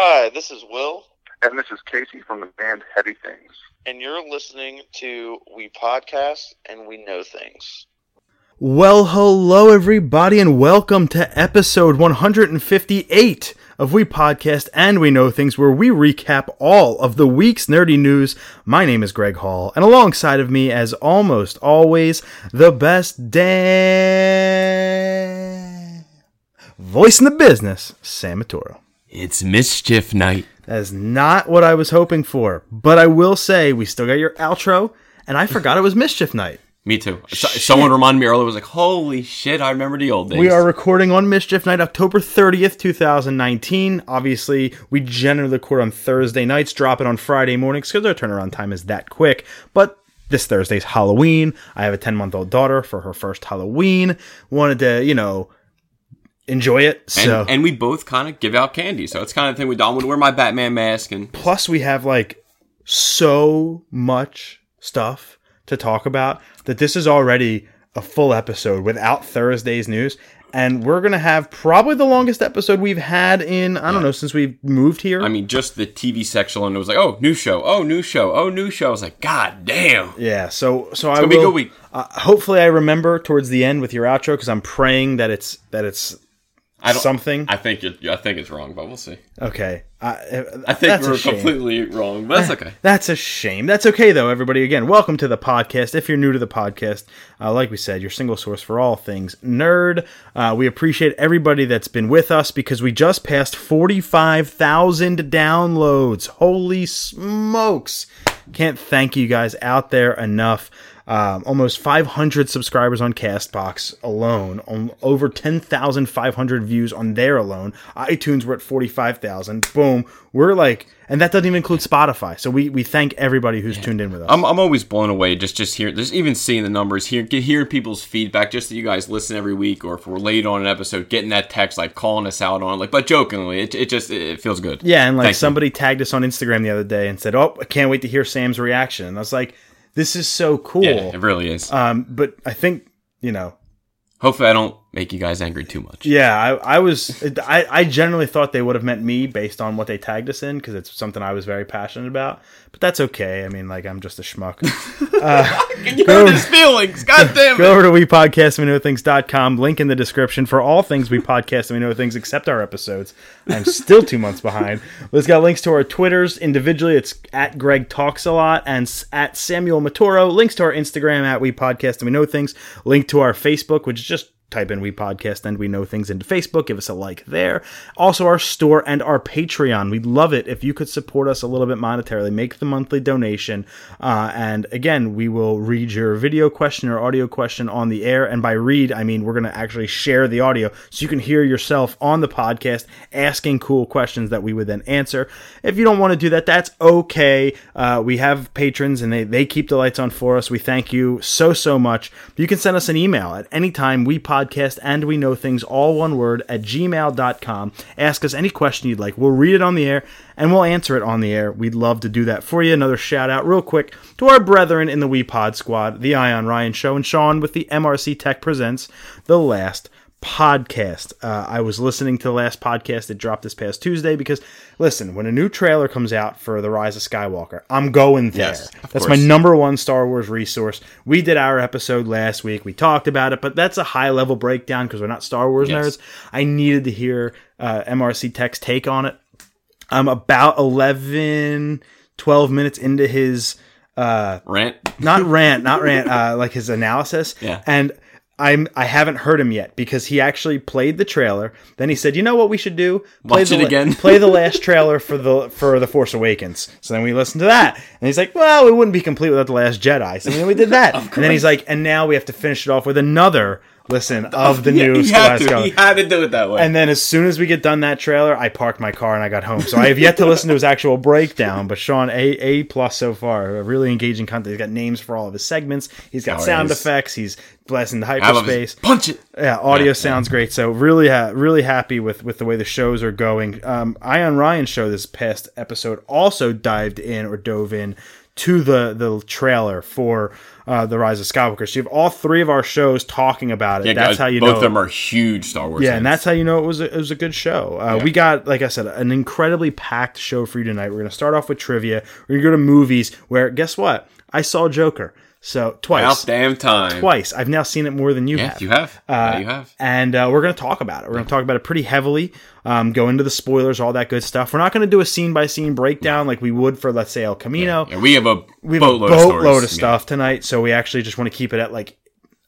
Hi, this is Will, And this is Casey from the band Heavy Things. and you're listening to We Podcast and We Know Things. Well, hello, everybody, and welcome to episode 158 of We Podcast and We Know Things, where we recap all of the week's nerdy news. My name is Greg Hall, and alongside of me, as almost always, the best damn voice in the business, Sam Matoro. It's mischief night. That is not what I was hoping for, but I will say we still got your outro, and I forgot it was Mischief Night. Me too. So- someone reminded me earlier. Was like, "Holy shit! I remember the old days." We are recording on Mischief Night, October 30th, 2019. Obviously, we generally record on Thursday nights, drop it on Friday mornings because our turnaround time is that quick. But this Thursday's Halloween. I have a 10 month old daughter for her first Halloween. Wanted to, you know, enjoy it. and, So, and we both kind of give out candy, so it's kind of thing we do. I'm gonna wear my Batman mask, and plus, we have like so much stuff to talk about that this is already a full episode without Thursday's news. And we're going to have probably the longest episode we've had in, I don't know, since we've moved here. I mean, just the TV section alone. It was like, "Oh, new show! Oh, new show! Oh, new show!" I was like, "God damn!" yeah, so so I gonna will, be a good week. Uh, hopefully, I remember towards the end with your outro because I'm praying that it's that it's I don't. something. I think I think it's wrong, but we'll see. okay, I, I think we're completely wrong, but that's okay. That's a shame. That's okay, though, everybody. Again, welcome to the podcast. If you're new to the podcast, uh, like we said, your single source for all things nerd. Uh, we appreciate everybody that's been with us because we just passed 45,000 downloads. Holy smokes. Can't thank you guys out there enough. Um, almost 500 subscribers on Castbox alone, on over 10,500 views on there alone. iTunes, we're at 45,000. Boom. We're like, and that doesn't even include Spotify. So we, we thank everybody who's tuned in with us. I'm, I'm always blown away just just hearing just even seeing the numbers here hearing people's feedback just that you guys listen every week or if we're late on an episode getting that text like calling us out on like but jokingly it, it just it feels good yeah, and like Thank you. somebody tagged us on Instagram the other day and said, "Oh, I can't wait to hear Sam's reaction." And I was like, "This is so cool." yeah it really is Um, but I think you know, hopefully I don't make you guys angry too much Yeah, I, I was. I, I generally thought they would have meant me based on what they tagged us in because it's something I was very passionate about. But that's okay. I mean, like I'm just a schmuck. Uh, you hurt his feelings god damn it. Go over to we podcast we know things.com. Link in the description for all things we podcast and we know things except our episodes. I'm still two months behind. Let's got links to our Twitters individually. It's at Greg Talks a Lot and at Samuel Matoro. Links to our Instagram at we podcast and we know things. Link to our Facebook, which is just type in we podcast and we know things into facebook. Give us a like there. Also our store and our patreon. We'd love it if you could support us a little bit monetarily make the monthly donation. Uh, and again we will read your video question or audio question on the air. And by read i mean we're going to actually share the audio so you can hear yourself on the podcast asking cool questions that we would then answer. If you don't want to do that that's okay. Uh, we have patrons and they, they keep the lights on for us. We thank you so so much. You can send us an email at any time we podcast and we know things all one word at gmail.com ask us any question you'd like. We'll read it on the air and we'll answer it on the air. We'd love to do that for you. Another shout out real quick to our brethren in the we pod squad the ion ryan show and sean with the mrc tech presents the last podcast. Uh, I was listening to the last podcast that dropped this past Tuesday because, listen, when a new trailer comes out for The Rise of Skywalker, I'm going there. Yes, that's course. my number one Star Wars resource. We did our episode last week. We talked about it, but that's a high level breakdown because we're not Star Wars Yes. nerds. I needed to hear uh, MRC Tech's take on it. I'm about 11, 12 minutes into his rant not rant, not rant, uh, like his analysis. Yeah. And I'm I haven't heard him yet because he actually played the trailer. Then he said, "You know what we should do? Play Watch the it again." play the last trailer for the for the Force Awakens." So then we listened to that, and he's like, "Well, it wouldn't be complete without the Last Jedi." So then we did that, and then he's like, "And now we have to finish it off with another listen of the new he had to he had to do it that way and then as soon as we get done that trailer, I parked my car and I got home. So I have yet to listen to his actual breakdown. But Sean, a a plus so far. A really engaging content. He's got names for all of his segments. He's got Oh, sound yes. effects. He's blasting the hyperspace. punch it Yeah, audio Yeah, sounds great. So really, ha- really happy with with the way the shows are going. Um, Ion Ryan show this past episode also dived in or dove in to the the trailer for uh, the Rise of Skywalker. So you have all three of our shows talking about it. Yeah, that's guys, how you both know. of them are huge Star Wars. yeah, fans. and that's how you know it was a, it was a good show. Uh, We got, like I said, an incredibly packed show for you tonight. We're going to start off with trivia. We're going to go to movies. Where guess what? I saw Joker. So twice, about damn time. twice. I've now seen it more than you Yeah, have. you have. Uh, yeah, you have. And uh, we're going to talk about it. We're going to talk about it pretty heavily, um, go into the spoilers, all that good stuff. We're not going to do a scene by scene breakdown like we would for, let's say, El Camino. Yeah, we have a We have boatload, a of, boatload stories. of stuff tonight, so we actually just want to keep it at like.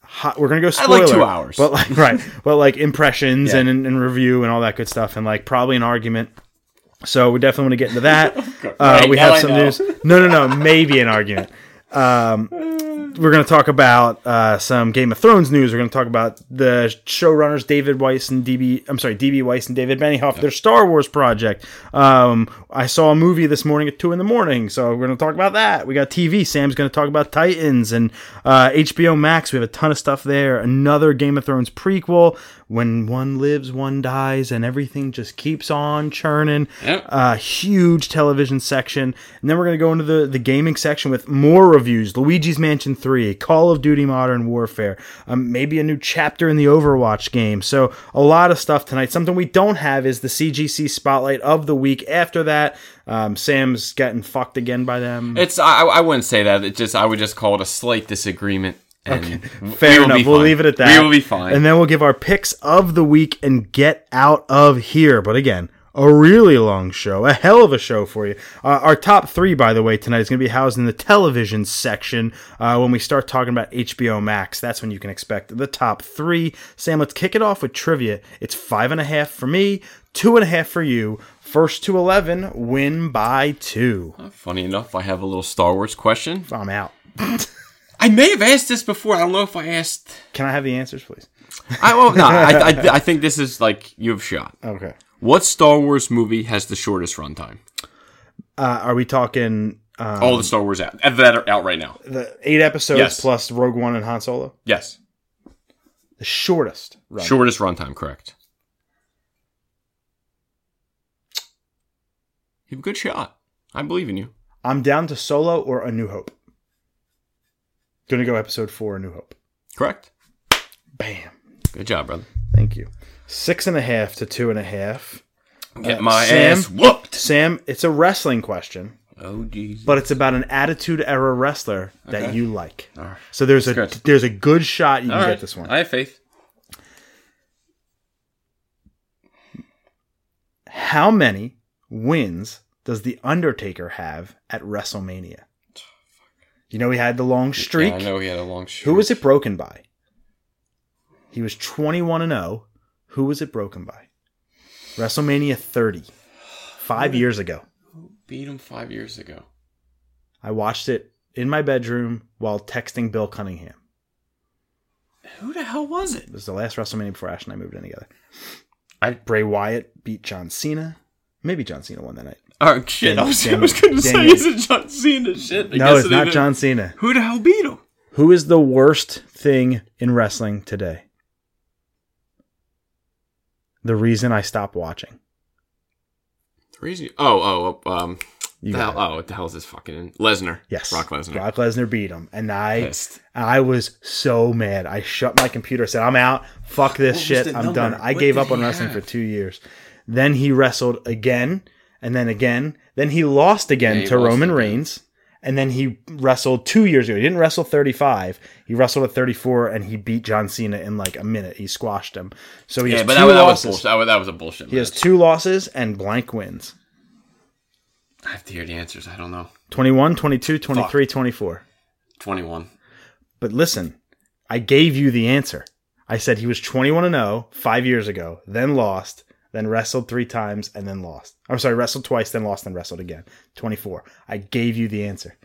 Hot, we're gonna go spoiler, like two hours. but like right, but like impressions and, and, and review and all that good stuff, and like probably an argument. So we definitely want to get into that. uh, Right, we have some news. No, no, no, maybe an argument. Um, we're going to talk about uh, some Game of Thrones news. We're going to talk about the showrunners David Weiss and DB. I'm sorry, DB Weiss and David Benioff. Their Star Wars project. Um, I saw a movie this morning at two in the morning, so we're going to talk about that. We got TV. Sam's going to talk about Titans and uh, HBO Max. We have a ton of stuff there. Another Game of Thrones prequel. When one lives, one dies, and everything just keeps on churning. Yep. A huge television section, and then we're going to go into the, the gaming section with more reviews: Luigi's Mansion Three, Call of Duty Modern Warfare, um, maybe a new chapter in the Overwatch game. So a lot of stuff tonight. Something we don't have is the CGC spotlight of the week. After that, um, Sam's getting fucked again by them. It's I, I wouldn't say that. It just I would just call it a slight disagreement. And w- Fair we enough. We'll fine. leave it at that. We will be fine. And then we'll give our picks of the week and get out of here. But again, a really long show, a hell of a show for you. Uh, our top three, by the way, tonight is going to be housed in the television section. Uh, when we start talking about HBO Max, that's when you can expect the top three. Sam, let's kick it off with trivia. It's five and a half for me, two and a half for you. First to 11, win by two. Funny enough, I have a little Star Wars question. I'm out. I may have asked this before. I don't know if I asked. Can I have the answers, please? I well, no. I, I I think this is like you have shot. Okay. What Star Wars movie has the shortest runtime? Uh, are we talking um, All the Star Wars out that are out right now. the eight episodes Yes. plus Rogue One and Han Solo? Yes, The shortest run. shortest runtime. Correct. You have a good shot. I believe in you. I'm down to Solo or A New Hope. Gonna go episode four, A New Hope. Correct. Bam. Good job, brother. Thank you. Six and a half to two and a half. Get my uh, Sam? ass whooped. Sam, it's a wrestling question, Oh jeez. but it's about an attitude era wrestler that Okay. you like. So there's a there's a good shot you can get this one. I have faith. How many wins does the Undertaker have at WrestleMania? You know he had the long streak. Yeah, I know he had a long streak. Who was it broken by? He was 21 and 0. Who was it broken by? WrestleMania 30. 5 years ago. Who beat him five years ago. I watched it in my bedroom while texting Bill Cunningham. Who the hell was it? It was the last WrestleMania before Ash and I moved in together. I- Bray Wyatt beat John Cena. Maybe John Cena won that night. Oh shit! I was, I was going to say, is it John Cena? Shit. I no, guess it's it not even- John Cena. Who the hell beat him? Who is the worst thing in wrestling today? The reason I stopped watching. The reason? Oh, oh, oh, um, You the hell, oh, what the hell is this fucking Lesnar? Yes. Brock Lesnar. Brock Lesnar beat him. And I Pissed. I was so mad. I shut my computer, said, I'm out. Fuck this What shit. I'm number? done. I What gave up on wrestling have? for two years. Then he wrestled again, and then again. Then he lost again Yeah, he to lost Roman again. Reigns. And then he wrestled two years ago. He didn't wrestle 35. He wrestled at 34, and he beat John Cena in like a minute. He squashed him. So he Yeah, has but two that, was- that was losses. That was, that was a bullshit. He has two losses and blank wins. I have to hear the answers. I don't know. 21, 22, 23, 24. Twenty-one. But listen, I gave you the answer. I said he was 21 and 0 five years ago, then lost, then wrestled three times, and then lost. I'm sorry, wrestled twice, then lost, then wrestled again. 24. I gave you the answer.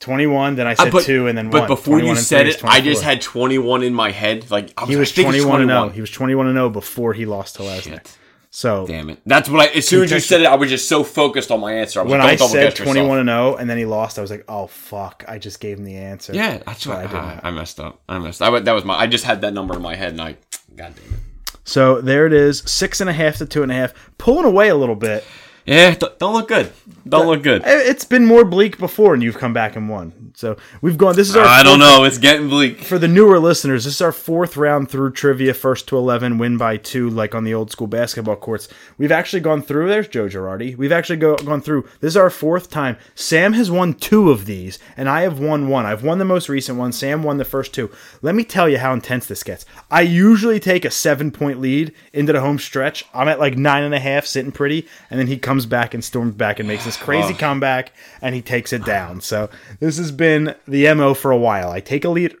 21, then I said Uh, but, two, and then but one. before you said it, I just had twenty-one in my head. Like I was, He was I think it's 21 and 0. He was 21 and 0 before he lost to Lesnar. Shit. So Damn it! That's what I. As soon as you said it, I was just so focused on my answer. I was when I said 21 and 0, and then he lost, I was like, oh fuck! I just gave him the answer. Yeah, that's what I I, didn't I. Messed up. I messed. I, that was my. I just had that number in my head, and I. God damn it. So there it is, six and a half to two and a half, pulling away a little bit. Yeah, don't, look good. Don't look good. Eh, It's been more bleak before, and you've come back and won. So we've gone. This is our. I don't know. It's getting bleak. For the newer listeners, this is our fourth round through trivia, first to eleven, win by two, like on the old school basketball courts. We've actually gone through. There's Joe Girardi. We've actually go, gone through. This is our fourth time. Sam has won two of these, and I have won one. I've won the most recent one. Sam won the first two. Let me tell you how intense this gets. I usually take a seven point lead into the home stretch. I'm at like nine and a half, sitting pretty, and then he comes back and storms back and makes this crazy comeback, and he takes it down. So this has been the mo for a while. I take a lead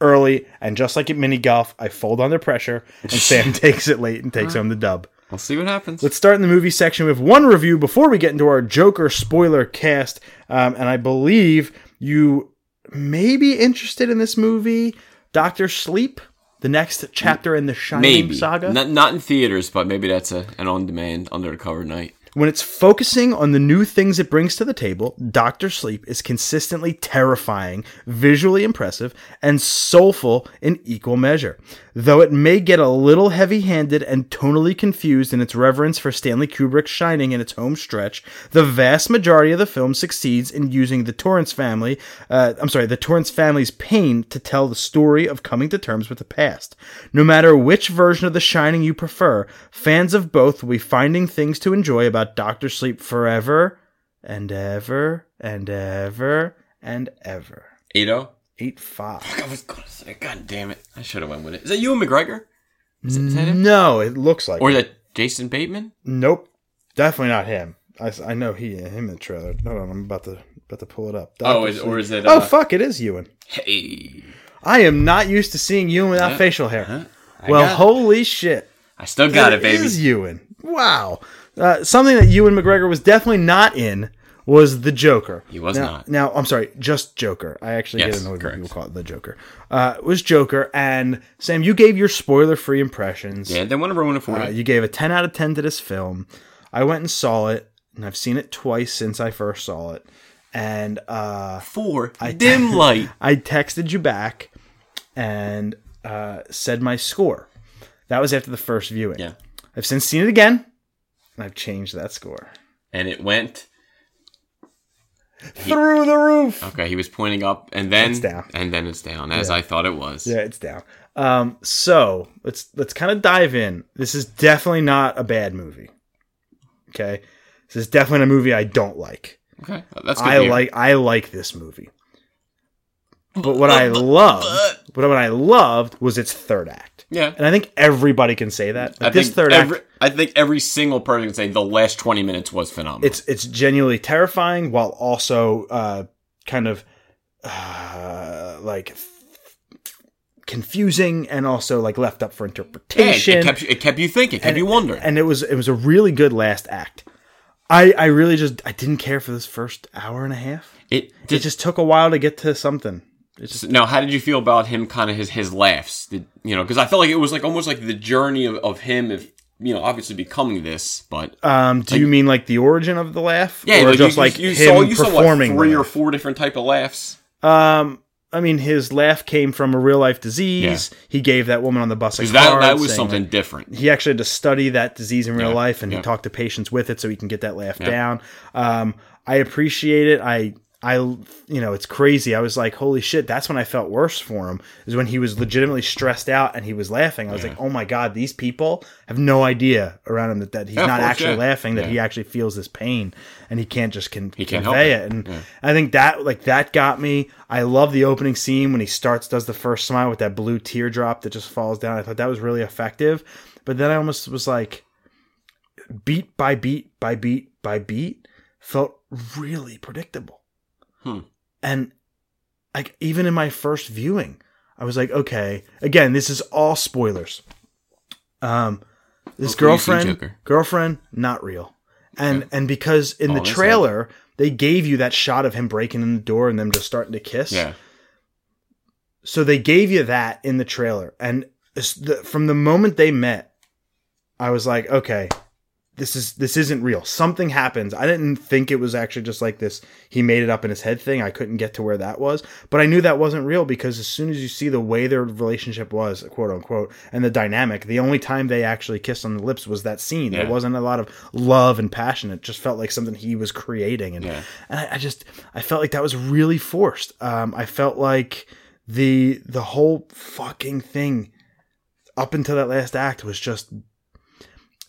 early, and just like at mini golf, I fold under pressure, and Sam takes it late and takes home the dub. We'll see what happens. Let's start in the movie section with one review before we get into our Joker spoiler cast. Um, and I believe you may be interested in this movie, Doctor Sleep, the next chapter in the Shining maybe saga. Not, not in theaters, but maybe that's a, an on-demand, under-the-cover night. When it's focusing on the new things it brings to the table, Doctor Sleep is consistently terrifying, visually impressive, and soulful in equal measure. Though it may get a little heavy handed and tonally confused in its reverence for Stanley Kubrick's Shining in its home stretch, the vast majority of the film succeeds in using the Torrance family, uh, I'm sorry, the Torrance family's pain to tell the story of coming to terms with the past. No matter which version of The Shining you prefer, fans of both will be finding things to enjoy about Doctor Sleep forever and ever and ever and ever. 8-0? Eight five. I was gonna say, God damn it. I should have went with it. Is that Ewan McGregor? Is, that- is that him? No, it looks like. Or it. is that Jason Bateman? Nope, definitely not him. I, I know he him in the trailer. Hold on, I'm about to about to pull it up. Oh, is, or is it? oh Uh, fuck, it is Ewan. Hey. I am not used to seeing Ewan without Huh? facial hair. Huh? Well, it. holy shit. I still got it, baby. is Ewan. Wow. Uh, something that Ewan McGregor was definitely not in was the Joker. He was now, not. Now, I'm sorry, just Joker. I actually Yes, get annoyed when people call it the Joker. Uh, it was Joker, and Sam, you gave your spoiler-free impressions. Yeah, they want to ruin it for Uh, you. gave a 10 out of 10 to this film. I went and saw it, and I've seen it twice since I first saw it. And uh, For dim light. I texted you back and uh, said my score. That was after the first viewing. Yeah. I've since seen it again, and I've changed that score. And it went. Through the roof! Okay, he was pointing up, and then It's down. and then it's down, as I thought it was. Yeah, it's down. Um, so let's let's kind of dive in. This is definitely not a bad movie. Okay, this is definitely a movie I don't like. Okay, that's good. I like I like this movie. But what I loved, but what I loved was its third act, Yeah, and I think everybody can say that. I this third every, act, I think every single person can say the last twenty minutes was phenomenal. it's it's genuinely terrifying while also uh, kind of uh, like confusing and also like left up for Yeah, it, interpretation. it kept you- it kept you thinking, kept you wondering. and it was it was a really good last act. I I really just I didn't care for this first hour and a half. it It just took a while to get to something. Just now, how did you feel about him? Kind of his his laughs, did, you know? Because I felt like it was like almost like the journey of, of him, if you know, obviously becoming this, but Um, do you mean like the origin of the laugh, yeah, or like, just you, like you, him saw you saw what, performing? three or four different type of laughs. Um, I mean, his laugh came from a real life disease. He gave that woman on the bus a card that that was something like, different. he actually had to study that disease in real Yeah, life, and yeah. he talked to patients with it so he can get that laugh down. Um, I appreciate it. I. I, you know, it's crazy. I was like, holy shit, that's when I felt worse for him, is when he was legitimately stressed out and he was laughing. I was like, oh my God, these people have no idea around him that, that he's Yeah, not actually yeah. laughing, that Yeah. he actually feels this pain and he can't just con- He can't convey it. it. And Yeah. I think that, like, that got me. I love the opening scene when he starts, does the first smile with that blue teardrop that just falls down. I thought that was really effective. But then I almost was like, beat by beat by beat by beat, felt really predictable. Hmm. And like even in my first viewing, I was like, okay, again, this is all spoilers. Um, this Hopefully girlfriend, girlfriend, not real, and and because in Oh, the trailer they gave you that shot of him breaking in the door and them just starting to kiss. Yeah, So they gave you that in the trailer, and the, from the moment they met, I was like, okay, this is this isn't real. Something happens. I didn't think it was actually just like this. He made it up in his head thing. I couldn't get to where that was, but I knew that wasn't real because as soon as you see the way their relationship was, quote unquote, and the dynamic, the only time they actually kissed on the lips was that scene. Yeah. There wasn't a lot of love and passion. It just felt like something he was creating, and Yeah. and I, I just I felt like that was really forced. Um, I felt like the the whole fucking thing up until that last act was just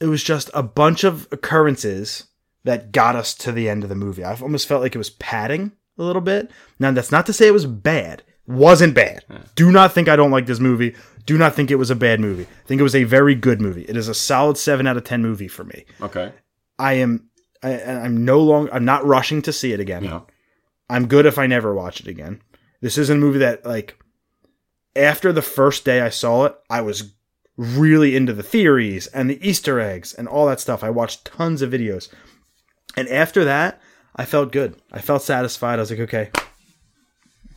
it was just a bunch of occurrences that got us to the end of the movie. I almost felt like it was padding a little bit. Now that's not to say it was bad. Wasn't bad. Do not think I don't like this movie. Do not think it was a bad movie. I think it was a very good movie. It is a solid 7 out of 10 movie for me. Okay. I am I, I'm no longer I'm not rushing to see it again. Yeah. I'm good if I never watch it again. This isn't a movie that like after the first day I saw it, I was really into the theories and the Easter eggs and all that stuff. I watched tons of videos. And after that, I felt good. I felt satisfied. I was like, okay,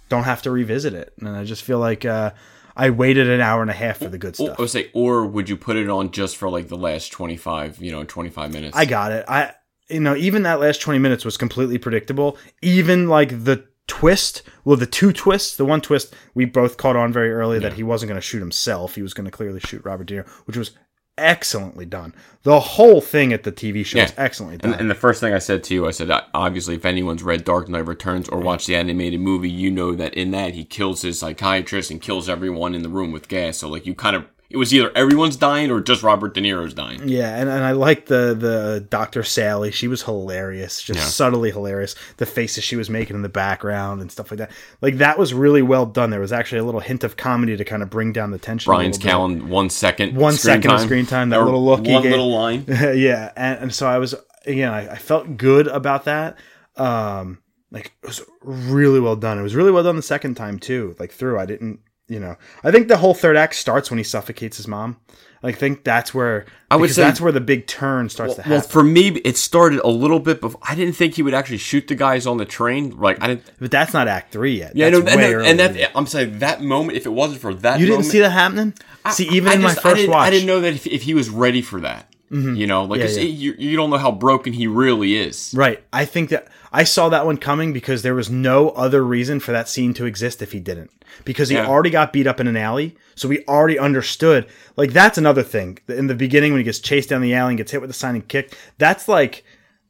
don't have to revisit it. And I just feel like uh, I waited an hour and a half for the good stuff. I would say, or would you put it on just for like the last twenty five, you know, twenty five minutes? I got it. I you know, even that last 20 minutes was completely predictable. Even like the twist, well the two twists, the one twist we both caught on very early that he wasn't going to shoot himself. He was going to clearly shoot Robert De Niro, which was excellently done. The whole thing at the TV show Yeah. is excellently done. And, and the first thing I said to you, I said, obviously, if anyone's read Dark Knight Returns or watched the animated movie, you know that in that he kills his psychiatrist and kills everyone in the room with gas. So, like, you kind of, it was either everyone's dying or just Robert De Niro's dying. Yeah, and, and I like the the Dr. Sally. She was hilarious, just Yeah. subtly hilarious. The faces she was making in the background and stuff like that. Like that was really well done. There was actually a little hint of comedy to kind of bring down the tension. Brian's. Callen, one second. One second of screen time, that or little look One little line. yeah, and, and so I was again, I, I felt good about that. Um, like it was really well done. It was really well done the second time too. Like through, I didn't, you know, I think the whole third act starts when he suffocates his mom. Like, I think that's where I would say- that's where the big turn starts to happen. Well, for me, it started a little bit before. I didn't think he would actually shoot the guys on the train. Like, I didn't. but that's not Act Three yet. Yeah, that's no, and, that, and that I'm saying that moment. If it wasn't for that, you didn't moment, see that happening. see, even I in just- my first didn't, watch, Mm-hmm. I didn't know that if, if he was ready for that. You know, like Yeah, yeah. it- you, you don't know how broken he really is. Right. I think that I saw that one coming because there was no other reason for that scene to exist if he didn't. Because he Yeah. already got beat up in an alley, so we already understood. Like that's another thing. In the beginning when he gets chased down the alley and gets hit with a signing kick, that's like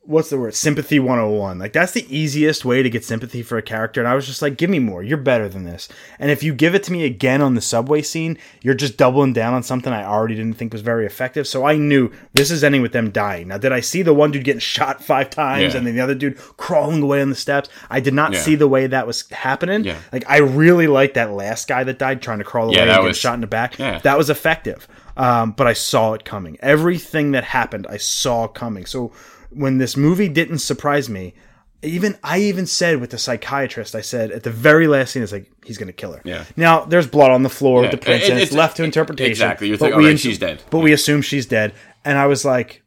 what's the word? Sympathy 101. Like that's the easiest way to get sympathy for a character and I was just like give me more. You're better than this. And if you give it to me again on the subway scene, you're just doubling down on something I already didn't think was very effective. So I knew this is ending with them dying. Now did I see the one dude getting shot 5 times Yeah. and then the other dude crawling away on the steps? I did not Yeah. see the way that was happening. Yeah. Like I really liked that last guy that died trying to crawl away Yeah, and that get was- shot in the back. Yeah. That was effective. Um, but I saw it coming. Everything that happened, I saw coming. So when this movie didn't surprise me, even I even said with the psychiatrist, I said at the very last scene, it's like he's gonna kill her. Yeah. Now there's blood on the floor with Yeah. the princess. It- it's left to interpretation. exactly. You're thinking, alright, ins- she's dead. But we assume she's dead, and I was like,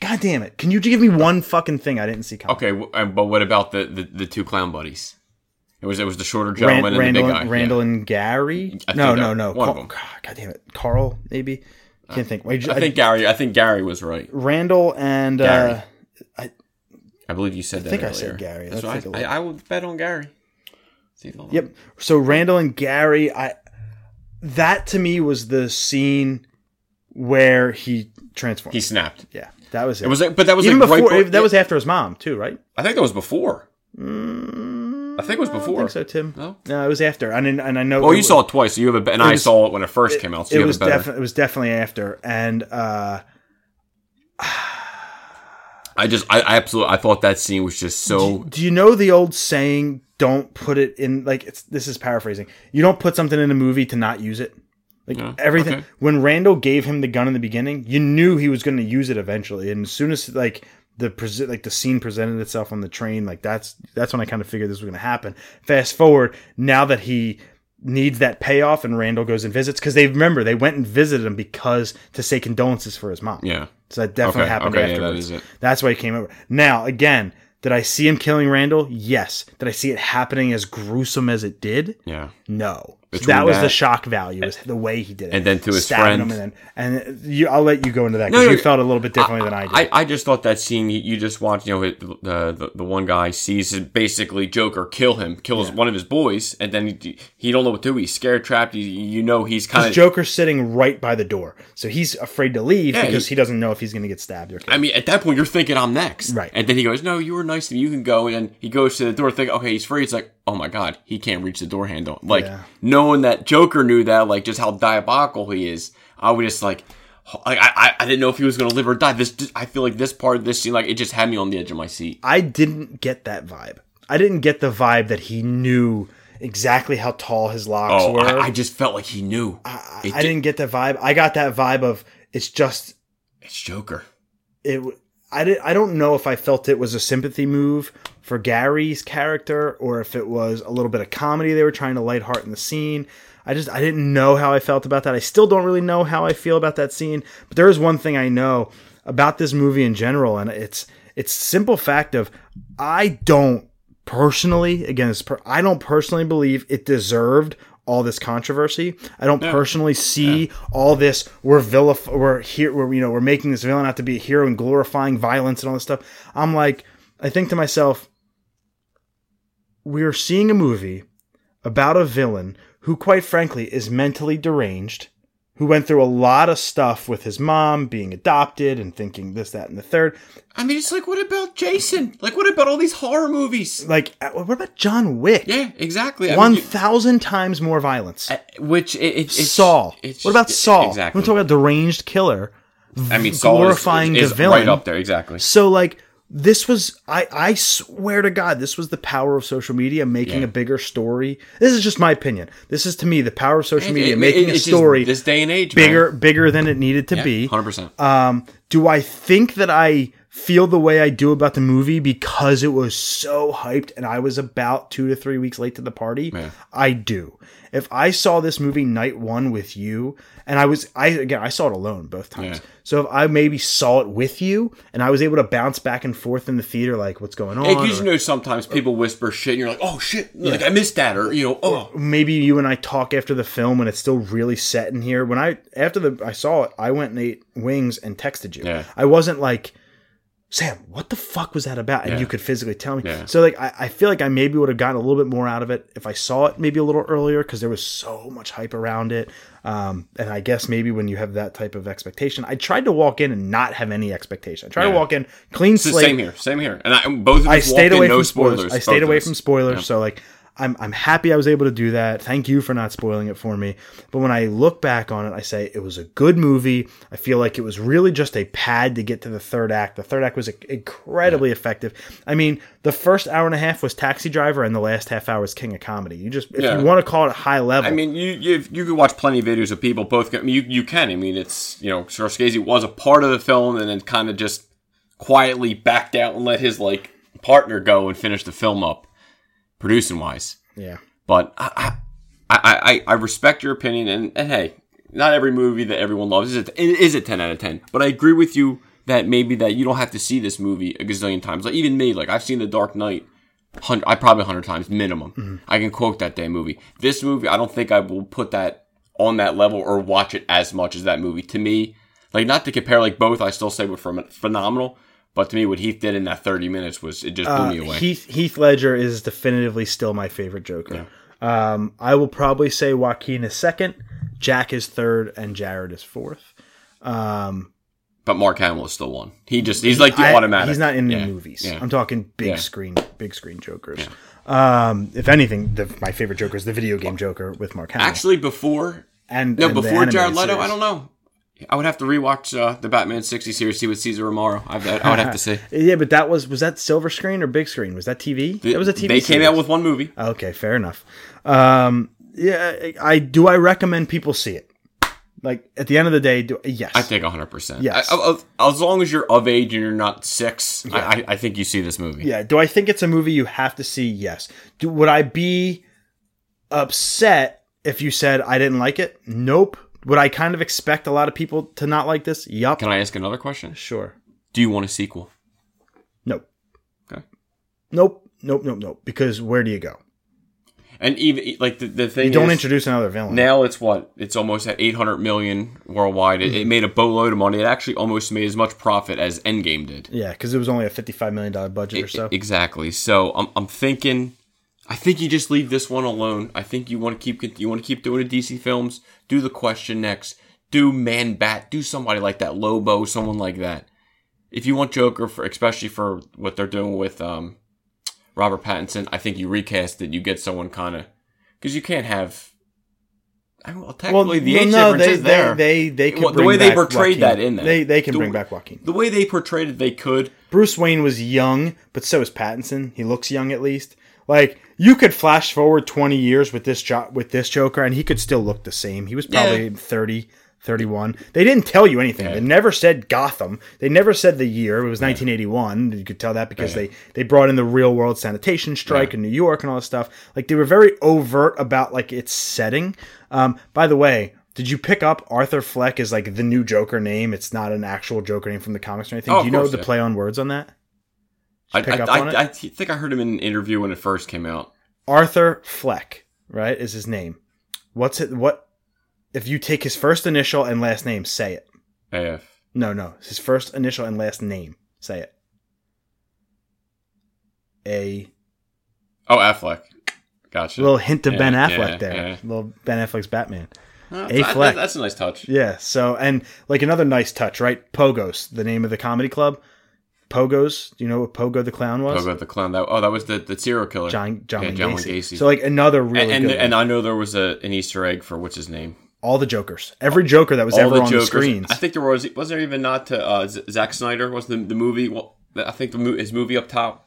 God damn it! Can you give me one fucking thing I didn't see coming? Okay, but what about the, the, the two clown buddies? It was it was the shorter gentleman and the Randall, big guy. and, yeah. Randall and Gary. I No, think no, no. one of Carl- God damn it, Carl maybe. Can't think. Wait, I think Gary. I think Gary was right. Randall and Gary. uh, I believe you said that. I think I said Gary. That's Let's what take a I. I, I would bet on Gary. See. Yep. So Randall and Gary, I that to me was the scene where he transformed. He snapped. yeah, that was it. It was, but that was even like before. right that was after his mom too, right? I think that was before. I think it was before. I think so, Tim. No? no, it was after. And and I know. Oh, you was- saw it twice. So you have a, be- and I was- saw it when it first came out. So it you was have a better. definitely it was definitely after, and uh, I just, I, I absolutely, I thought that scene was just so. do you know the old saying? Don't put it in like it's. This is paraphrasing. You don't put something in a movie to not use it. Like Yeah, everything. okay. When Randall gave him the gun in the beginning, you knew he was going to use it eventually. And as soon as like the prese- like the scene presented itself on the train, like that's that's when I kind of figured this was going to happen. Fast forward now that he needs that payoff, and Randall goes and visits because they remember they went and visited him because to say condolences for his mom. Yeah. So that definitely Okay, happened okay, yeah, afterwards. that is it. That's why he came over. Now, again, did I see him killing Randall? Yes. Did I see it happening as gruesome as it did? Yeah. No. That was the shock value, was the way he did it. And then to his Stabbing friend. him and then, and uh, you, I'll let you go into that No, because no, you felt a little bit differently than I did. I, I just thought that scene you, you just watched, you know, it, the, the the one guy sees basically Joker kill him, kill his, one of his boys, and then he, he don't know what to do. He's scared, trapped. You, you know, he's kind of. Joker's sitting right by the door, so he's afraid to leave Yeah, because he- he doesn't know if he's going to get stabbed or killed. I mean, at that point, you're thinking I'm next, Right. And then he goes, "No, you were nice to me. You can go." And then he goes to the door, thinking, "Okay, he's free." It's like, "Oh my god, he can't reach the door handle." Like Yeah. knowing that Joker knew that, like just how diabolical he is. I was just like, like I, I, I didn't know if he was going to live or die. This, I feel like this part of this scene, like it just had me on the edge of my seat. I didn't get that vibe. I didn't get the vibe that he knew exactly how tall his locks Oh, were. I, I just felt like he knew. I, I di- didn't get the vibe. I got that vibe of it's just It's Joker. it. I did, I don't know if I felt it was a sympathy move for Gary's character or if it was a little bit of comedy they were trying to lighthearten the scene. I just I didn't know how I felt about that. I still don't really know how I feel about that scene. But there is one thing I know about this movie in general, and it's it's simple fact of I don't personally again I don't personally believe it deserved all this controversy. I don't personally see all this we're vilif- we're here we're you know we're making this villain out to be a hero and glorifying violence and all this stuff. I'm like I think to myself we're seeing a movie about a villain who quite frankly is mentally deranged who went through a lot of stuff with his mom being adopted and thinking this that and the third I mean, it's like, what about Jason? Like, what about all these horror movies? like uh, what about John Wick Yeah, exactly. I one mean, you- thousand times more violence which it, it, it's Saw. It's, what about Saw? Exactly. I'm talking about deranged killer. I mean, Saw glorifying is, the is villain. right up there. Exactly. So like this was I I swear to God this was the power of social media making Yeah. a bigger story. This is just my opinion. This is to me the power of social media It- it- making a it's story this day and age, bigger bigger than it needed to be. Hundred percent. Um, do I think that I feel the way I do about the movie because it was so hyped and I was about two to three weeks late to the party? Yeah. I do. If I saw this movie night one with you, and I was, I again, I saw it alone both times. Yeah. So if I maybe saw it with you, and I was able to bounce back and forth in the theater, like what's going on, Because or- you know sometimes people whisper shit, and you're like, "Oh shit!" Like I missed that, or you know, "Oh." maybe you and I talk after the film when it's still really set in here. When I after the I saw it, I went and ate wings and texted you. Yeah. I wasn't like, Sam, what the fuck was that about? And Yeah. you could physically tell me. Yeah. So like I, I feel like I maybe would have gotten a little bit more out of it if I saw it maybe a little earlier because there was so much hype around it. Um, and I guess maybe when you have that type of expectation, I tried to walk in and not have any expectation. I tried to walk in clean the slate. same here, same here. And I both of us I stayed away no from spoilers. spoilers. I stayed away from spoilers. Yeah. So like I'm I'm happy I was able to do that. Thank you for not spoiling it for me. But when I look back on it, I say it was a good movie. I feel like it was really just a pad to get to the third act. The third act was incredibly effective. I mean, the first hour and a half was Taxi Driver, and the last half hour was King of Comedy. You just if Yeah. you want to call it high level, I mean, you you you could watch plenty of videos of people both. I mean, you you can. I mean, it's you know, Scorsese was a part of the film and then kind of just quietly backed out and let his like partner go and finish the film up, producing wise. yeah. But I I, I, I respect your opinion, and, and hey, not every movie that everyone loves is a, is a ten out of ten. But I agree with you that maybe that you don't have to see this movie a gazillion times. Like even me, like I've seen The Dark Knight. Hundred, I probably hundred times minimum. Mm-hmm. I can quote that damn movie. This movie, I don't think I will put that on that level or watch it as much as that movie. To me, like not to compare like both, I still say were phen- phenomenal. But to me, what Heath did in that thirty minutes was it just blew Uh, me away. Heath Heath Ledger is definitively still my favorite Joker. Um, I will probably say Joaquin is second, Jack is third, and Jared is fourth. Um, but Mark Hamill is still one. He just he's like the I- automatic. He's not in Yeah, the movies. Yeah. I'm talking big Yeah. screen, big screen Jokers. Um, if anything, the, my favorite Joker is the video game Joker with Mark Hamill. Actually, before and no, and before Jared Leto, series. I don't know. I would have to rewatch uh, the Batman sixty series, see what Cesar Romero. I, I would have to say Yeah, but that was was that silver screen or big screen? Was that TV? that was a TV. They came out with one movie. Okay, fair enough. Um, yeah, I I- do. I recommend people see it. Like at the end of the day, do yes. I think hundred percent. Yes. As long as you're of age and you're not six, I, I, I think you see this movie. Yeah. Do I think it's a movie you have to see? Yes. Do would I be upset if you said I didn't like it? Nope. Would I kind of expect a lot of people to not like this? Yup. Can I ask another question? Sure. Do you want a sequel? Nope. Okay. Nope. Nope. Nope. Nope. Because where do you go? And even like the, the thing You don't is, introduce another villain. now it's what it's almost at 800 million worldwide. It, it Mm-hmm. made a boatload of money. It actually almost made as much profit as Endgame did. yeah, because it was only a fifty-five million dollar budget or so. Exactly. So I'm, I'm thinking, I think you just leave this one alone. I think you want to keep you want to keep doing the DC films. Do the question next. Do Man Bat. Do somebody like that. Lobo. Someone like that. If you want Joker for, especially for what they're doing with um, Robert Pattinson, I think you recast it. You get someone kind of because you can't have. I mean, well, technically, the age difference they, is there. They they, they Well, the way they portrayed Joaquin. that in there. They they can The- bring back Joaquin. the way they portrayed it, they could. Bruce Wayne was young, but so is Pattinson. He looks young at least. Like you could flash forward 20 years with this jo- with this Joker and he could still look the same. He was probably Yeah. 30, 31. They didn't tell you anything. Yeah. They never said Gotham. They never said the year. It was 1981. You could tell that because Yeah. they they brought in the real world sanitation strike in New York and all this stuff. Like they were very overt about like its setting. Um, by the way, did you pick up Arthur Fleck is like the new Joker name? It's not an actual Joker name from the comics or anything. Oh, Do you know the play on words on that? I, I, I? I think I heard him in an interview when it first came out. Arthur Fleck, right, is his name. What's it? What if you take his first initial and last name? Say it. AF. No, no, his first initial and last name. Say it. A Oh, Affleck. Gotcha. little hint of Ben Affleck yeah, there. yeah. Little Ben Affleck's Batman. Uh, A Fleck. that's a nice touch. Yeah. So and like another nice touch, right? Pogos, the name of the comedy club. Pogos. Do you know what Pogo the clown was? Pogo the clown. That oh, that was the, the serial killer. John John, Yeah, John Gacy. Gacy. So like another really and and, and. I know there was a an Easter egg for what's his name. all the Jokers, every Joker that was All ever the on Jokers. the screens. I think there was was there even not to uh, Zack Snyder was the the movie. Well, I think the his movie up top.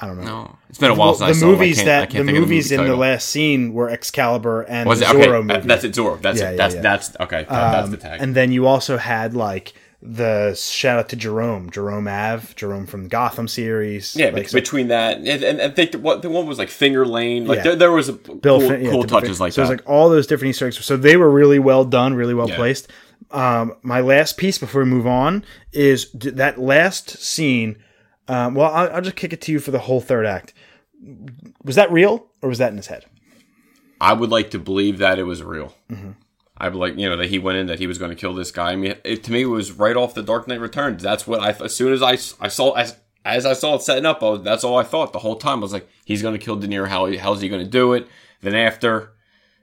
I don't know. No, it's been a while Well, since the I saw movies it. I can't, I that the movies movie in the last scene were Excalibur and was it? Zorro uh, movie. That's it. Zorro. That's Yeah, it. That's yeah. that's okay. That, that's the Um, tag. And then you also had like the shout out to Jerome, Jerome Ave, Jerome from the Gotham series. yeah, like, be- so between that and, and, think the, what the one was like Finger Lane. Like Yeah. there, there was a Bill cool, Fin- yeah, cool touches fin- like so that. it's like all those different Easter eggs. So they were really well done, really well Yeah. placed. Um, my last piece before we move on is d- that last scene. Um, well, I'll, I'll just kick it to you for the whole third act. Was that real or was that in his head? I would like to believe that it was real. Mm-hmm. I like, you know, that he went in, that he was going to kill this guy. I mean, it, to me, it was right off the Dark Knight Returns. That's what I, as soon as I, I saw, as, as I saw it setting up, I was, that's all I thought the whole time. I was like, he's going to kill De Niro. How, how's he going to do it? Then after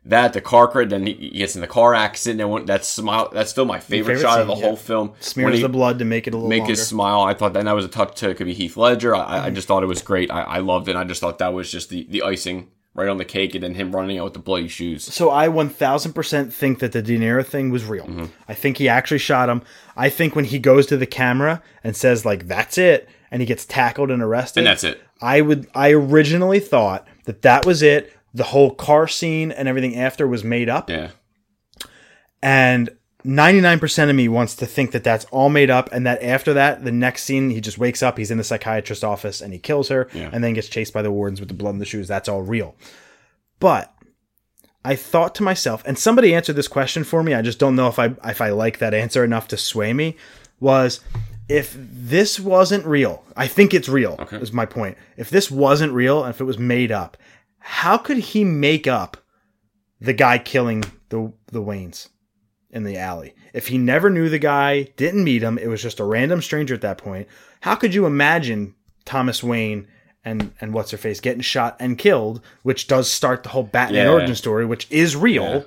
that, the car crash, then he, gets in the car accident. And when, that's smile, that's still my favorite, favorite shot of the scene, whole film. Smears he the blood to make it a little make longer. his smile. I thought that, that was a touch to, it could be Heath Ledger. I, Mm-hmm. I just thought it was great. I, I loved it. I just thought that was just the, the icing right on the cake and then him running out with the bloody shoes. So I 1000% think that the De Niro thing was real. Mm-hmm. I think he actually shot him. I think when he goes to the camera and says like that's it and he gets tackled and arrested. And that's it. I would I originally thought that that was it. The whole car scene and everything after was made up. Yeah. And 99% of me wants to think that that's all made up and that after that the next scene he just wakes up he's in the psychiatrist's office and he kills her Yeah. and then gets chased by the wardens with the blood in the shoes. That's all real. But i thought to myself and somebody answered this question for me. I just don't know if i if i like that answer enough to sway me was if this wasn't real i think it's real Okay. is my point. If this wasn't real and if it was made up how could he make up the guy killing the the waynes in the alley. If he never knew the guy, didn't meet him, it was just a random stranger at that point. How could you imagine Thomas Wayne and and what's her face getting shot and killed, which does start the whole Batman Yeah. origin story, which is real. Yeah.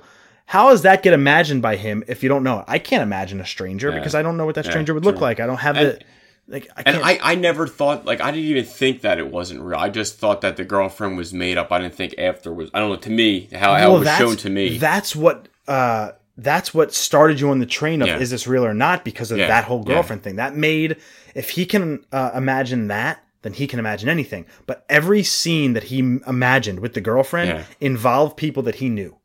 How does that get imagined by him if you don't know it? I can't imagine a stranger Yeah. because I don't know what that stranger would look true. like. I don't have And- the like I And can't I, I never thought like I didn't even think that it wasn't real. I just thought that the girlfriend was made up. I didn't think after was I don't know to me how, how it was shown to me. That's what uh that's what started you on the train of Yeah. is this real or not because of Yeah, that whole yeah. girlfriend thing. That made if he can uh, imagine that, then he can imagine anything. But every scene that he imagined with the girlfriend Yeah. involved people that he knew.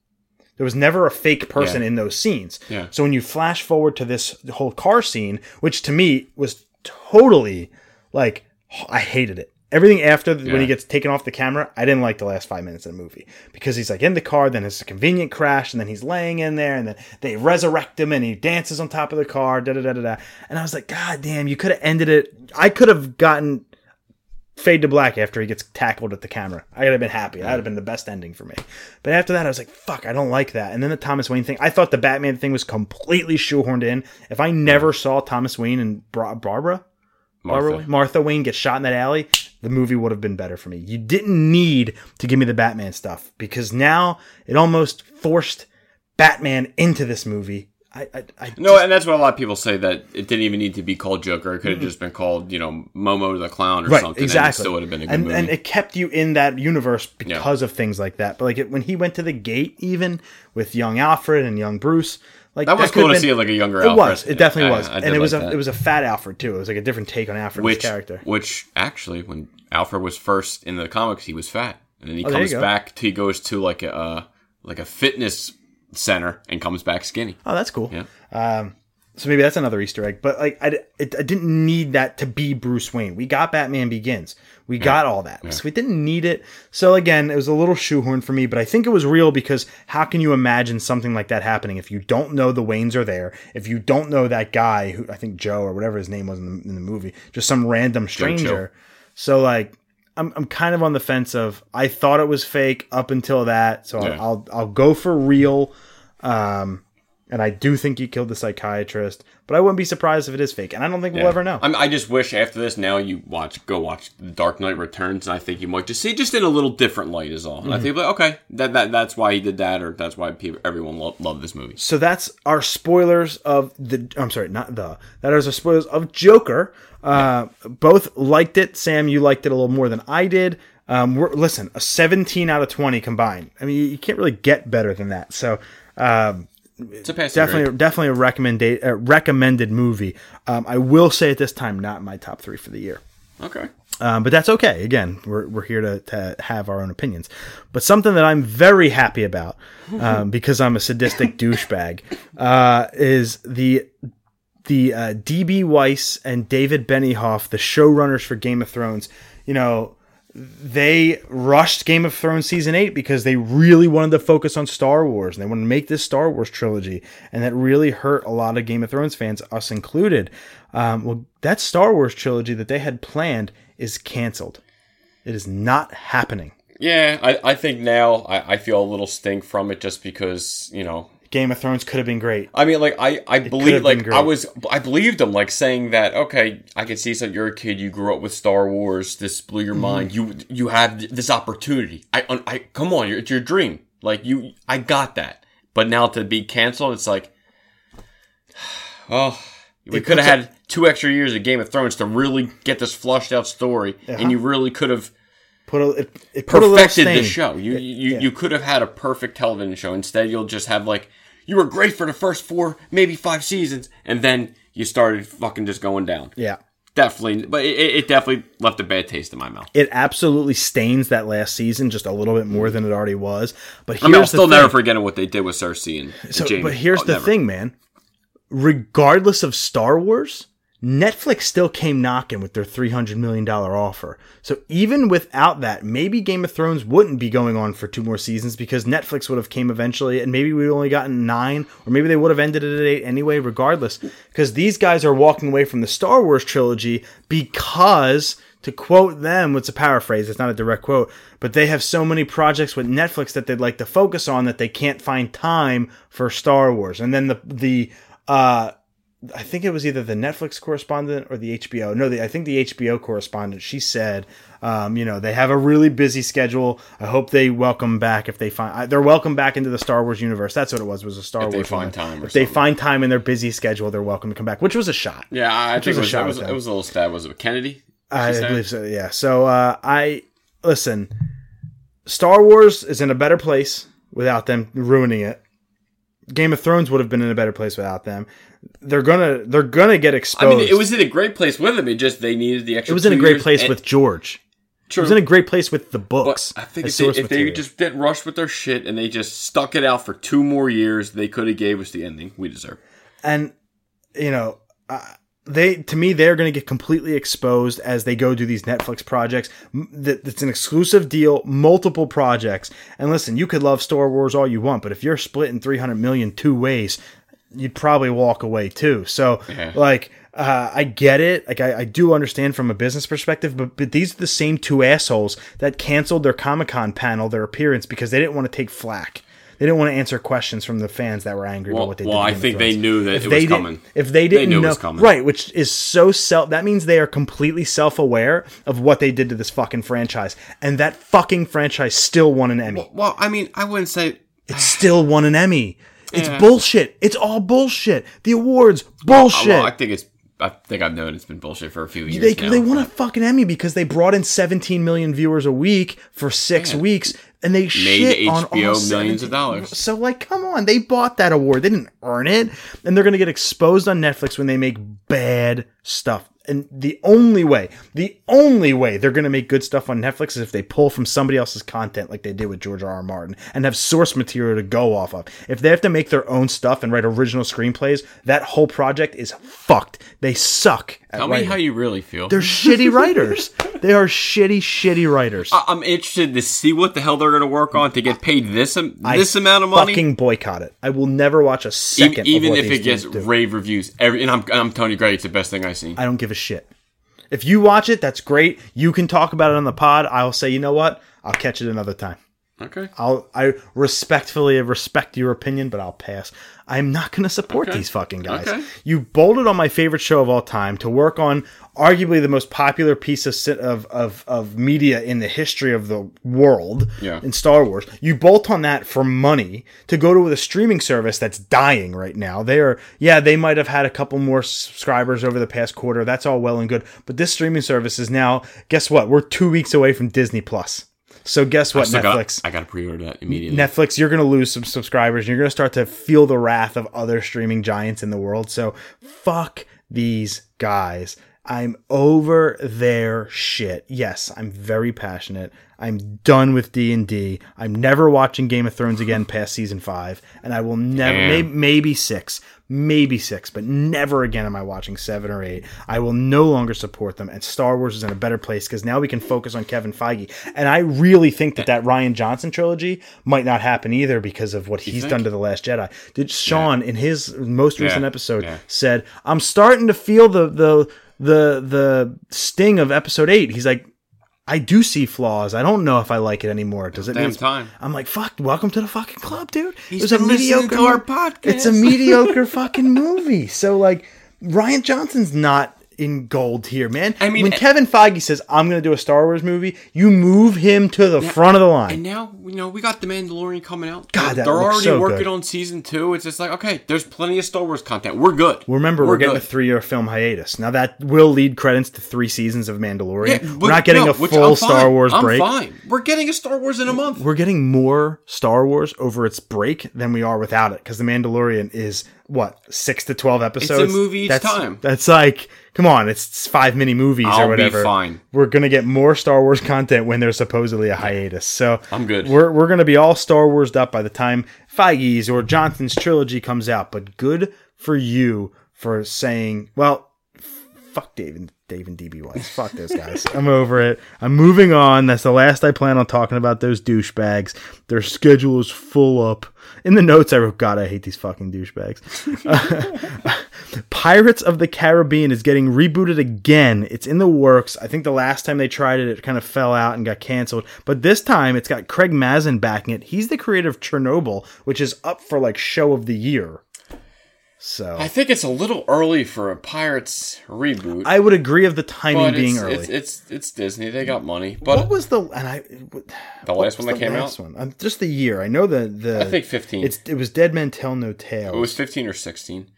There was never a fake person Yeah. in those scenes. Yeah. So when you flash forward to this whole car scene, which to me was totally like I hated it. Everything after when Yeah. he gets taken off the camera, I didn't like the last five minutes of the movie because he's like in the car, then it's a convenient crash, and then he's laying in there, and then they resurrect him, and he dances on top of the car, da da da da da. And I was like, God damn, you could have ended it. I could have gotten fade to black after he gets tackled at the camera. I would have been happy. That would have been the best ending for me. But after that, I was like, fuck, I don't like that. And then the Thomas Wayne thing, I thought the Batman thing was completely shoehorned in. If I never saw Thomas Wayne and Bra- Barbara, Barbara, Martha. Martha Wayne get shot in that alley, the movie would have been better for me. You didn't need to give me the Batman stuff because now it almost forced Batman into this movie. I, I, I No, and that's what a lot of people say that it didn't even need to be called Joker. It could have just been called, you know, Momo the Clown or right, something. exactly. And it still would have been a good and, movie. and it kept you in that universe because of things like that. But like it, when he went to the gate, even with young Alfred and young Bruce, like that was could cool to been- see like a younger It Alfred. was. It definitely I- was, I and it was like a that. it was a fat Alfred too. It was like a different take on Alfred's which character. which actually when Alfred was first in the comics, he was fat, and then he Oh, comes back. To, he goes to like a uh, like a fitness center and comes back skinny. Oh, that's cool. Yeah. Um, so maybe that's another Easter egg. But like, I, it, I didn't need that to be Bruce Wayne. We got Batman Begins. We got all that. So we didn't need it. So again, it was a little shoehorn for me, but I think it was real because how can you imagine something like that happening if you don't know the Waynes are there? If you don't know that guy who I think Joe or whatever his name was in the, in the movie, just some random stranger. So like, I'm, I'm kind of on the fence of I thought it was fake up until that. So Yeah. I'll, I'll I'll go for real. Um, and I do think he killed the psychiatrist, but I wouldn't be surprised if it is fake. And I don't think we'll ever know. I, mean, I just wish after this now you watch go watch The Dark Knight Returns, and I think you might just see just in a little different light is all. And Mm-hmm. I think like okay, that, that that's why he did that, or that's why people, everyone lo- loved this movie. so that's our spoilers of the. I'm sorry, not the. That is our spoilers of Joker. Uh, both liked it. Sam, you liked it a little more than I did. Um, we're, listen, a 17 out of 20 combined. I mean, you can't really get better than that. So, um, It's a passing definitely, grade. definitely a recommended, uh, recommended movie. Um, I will say at this time, not my top three for the year. okay. Um, but that's okay. Again, we're, we're here to, to have our own opinions. But something that I'm very happy about, um, because I'm a sadistic douchebag, uh, is the the uh, DB Weiss and David Benioff, the showrunners for Game of Thrones. You know, they rushed Game of Thrones season eight because they really wanted to focus on Star Wars and they wanted to make this Star Wars trilogy, and that really hurt a lot of Game of Thrones fans, us included. Um, well, that Star Wars trilogy that they had planned is canceled. It is not happening. Yeah, I, I think now I, I feel a little stink from it just because you know Game of Thrones could have been great. I mean, like I, I believe, like. I was, I believed him, like saying that. Okay, I can see So you're a kid. You grew up with Star Wars. This blew Mm-hmm. your mind. You, you have this opportunity. I, I come on, it's your dream. Like you, I got that. But now to be canceled, it's like, oh, we could have had two extra years of Game of Thrones to really get this flushed out story, and you really could have Put a it, it put a little perfected stain. the show. You you, Yeah. you could have had a perfect television show. Instead, you'll just have like you were great for the first four, maybe five seasons, and then you started fucking just going down. Yeah. Definitely, but it, it definitely left a bad taste in my mouth. It absolutely stains that last season just a little bit more than it already was. But here's I mean, I'll still thing. never forget what they did with Cersei and So, Jaime. but here's Oh, the never. thing, man. Regardless of Star Wars, Netflix still came knocking with their $300 million offer. So even without that, maybe Game of Thrones wouldn't be going on for two more seasons because Netflix would have came eventually and maybe we'd only gotten nine or maybe they would have ended it at eight anyway, regardless. Because these guys are walking away from the Star Wars trilogy because to quote them, it's a paraphrase, it's not a direct quote, but they have so many projects with Netflix that they'd like to focus on that they can't find time for Star Wars. And then the the uh I think it was either the Netflix correspondent or the HBO. No, the, I think the HBO correspondent. She said, um, you know, they have a really busy schedule. I hope they welcome back if they find they're welcome back into the Star Wars universe. That's what it was. Was a Star If they Wars. find one. time or If they find time in their busy schedule, they're welcome to come back. Which was a shot. Yeah, I, I Which think was a it was, shot it was, it was a little stab. Was it Kennedy? I said? believe so. Yeah. So uh, I listen. Star Wars is in a better place without them ruining it. Game of Thrones would have been in a better place without them. They're gonna they're gonna get exposed. I mean, it was in a great place with him. It just they needed the extra. it was in a great place and- with George. True. It was in a great place with the books. But I think if they, if they just didn't rush with their shit and they just stuck it out for two more years, they could have gave us the ending we deserve. and you know uh, they to me they're going to get completely exposed as they go do these netflix projects M- that it's an exclusive deal multiple projects and listen you could love star wars all you want but if you're splitting 300 million two ways you'd probably walk away too so Yeah. like uh, I get it. Like I, I do understand from a business perspective, but but these are the same two assholes that canceled their Comic Con panel, their appearance because they didn't want to take flack. They didn't want to answer questions from the fans that were angry Well- about what they well, did. to I think they knew that if it they was coming. If they didn't knew it know, was coming. right, which is so self. That means they are completely self-aware of what they did to this fucking franchise, and that fucking franchise still won an Emmy. Well, I mean, I wouldn't say It still won an Emmy. It's Yeah. bullshit. It's all bullshit. The awards, bullshit. Well, I think it's. I think I've known it's been bullshit for a few years they, now. they won a fucking Emmy because they brought in 17 million viewers a week for six Yeah. weeks, and they shit on HBO all millions 17 of dollars. So, like, come on, they bought that award. They didn't earn it, and they're gonna get exposed on Netflix when they make bad stuff. And the only way, the only way they're gonna make good stuff on Netflix is if they pull from somebody else's content, like they did with George R. R. Martin, and have source material to go off of. If they have to make their own stuff and write original screenplays, that whole project is fucked. They suck. At Tell me how you really feel. They're shitty writers. they are shitty, shitty writers. I- I'm interested to see what the hell they're going to work on to get paid this am- this amount of money. Fucking boycott it. I will never watch a second. even if it gets do. rave reviews, every and I'm I'm telling you, it's the best thing I've seen. I don't give a shit. If you watch it, that's great. You can talk about it on the pod. I'll say, you know what? I'll catch it another time. Okay. I'll I respectfully respect your opinion, but I'll pass. I'm not going to support Okay. these fucking guys. Okay. You bolted on my favorite show of all time to work on arguably the most popular piece of sit- of of, of media in the history of the world Yeah. in Star Wars. You bolt on that for money to go to a streaming service that's dying right now. They are yeah, they might have had a couple more subscribers over the past quarter. That's all well and good, but this streaming service is now guess what? We're 2 weeks away from Disney Plus. So guess what, still Netflix? got I got to pre-order that immediately. Netflix, you're going to lose some subscribers. And You're going to start to feel the wrath of other streaming giants in the world. So fuck these guys. I'm over their shit. Yes, I'm very passionate. I'm done with D&D. I'm never watching Game of Thrones again past season 5, and I will never Damn. maybe, maybe 6, maybe 6, but never again am I watching 7 or 8. I will no longer support them and Star Wars is in a better place cuz now we can focus on Kevin Feige. And I really think that that Rian Johnson trilogy might not happen either because of what he's think? done to the Last Jedi. Did Sean in his most recent Yeah, episode yeah. said, "I'm starting to feel the the the the sting of episode 8." He's like I do see flaws. I don't know if I like it anymore. Does it Damn mean time. I'm like, fuck, welcome to the fucking club, dude. He's it was a mediocre podcast. It's a mediocre fucking movie. So like Rian Johnson's not in gold here, man. I mean, when eh- Kevin Feige says I'm going to do a Star Wars movie, you move him to the front of the line. And now, you know, we got The Mandalorian coming out. God, that they're looks already so working good. on season two. It's just like, okay, there's plenty of Star Wars content. We're good. Remember, we're, getting good. a three-year film hiatus. Now that will lead credits to three seasons of Mandalorian. Yeah, we're not getting no, a full Star. Wars I'm break. fine. We're getting a Star Wars in a month. We're getting more Star Wars over its break than we are without it because the Mandalorian is what six to twelve episodes. It's a movie each that's, time. That's like, come on, it's five mini movies I'll or be whatever. fine. We're gonna get more Star Wars content when there's supposedly a hiatus. So I'm good. We're we're gonna be all Star Warsed up by the time Feige's or Johnson's trilogy comes out. But good for you for saying, well, fuck Dave and Dave and DB Weiss. Fuck those guys. I'm over it. I'm moving on. That's the last I plan on talking about those douchebags. Their schedule is full up. In the notes, I wrote, God, I hate these fucking douchebags. Uh, Pirates of the Caribbean is getting rebooted again. It's in the works. I think the last time they tried it, it kind of fell out and got canceled. But this time, it's got Craig Mazin backing it. He's the creator of Chernobyl, which is up for like show of the year. So I think it's a little early for a Pirates reboot. I would agree of the timing being it's, early. It's, it's it's Disney. They got money. But what was the and I the last one that the came last out, one? Um, just the year. I know the the. I think 15. it's it was Dead Men Tell No Tales. it was 15 or 16.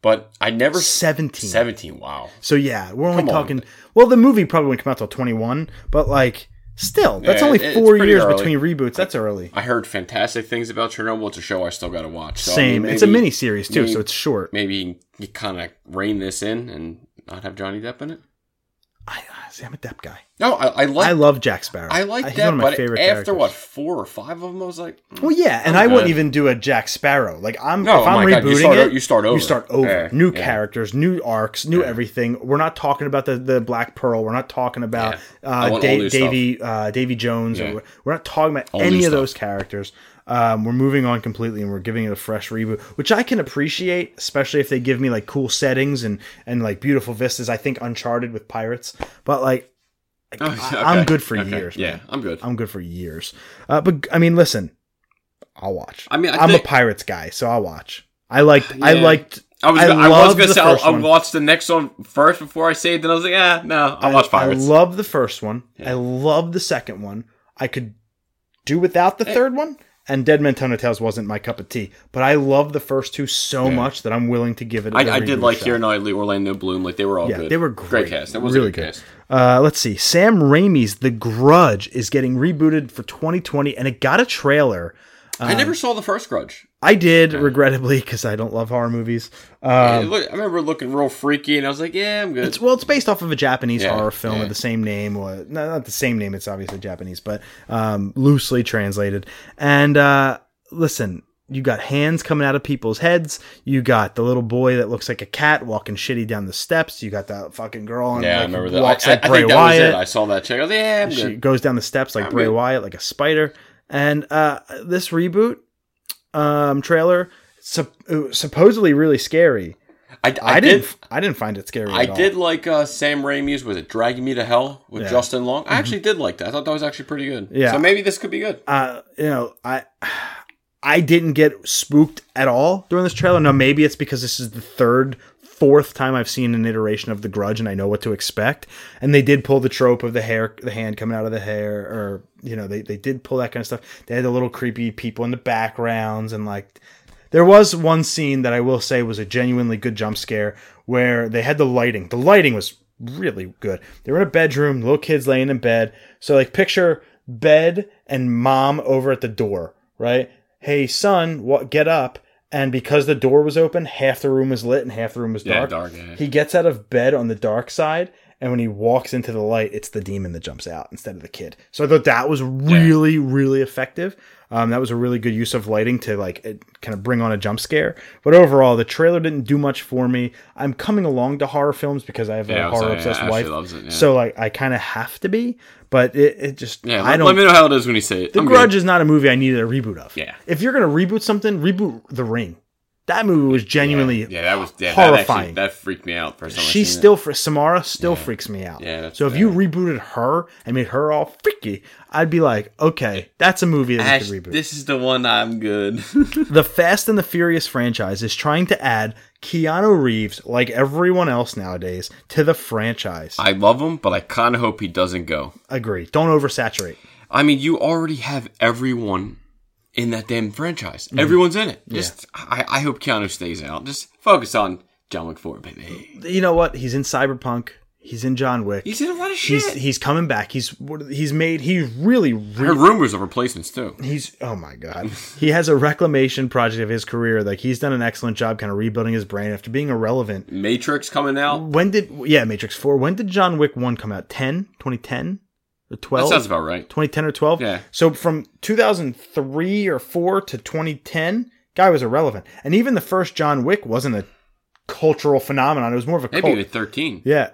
But I never. seventeen. 17. Wow. So yeah, we're only Come on. talking. Well, the movie probably wouldn't come out till twenty one, but like still, that's Yeah, only four years early. between reboots. That's early. I heard fantastic things about Chernobyl. It's a show I still got to watch. So, I Same. mean, it's a mini series too, maybe- so it's short. Maybe you kind of rein this in and not have Johnny Depp in it. I, I see, I'm a Depp guy. No, I, I like I love Jack Sparrow. I like He's that, one of my but favorite after characters. what four or five of them, I was like, mm, Well, yeah, and I'm I wouldn't even do a Jack Sparrow. Like I'm, No, if I'm my God, rebooting you start it, you start over. You start over. Yeah, new yeah. characters, new arcs, new everything. We're not talking about the, the Black Pearl. We're not talking about Yeah. Uh, Da- all new stuff. Davy uh, Davy Jones. Yeah. Or, we're not talking about All any of stuff. those characters. Um, we're moving on completely, and we're giving it a fresh reboot, which I can appreciate, especially if they give me like cool settings and and like beautiful vistas. I think Uncharted with pirates, but like Oh, I- I'm good for okay, years. Yeah, man. I'm good. I'm good for years. Uh, but I mean, listen, I'll watch. I mean, I I'm think- a Pirates guy, so I'll watch. I liked. I liked. I was, I gonna, I, was gonna say I'll, I'll watch the next one first before I say it. Then I was like, yeah, no, I'll watch Pirates. I love the first one. I love the second one. I could do without the third one. And Dead Man Tell Tales wasn't my cup of tea, but I love the first two so Yeah. much that I'm willing to give it. a I, I did like shot. Keira Knightley, Orlando Bloom, like they were all Yeah, good. they were great. great cast. That was really a good, cast. Uh, let's see. Sam Raimi's The Grudge is getting rebooted for 2020, and it got a trailer. I never saw the first Grudge. I did, regrettably, because I don't love horror movies. Um, look- I remember looking real freaky, and I was like, yeah, I'm good. It's well, it's based off of a Japanese Yeah, horror film yeah. of the same name. Or, no, not the same name. It's obviously Japanese, but um, loosely translated. And uh, listen, you got hands coming out of people's heads. You got the little boy that looks like a cat walking shitty down the steps. You got that fucking girl on yeah, I remember that. walks I, like I Bray think that was it. Wyatt. I saw that chick. I was like, yeah, I'm she good. goes down the steps like I'm Bray good. Wyatt, like a spider. And uh, this reboot um, trailer, sup- supposedly really scary. I, I, I, didn't. did. I didn't find it scary. I at all. did like uh, Sam Raimi's. Was it Dragging Me to Hell with Yeah. Justin Long? I actually did like that. I thought that was actually pretty good. Yeah. So maybe this could be good. uh, you know, I I didn't get spooked at all during this trailer. Now maybe it's because this is the third, fourth time I've seen an iteration of The Grudge, and I know what to expect. And they did pull the trope of the hair, the hand coming out of the hair, or you know, they they did pull that kind of stuff. They had the little creepy people in the backgrounds, and like. There was one scene that I will say was a genuinely good jump scare where they had the lighting. The lighting was really good. They were in a bedroom, little kids laying in bed. So like picture bed and mom over at the door, right? Hey son, what get up. And because the door was open, half the room was lit and half the room was Yeah, dark. dark, yeah. He gets out of bed on the dark side, and when he walks into the light, it's the demon that jumps out instead of the kid. So I thought that was really, really effective. Um, that was a really good use of lighting to like it kind of bring on a jump scare. But overall, the trailer didn't do much for me. I'm coming along to horror films because I have Yeah, a horror saying, obsessed Ashley wife. it, yeah. So like I kind of have to be, but it, it just Yeah, I let, don't. let me know how it is when you say it. the I'm Grudge good. is not a movie I needed a reboot of. Yeah. If you're gonna reboot something, reboot The Ring. That movie was genuinely Yeah, that was yeah, horrifying. That, actually, that freaked me out for some she still fr- Samara still freaks me out. Yeah, so if you rebooted her and made her all freaky, I'd be like, okay, that's a movie that Ash, could reboot. this is the one I'm good. the Fast and the Furious franchise is trying to add Keanu Reeves, like everyone else nowadays, to the franchise. I love him, but I kind of hope he doesn't go. Agree. Don't oversaturate. I mean, you already have everyone in that damn franchise. Mm-hmm. Everyone's in it. Just, I, I hope Keanu stays out. Just focus on John Wick 4, baby. You know what? He's in Cyberpunk. He's in John Wick. He's in a lot of shit. He's he's coming back. He's he's made. He's really really. rumors of replacements too. He's oh my god. He has a reclamation project of his career. Like he's done an excellent job, kind of rebuilding his brain after being irrelevant. Matrix coming out. When did yeah Matrix Four? When did John Wick One come out? 10? 2010? Or That twelve? sounds about right. 2010 or 12. Yeah. So from 2003 or 4 to 2010, guy was irrelevant. And even the first John Wick wasn't a cultural phenomenon. It was more of a Maybe cult. even 13. yeah.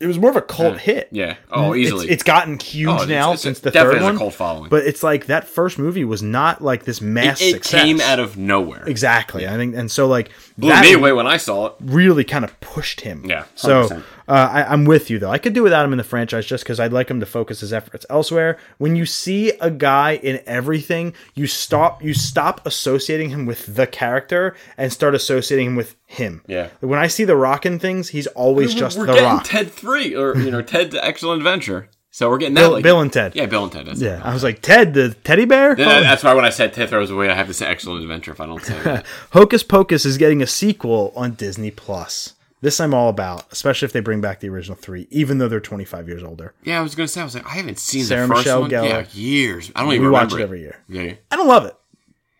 It was more of a cult hit. Yeah. Oh, easily. It's gotten huge Oh, now it's- since the third one. a cult following. But it's like that first movie was not like this mass it, it success. came out of nowhere. Exactly. I think and so like Blew that me away when I saw it. really kind of pushed him. Yeah, So 100%. uh, I, I'm with you though. I could do without him in the franchise just because I'd like him to focus his efforts elsewhere. When you see a guy in everything, you stop you stop associating him with the character and start associating him with him. Yeah. When I see the Rock in things, he's always just we're the Rock. Ted 3, or, you know, Ted Ted's Excellent Adventure. So we're getting that. Bill, like, Bill and Ted. Yeah, Bill and Ted. Yeah, I was like Ted, the teddy bear. Yeah, that- that's why when I said Ted throws away, I have to say Excellent Adventure if I don't say that. Hocus Pocus is getting a sequel on Disney Plus. This I'm all about, especially if they bring back the original three, even though they're 25 years older. yeah, I was gonna say, I was like, I haven't seen Sarah the first Michelle one. Gellar. Yeah, years. I don't even We watch it every year. Yeah, yeah. I don't love it.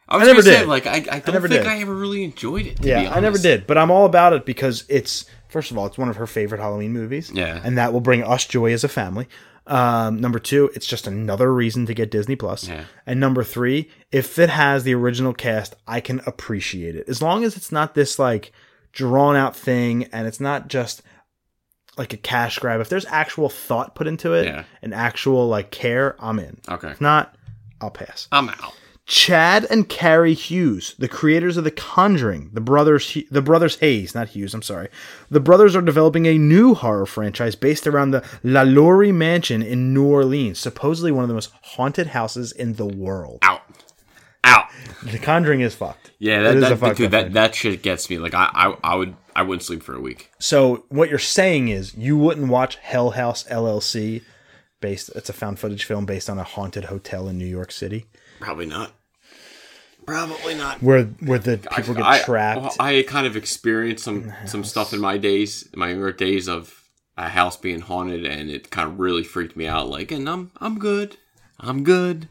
I was I never gonna say, did. like, I, I don't never think did. I ever really enjoyed it. to Yeah, I never did, but I'm all about it because it's first of all, it's one of her favorite Halloween movies. Yeah. and that will bring us joy as a family. Um, number two, it's just another reason to get Disney Plus. Yeah. And number three, if it has the original cast, I can appreciate it as long as it's not this like drawn out thing and it's not just like a cash grab. If there's actual thought put into it Yeah. and actual like care, I'm in. Okay. If not, I'll pass. I'm out. Chad and Carey Hughes, the creators of The Conjuring, the brothers, the brothers Hayes, not Hughes. I'm sorry. The brothers are developing a new horror franchise based around the LaLaurie Mansion in New Orleans, supposedly one of the most haunted houses in the world. Out. Out. The Conjuring is fucked. Yeah, that is that, dude, that that shit gets me. Like I, I I would I wouldn't sleep for a week. So what you're saying is you wouldn't watch Hell House LLC, based. It's a found footage film based on a haunted hotel in New York City, Probably not. Probably not. where where the people get I, trapped. well, I kind of experienced some some stuff in my days, my younger days of a house being haunted, and it kind of really freaked me out. Like, and I'm I'm good, I'm good,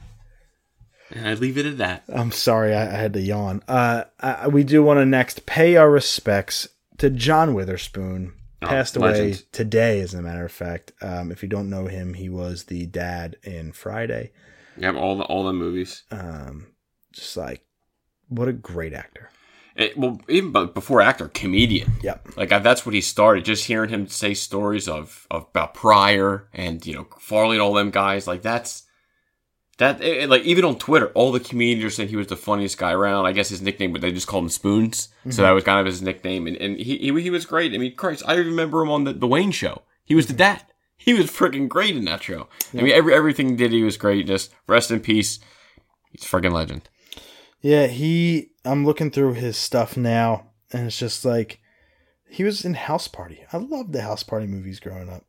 and I leave it at that. I'm sorry, I, I had to yawn. Uh, I, we do want to next pay our respects to John Witherspoon. Passed away legend. today, as a matter of fact. Um, if you don't know him, he was the dad in Friday. You have all the all the movies. Um, just like, what a great actor. It, well, even before actor, comedian. Yep. Like I, that's what he started. Just hearing him say stories of, of about Pryor and you know Farley and all them guys. Like that's that. it- it- like even on Twitter, all the comedians said he was the funniest guy around. I guess his nickname, but they just called him Spoons. So mm-hmm. that was kind of his nickname. And, and he, he he was great. I mean, Christ, I remember him on the, the Wayne Show. He was the mm-hmm. dad. He was freaking great in that show. I mean, every everything he did, he was great. Just rest in peace. He's a freaking legend. Yeah, he. I'm looking through his stuff now, and it's just like he was in House Party. I loved the House Party movies growing up.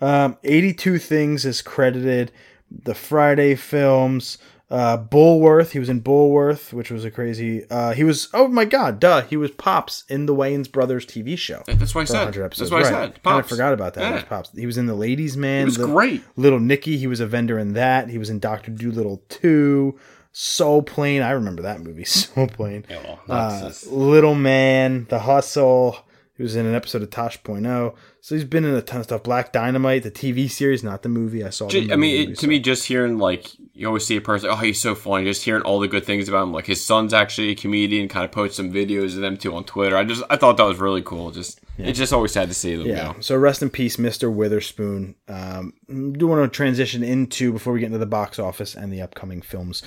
Um, 82 Things is credited. The Friday films. Uh, Bulworth. He was in Bulworth, which was a crazy. Uh, he was. Oh my God! Duh. He was Pops in the Wayans Brothers TV show. That's why I said. 100 episodes. That's why right. I said. Kinda forgot about that. Yeah. was Pops. He was in the Ladies Man. It was Li- great. Little Nicky, he was a vendor in that. He was in Doctor Dolittle 2. Soul Plane. I remember that movie. so plain. Yeah, well, Uh, Little Man, The Hustle. He was in an episode of Tosh.0. So he's been in a ton of stuff. Black Dynamite, the TV series, not the movie. I saw. The movie, I mean, movie, it, to so- me, just hearing like you always see a person, oh, he's so funny. Just hearing all the good things about him, like his son's actually a comedian. Kind of post some videos of them too on Twitter. I just, I thought that was really cool. Just, it's just always sad to see them Yeah. go. So rest in peace, Mr. Witherspoon. Um, do want to transition into before we get into the box office and the upcoming films.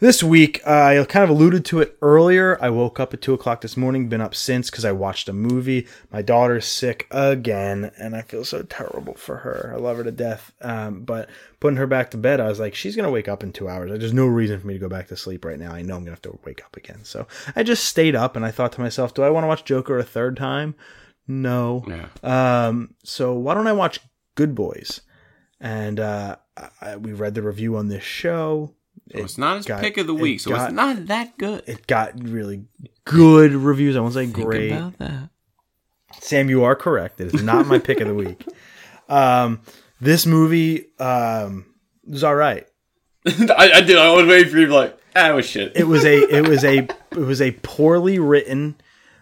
This week, uh, I kind of alluded to it earlier. I woke up at two o'clock this morning, been up since because I watched a movie. My daughter's sick again, and I feel so terrible for her. I love her to death. Um, but putting her back to bed, I was like, she's gonna wake up in two hours. There's no reason for me to go back to sleep right now. I know I'm gonna have to wake up again. So I just stayed up, and I thought to myself, do I want to watch Joker a third time? No. Yeah. Um, so why don't I watch Good Boys? And uh, I, we read the review on this show. So it's not his got- pick of the it week, so got- it's not that good. It got really good reviews. I won't say Think great. about that. Sam, you are correct. It is not my pick of the week. Um, this movie um, was all right. I, I did. I was waiting for you to be like, ah, was shit. It was a it was a it was a poorly written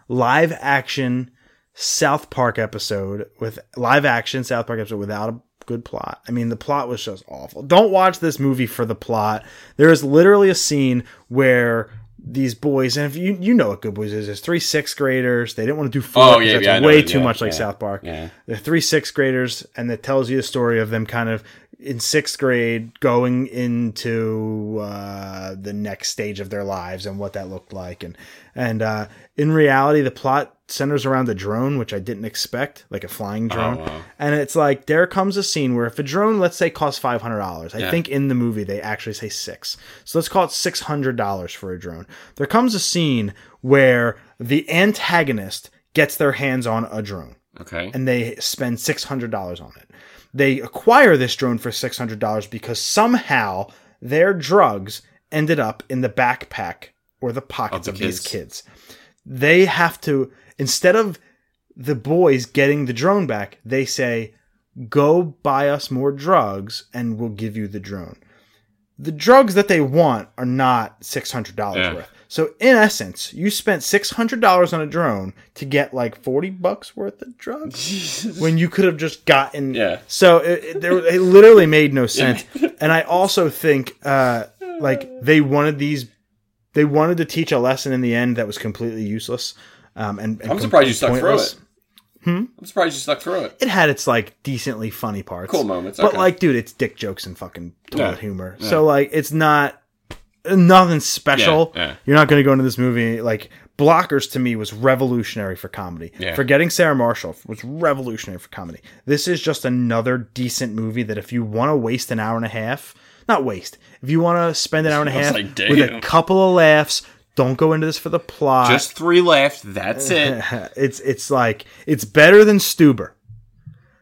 live action South Park episode with live action South Park episode without a good plot. I mean, the plot was just awful. Don't watch this movie for the plot. There is literally a scene where these boys, and if you you know what Good Boys is, there's three sixth graders. They didn't want to do four. Oh, yeah, yeah, way too yeah, much like yeah, South Park. yeah. They're three sixth graders, and it tells you a story of them kind of in sixth grade going into uh, the next stage of their lives and what that looked like. And and uh, in reality, the plot centers around a drone, which I didn't expect, like a flying oh, drone. wow. And it's like there comes a scene where if a drone, let's say, costs five hundred dollars, I Yeah. think in the movie they actually say six. So let's call it six hundred dollars for a drone. There comes a scene where the antagonist gets their hands on a drone Okay. and they spend six hundred dollars on it. They acquire this drone for six hundred dollars because somehow their drugs ended up in the backpack or the pockets Of of, the these kids. kids. They have to instead of the boys getting the drone back, they say, "Go buy us more drugs, and we'll give you the drone." The drugs that they want are not six hundred dollars Yeah. worth. So in essence, you spent six hundred dollars on a drone to get like forty bucks worth of drugs when you could have just gotten. Yeah. So it, it, there, it literally made no sense. and I also think uh, like they wanted these, they wanted to teach a lesson in the end that was completely useless. Um, and, and I'm surprised you stuck through it. I'm surprised you stuck through it. It had its like decently funny parts, Cool moments, but like, dude, it's dick jokes and fucking toilet Yeah, humor. yeah. So like, it's not nothing special. Yeah. You're not going to go into this movie like Blockers to me was revolutionary for comedy. Forgetting Sarah Marshall was revolutionary for comedy. This is just another decent movie that if you want to waste an hour and a half, not waste, if you want to spend an hour and a half like, with a couple of laughs, don't go into this for the plot. Just three left. That's it. it's it's like it's better than Stuber.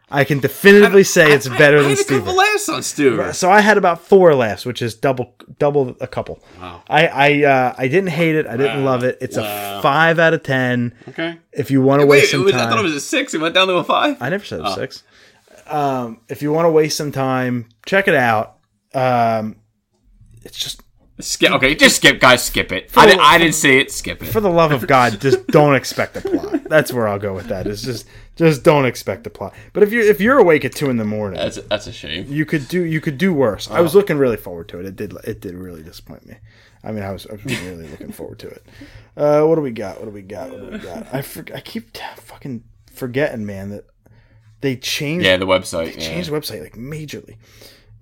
I can definitively say it's I- better I, than a couple Stuber. laughs on Stuber. So I had about four laughs, which is double double a couple. Wow. I I uh, I didn't hate it. I didn't Wow. love it. It's Wow. a five out of ten. Okay. If you want to waste some was, time, I thought it was a six. It went down to a five. I never said Oh. six. Um, if you want to waste some time, check it out. Um, it's just Skip. Okay, just skip, guys. Skip it. For I, the- I didn't see it. Skip it. for the love of God, just don't expect a plot. That's where I'll go with that. It's just just don't expect a plot. But if you're if you're awake at two in the morning, That's that's a shame. you could do you could do worse. I was looking really forward to it. It did it did really disappoint me. I mean, I was, I was really looking forward to it. Uh, what do we got? What do we got? What do we got? I for, I keep t- fucking forgetting, man, that they changed Yeah, the website. Yeah. changed the website like majorly.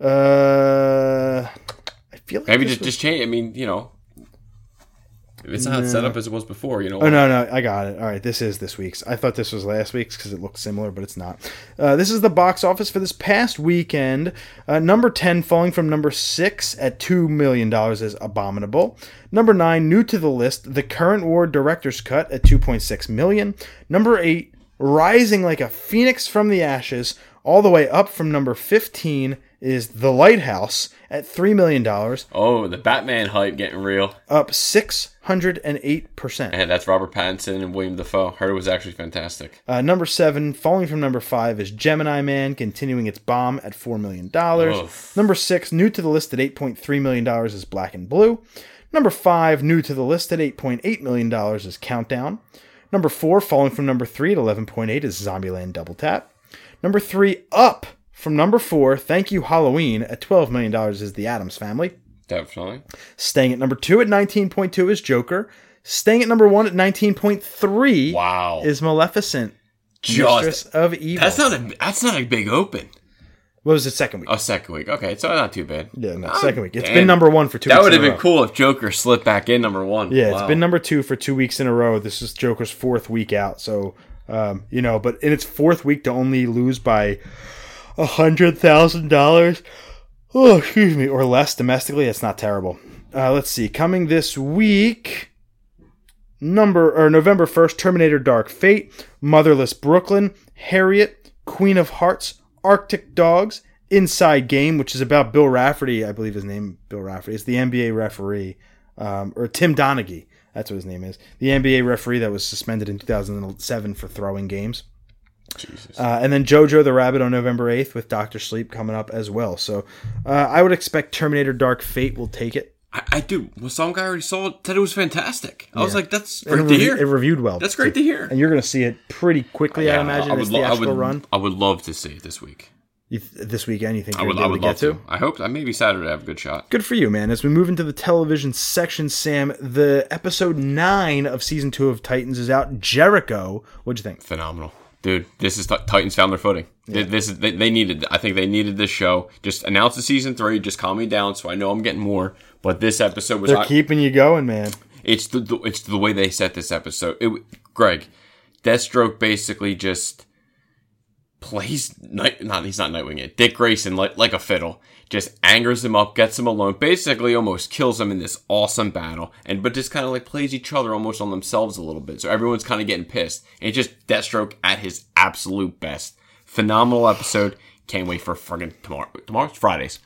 Uh, I feel like Maybe just was- just change. I mean, you know, if it's not set up as it was before, you know. Oh no, no, I got it. All right, this is this week's. I thought this was last week's because it looked similar, but it's not. Uh, this is the box office for this past weekend. Uh, number ten, falling from number six at two million dollars, is Abominable. Number nine, new to the list, the current war director's cut at two point six million. Number eight, rising like a phoenix from the ashes, all the way up from number fifteen is The Lighthouse at three million dollars, Oh, the Batman hype getting real. up six hundred and eight percent. And that's Robert Pattinson and William Dafoe. Heard it was actually fantastic. Uh, number seven, falling from number five, is Gemini Man, continuing its bomb at $4 million. Oof. Number six, new to the list at $8.3 million, is Black and Blue. Number five, new to the list at $8.8 million, is Countdown. Number four, falling from number three at 11.8, is Zombieland Double Tap. Number three, up from number four, Thank You Halloween, at $12 million, is The Addams Family. Definitely. Staying at number two at 19.2 is Joker. Staying at number one at 19.3 Wow. is Maleficent, Just- Mistress of Evil. that's not a that's not a big open. What was it? Second week. Oh, second week. Okay, so not too bad. yeah, no, Oh, second week. It's damn. been number one for two. That would have been cool if Joker slipped back in number one. Yeah, it's been number two for two weeks in a row. This is Joker's fourth week out. So, um, you know, but in its fourth week to only lose by a hundred thousand dollars, oh, excuse me, or less domestically, that's not terrible. Uh, let's see. Coming this week, number or November first, Terminator: Dark Fate, Motherless Brooklyn, Harriet, Queen of Hearts, Arctic Dogs, Inside Game, which is about Bill Rafferty, I believe his name Bill Rafferty. It's the NBA referee, um, or Tim Donaghy. That's what his name is. The NBA referee that was suspended in 2007 for throwing games. Jesus. Uh, and then JoJo the Rabbit on November 8th with Doctor Sleep coming up as well. So uh, I would expect Terminator Dark Fate will take it. I, I do. Well, some guy already saw it. Said it was fantastic. I was like, that's great it, to hear. it reviewed well. That's great to hear. And you're going to see it pretty quickly, I imagine, I this would, lo- I would, run. I would love to see it this week. Th- this weekend, you think I would, I to would get love to? to. I hope uh, maybe Saturday I have a good shot. Good for you, man. As we move into the television section, Sam, the episode nine of season two of Titans is out. Jericho, what'd you think? Phenomenal, dude. This is Titans found their footing. Th- This is they, they needed. I think they needed this show. Just announce the season three. Just calm me down, so I know I'm getting more. But this episode was. They're keeping you going, man. it's the, the it's the way they set this episode. It, Greg, Deathstroke basically just plays night. Not he's not Nightwing yet. Dick Grayson like like a fiddle. Just angers him up, gets him alone, basically almost kills him in this awesome battle, and but just kind of like plays each other almost on themselves a little bit. So everyone's kind of getting pissed. And it's just Deathstroke at his absolute best. Phenomenal episode. Can't wait for friggin' tomorrow. Tomorrow's Fridays.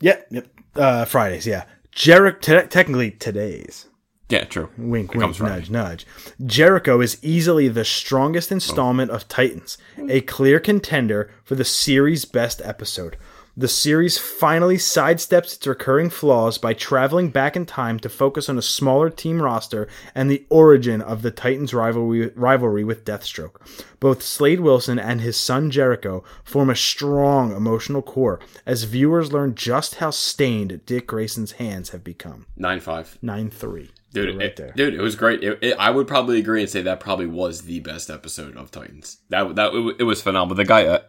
Yep, yep. Uh, Fridays, yeah. Jericho, te- technically today's. Yeah, true. Wink, It comes wink, nudge, nudge. Jericho is easily the strongest installment of Titans, a clear contender for the series' best episode. The series finally sidesteps its recurring flaws by traveling back in time to focus on a smaller team roster and the origin of the Titans' rivalry, rivalry with Deathstroke. Both Slade Wilson and his son Jericho form a strong emotional core as viewers learn just how stained Dick Grayson's hands have become. Nine five. 9 3. Dude, right it, there. dude, it was great. It, it, I would probably agree and say that probably was the best episode of Titans. That that it, it was phenomenal. The guy, uh,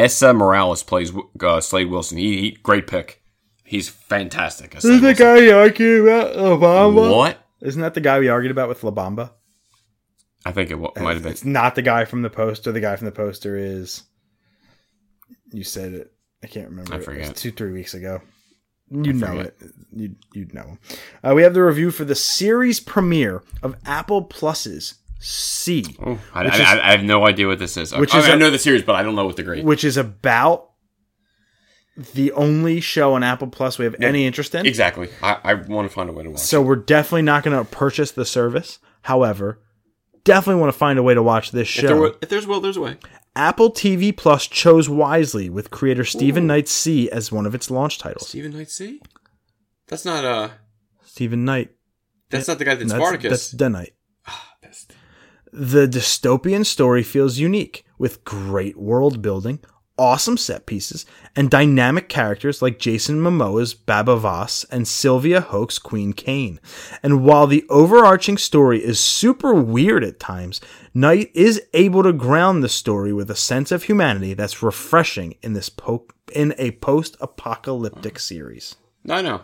Esai Morales plays uh, Slade Wilson. He, he great pick. He's fantastic. as Slade Isn't that Wilson. guy you argued about La Bamba? What? Isn't that the guy we argued about with La Bamba? I think it wa- might have been. It's not the guy from the poster. The guy from the poster is. You said it. I can't remember. I It was forget. two, three weeks ago. You know it. You you'd know. Uh, we have the review for the series premiere of Apple Plus's See, Oh, I, I, is- I, have no idea what this is. Which I, is I a- know the series, but I don't know what the grade. which is about the only show on Apple Plus we have any interest in. Exactly. I, I want to find a way to watch. So we're definitely not going to purchase the service. However, definitely want to find a way to watch this if, there show. were, if there's will, there's a way. Apple TV Plus chose wisely with creator Steven Knight See as one of its launch titles. Steven Knight See. That's not uh. Steven Knight. That's not the guy that did That's, Spartacus. that's. Best. The dystopian story feels unique with great world building, awesome set pieces, and dynamic characters like Jason Momoa's Baba Voss and Sylvia Hoek's Queen Kane. And while the overarching story is super weird at times, Knight is able to ground the story with a sense of humanity that's refreshing in this po- in a post-apocalyptic series. I no.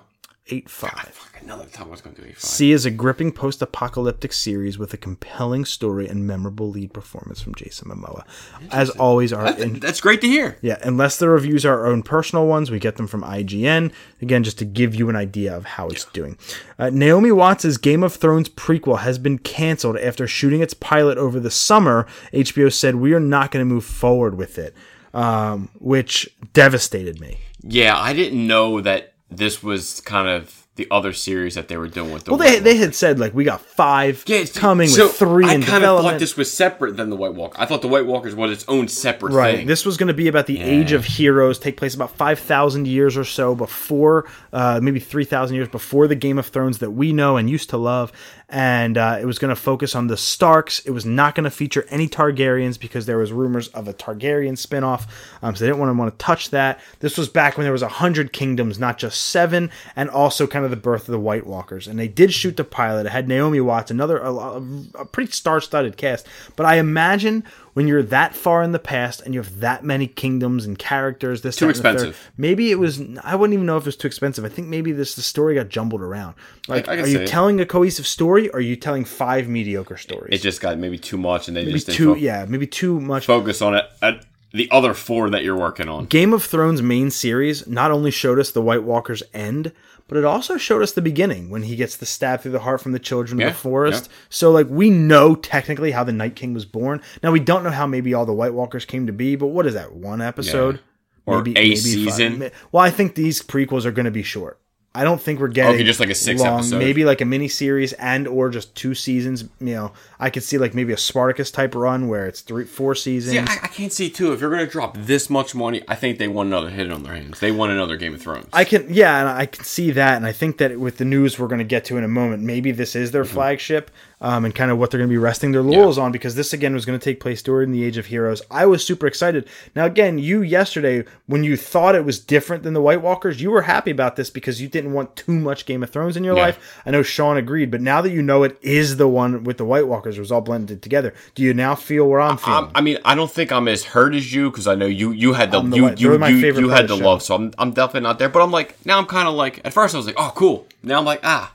8 5. Fuck, another time I was going to do A5. See is a gripping post apocalyptic series with a compelling story and memorable lead performance from Jason Momoa. As always, our in, That's great to hear. yeah, unless the reviews are our own personal ones, we get them from IGN. Again, just to give you an idea of how it's doing. Uh, Naomi Watts' Game of Thrones prequel has been canceled after shooting its pilot over the summer. HBO said we are not going to move forward with it, um, which devastated me. Yeah, I didn't know that this was kind of the other series that they were doing with the. Well, they White they Walker. had said like we got five Yeah, coming so with three I in kind of thought this was separate than the White Walker. I thought the White Walkers was its own separate Right. thing. This was going to be about the age of heroes, take place about 5,000 years or so before, uh, maybe 3,000 years before the Game of Thrones that we know and used to love. And uh, it was going to focus on the Starks. It was not going to feature any Targaryens because there was rumors of a Targaryen spinoff. Um, so they didn't want to want to touch that. This was back when there was a hundred kingdoms, not just seven, and also kind of the birth of the White Walkers. And they did shoot the pilot. It had Naomi Watts, another a, a, pretty star-studded cast. But I imagine when you're that far in the past and you have that many kingdoms and characters, this Too expensive. maybe it was. I wouldn't even know if it was too expensive. I think maybe this the story got jumbled around. Like, I can are you telling a cohesive story? or Are you telling five mediocre stories? it just got maybe too much, and they maybe just didn't too. fo- yeah, maybe too much. focus on it. At the other four that you're working on. Game of Thrones main series not only showed us the White Walker's end, but it also showed us the beginning when he gets the stab through the heart from the children Yeah, of the forest. So like we know technically how the Night King was born. Now we don't know how maybe all the White Walkers came to be, but what is that? One episode? Or a five. season. Well, I think these prequels are going to be short. I don't think we're getting Okay, just like a six long, episode. maybe like a mini series and or just two seasons. You know, I could see like maybe a Spartacus type run where it's three, four seasons. Yeah, I, I can't see too. If you're going to drop this much money, I think they want another hit on their hands. They want another Game of Thrones. I can, yeah, and I can see that, and I think that with the news we're going to get to in a moment, maybe this is their Mm-hmm. flagship, um, and kind of what they're going to be resting their laurels on, because this again was going to take place during the Age of Heroes. I was super excited. Now, again, you yesterday when you thought it was different than the White Walkers, you were happy about this because you didn't want too much Game of Thrones in your Yeah. life. I know Sean agreed, but now that you know it is the one with the White Walkers, it was all blended together. Do you now feel where I'm feeling? I'm, I mean, I don't think I'm as hurt as you because I know you you had the, the you you my you, you had the the show. love, so I'm I'm definitely not there. But I'm like now I'm kind of like at first I was like oh cool. Now I'm like ah,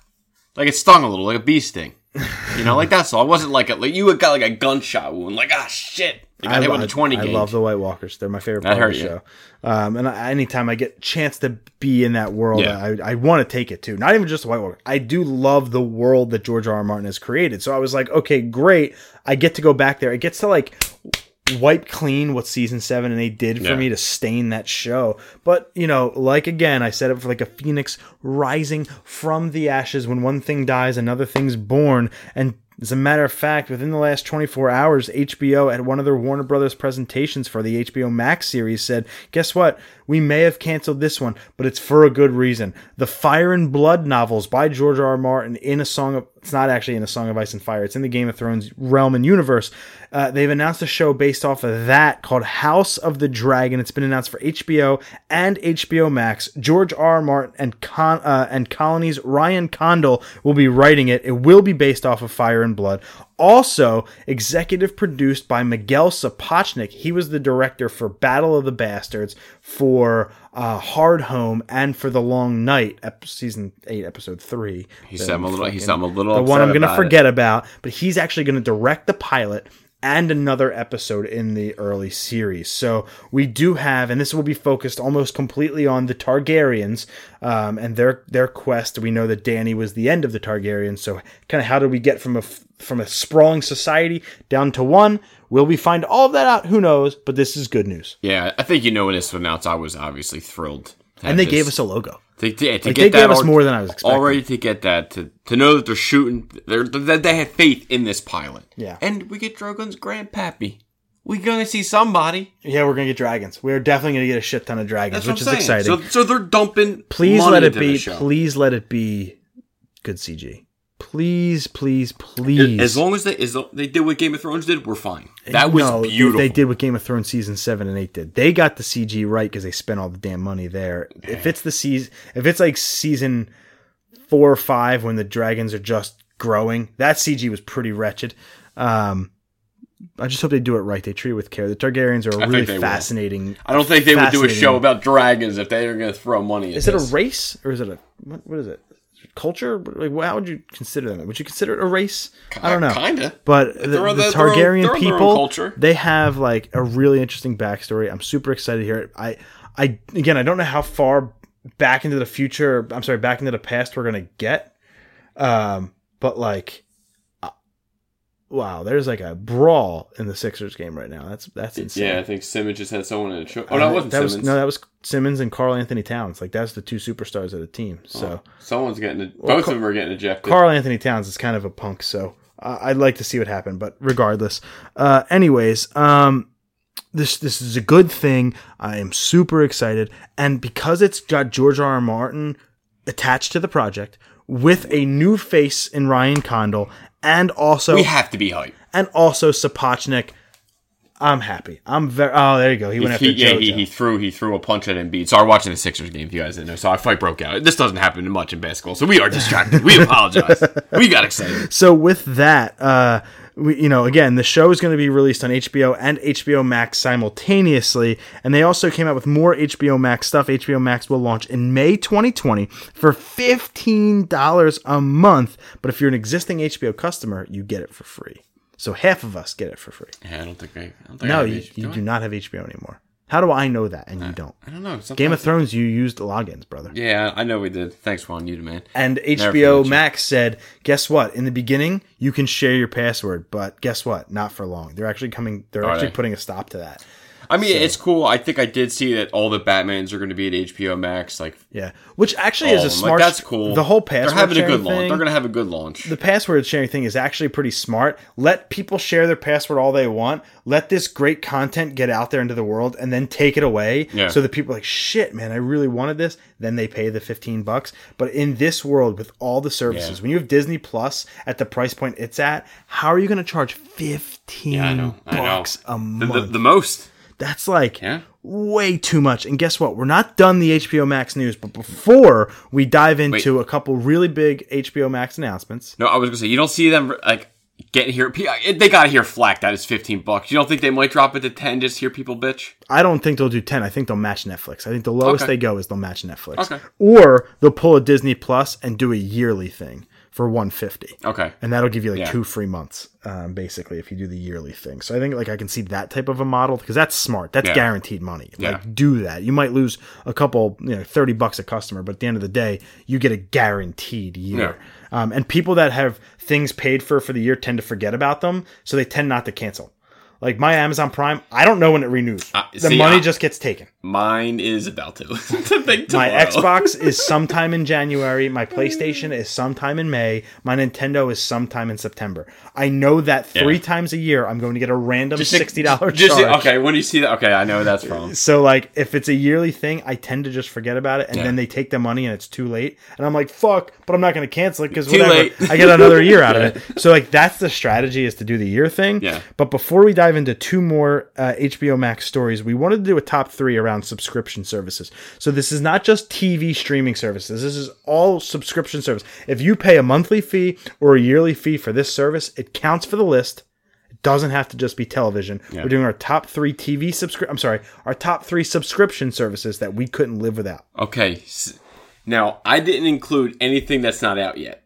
like it stung a little like a bee sting, you know like that's all. I wasn't like a, like you got like a gunshot wound like ah shit. You got hit with a twenty I love the White Walkers. They're my favorite That part of the you. show. Um, and I, anytime I get a chance to be in that world, Yeah. I, I want to take it too. Not even just the White Walker. I do love the world that George R. R. Martin has created. So I was like, okay, great. I get to go back there. It gets to like wipe clean what season seven and eight did for Yeah. me to stain that show. But you know, like again, I said it for like a phoenix rising from the ashes. When one thing dies, another thing's born. And as a matter of fact, within the last 24 hours, HBO at one of their Warner Brothers presentations for the HBO Max series said, "Guess what? We may have canceled this one, but it's for a good reason. The Fire and Blood novels by George R. R. Martin in a song of it's not actually in a Song of Ice and Fire. It's in the Game of Thrones realm and universe. Uh, they've announced a show based off of that called House of the Dragon. It's been announced for HBO and HBO Max. George R. R. Martin and Con- uh, and Colony's Ryan Condal will be writing it. It will be based off of Fire and Blood. Also, executive produced by Miguel Sapochnik. He was the director for Battle of the Bastards, for uh, Hardhome, and for The Long Night, ep- season eight, episode three. He said I'm a little. He fucking- said I'm a little. the one I'm going to about it. forget about, but he's actually going to direct the pilot and another episode in the early series. So we do have, and this will be focused almost completely on the Targaryens um, and their their quest. We know that Dany was the end of the Targaryens. So kind of how do we get from a f- from a sprawling society down to one? Will we find all of that out? Who knows? But this is good news. Yeah, I think you know when this was announced. I was obviously thrilled. And they this. gave us a logo. They, yeah, to Like, get they that gave us more than I was expecting. Already to get that to to know that they're shooting, they're that they have faith in this pilot. Yeah. and we get Drogon's grandpappy. We're gonna see somebody. Yeah, we're gonna get dragons. We're definitely gonna get a shit ton of dragons, That's which is saying. exciting. So, so they're dumping. please let it be please let it be good cg please please please As long as they as they did what Game of Thrones did, we're fine. That was No, beautiful. they did what game of thrones season 7 and 8 did they got the cg right because they spent all the damn money there if it's the season if it's like season 4 or 5 when the dragons are just growing that cg was pretty wretched um I just hope they do it right. They treat it with care. The Targaryens are a really they will. fascinating. I don't think they would do a show about dragons if they were going to throw money. At Is it a race or is it a what, what is it? Culture? Like, how would you consider them? Would you consider it a race? I don't know. Kinda. But the, the they're Targaryen own- they're their own people, culture. they have like a really interesting backstory. I'm super excited to hear it. I, I again, I don't know how far back into the future. I'm sorry, back into the past we're gonna get. Um, but like, wow, there's like a brawl in the Sixers game right now. That's that's insane. Yeah, I think Simmons just had someone in the show. Oh, no, wasn't that Simmons. was no, that was Simmons and Karl-Anthony Towns. Like that's the two superstars of the team. So. Someone's getting. both Car- of them are getting ejected. Carl Anthony Towns is kind of a punk, so uh, I'd like to see what happened. But regardless, uh, anyways, um, this this is a good thing. I am super excited, and because it's got George R. R. Martin attached to the project with a new face in Ryan Condal, and also we have to be hyped. and also Sapochnik. I'm happy. I'm very. Oh, there you go. He, went after He, yeah, he, he threw he threw a punch at Embiid. So I was watching the Sixers game. If you guys didn't know, so our fight broke out. This doesn't happen much in basketball, so we are distracted. we apologize. We got excited. so with that, uh, we, you know, again, the show is going to be released on HBO and HBO Max simultaneously, and they also came out with more HBO Max stuff. HBO Max will launch in May 2020 for fifteen dollars a month, but if you're an existing HBO customer, you get it for free. So half of us get it for free. Yeah, I don't think I. I don't think No, I you, you do not have HBO anymore. How do I know that and you don't? I don't know. Sometimes, Game of Thrones, you used logins, brother. Yeah, I know we did. Thanks, Juan. You man. And Never HBO forget you. Max said, guess what? In the beginning, you can share your password, but guess what? Not for long. They're actually coming, they're Are actually they? putting a stop to that. I mean, it's cool. I think I did see that all the Batmans are going to be at HBO Max. Like, Yeah. Which actually is a oh, smart. Like, that's cool. The whole password They're having a good launch. thing- They're going to have a good launch. the password sharing thing is actually pretty smart. Let people share their password all they want. Let this great content get out there into the world and then take it away. Yeah. So that people are like, shit, man, I really wanted this. Then they pay the 15 bucks. But in this world with all the services, Yeah. when you have Disney Plus at the price point it's at, how are you going to charge 15 yeah, I know. I know. bucks a The, month? the, the most. That's like Yeah. way too much. And guess what? We're not done the HBO Max news, but before we dive into a couple really big HBO Max announcements, No, I was going to say, you don't see them, like, getting here. Uh, they got to hear flack that is 15 bucks. You don't think they might drop it to 10 just hear people bitch? I don't think they'll do 10. I think they'll match Netflix. I think the lowest Okay. they go is they'll match Netflix. Okay. Or they'll pull a Disney Plus and do a yearly thing for 150. Okay. And that'll give you like Yeah. two free months, um, basically, if you do the yearly thing. So I think like I can see that type of a model because that's smart. That's Yeah. guaranteed money. Yeah. Like do that. You might lose a couple, you know, thirty bucks a customer, but at the end of the day, you get a guaranteed year. Um, and people that have things paid for for the year tend to forget about them, so they tend not to cancel. Like my Amazon Prime, I don't know when it renews. Uh, the see, money I- just gets taken. Mine is about to. A My. Xbox is sometime in January. My PlayStation is sometime in May. My Nintendo is sometime in September. I know that three Yeah. times a year I'm going to get a random Just- sixty dollars charge. Okay, when you see that, okay, I know where that's from. So like if it's a yearly thing, I tend to just forget about it, and Yeah. then they take the money and it's too late, and I'm like, fuck, but I'm not going to cancel it because whatever, late. I get another year out of it. So like that's the strategy is to do the year thing. Yeah. But before we dive into two more uh, HBO Max stories, we wanted to do a top three around subscription services. So this is not just TV streaming services. This is all subscription service. If you pay a monthly fee or a yearly fee for this service, it counts for the list. It doesn't have to just be television. We're doing our top three TV subscri- I'm sorry, our top three subscription services that we couldn't live without. Okay, now I didn't include anything that's not out yet.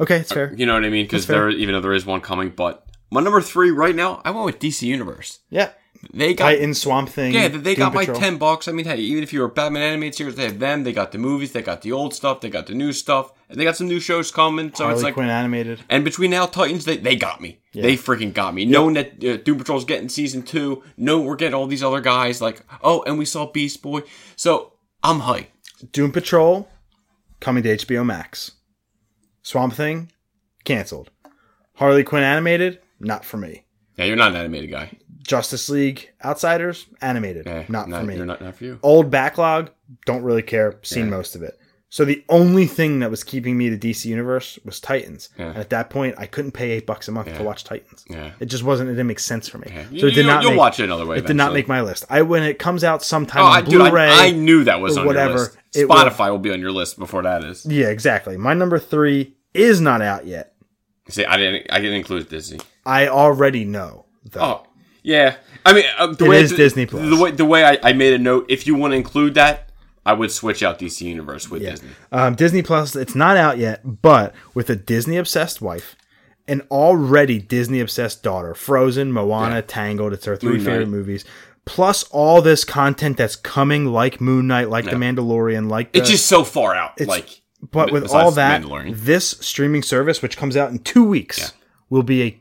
Okay, it's fair. You know what I mean? Because there, even though there is one coming, but my number three right now, I went with DC Universe. Yeah. They got Titan, Swamp Thing. yeah, they Doom got my ten bucks. I mean, hey, even if you're a Batman animated series, they have them. They got the movies. They got the old stuff. They got the new stuff. And they got some new shows coming. So Harley it's like, Quinn animated. and between now Titans, they, they got me. They freaking got me. Knowing that uh, Doom Patrol's getting season two, knowing we're getting all these other guys, like oh, and we saw Beast Boy. So I'm hyped. Doom Patrol coming to HBO Max. Swamp Thing canceled. Harley Quinn animated not for me. Yeah, you're not an animated guy. Justice League Outsiders animated Yeah, not, for me. You're not, not for you. Old backlog don't really care. Seen most of it. So the only thing that was keeping me the DC Universe was Titans. Yeah. And at that point, I couldn't pay eight bucks a month to watch Titans. Yeah. It just wasn't. It didn't make sense for me. Yeah. So You- it did you'll- not. you'll make, watch it another way It did not make my list. I when it comes out sometime Oh, on I, Blu-ray. I knew that was on whatever, your list. it will- Spotify will be on your list before that is. yeah, exactly. My number three is not out yet. See, I didn't. I didn't include Disney. I already know. Though. Oh, yeah. I mean, uh, the It way is the, Disney Plus. The way the way I, I made a note, if you want to include that, I would switch out DC Universe with Disney. Um, Disney Plus, it's not out yet, but with a Disney obsessed wife, an already Disney obsessed daughter, Frozen, Moana, Tangled, it's her three Moon favorite Knight. movies, plus all this content that's coming, like Moon Knight, like The Mandalorian, like the, It's just so far out. Like, but with all that, this streaming service, which comes out in two weeks, will be a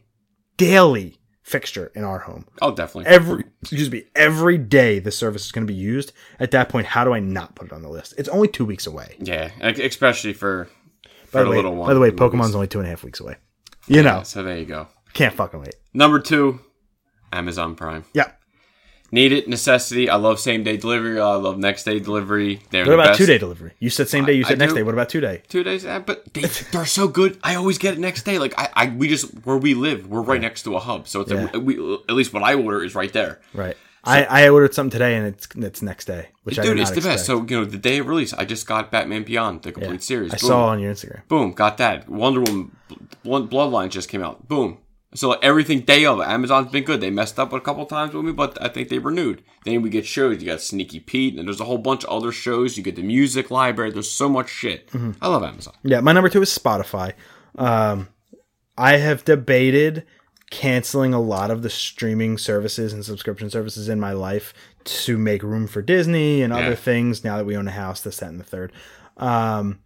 daily fixture in our home. oh, definitely. Every excuse me, every day the service is going to be used. At that point, how do I not put it on the list? It's only two weeks away. yeah, especially for for By the way, little one. by the way, the movies. Pokemon's only two and a half weeks away. You know, So there you go. can't fucking wait. Number two, Amazon Prime. Yeah. Need it, necessity. I love same day delivery. I love next day delivery. They're What about best. two day delivery? You said same day. You I said next do. day. What about two day? Two days, eh, but they, they're so good. I always get it next day. Like I, I, we just where we live, we're right next to a hub, so it's Yeah. a, we, at least what I order is right there. Right. I, I ordered something today and it's it's next day, which I Dude, did it's the best. So you know, the day of release, I just got Batman Beyond, the complete series. I Boom. saw on your Instagram. Boom, got that. Wonder Woman, Bloodline just came out. Boom. So everything day of Amazon's been good. They messed up a couple times with me, but I think they renewed. Then we get shows. You got Sneaky Pete, and there's a whole bunch of other shows. You get the music library. There's so much shit. Mm-hmm. I love Amazon. Yeah, my number two is Spotify. Um, I have debated canceling a lot of the streaming services and subscription services in my life to make room for Disney and other things. Now that we own a house, this, that, and the third. Um,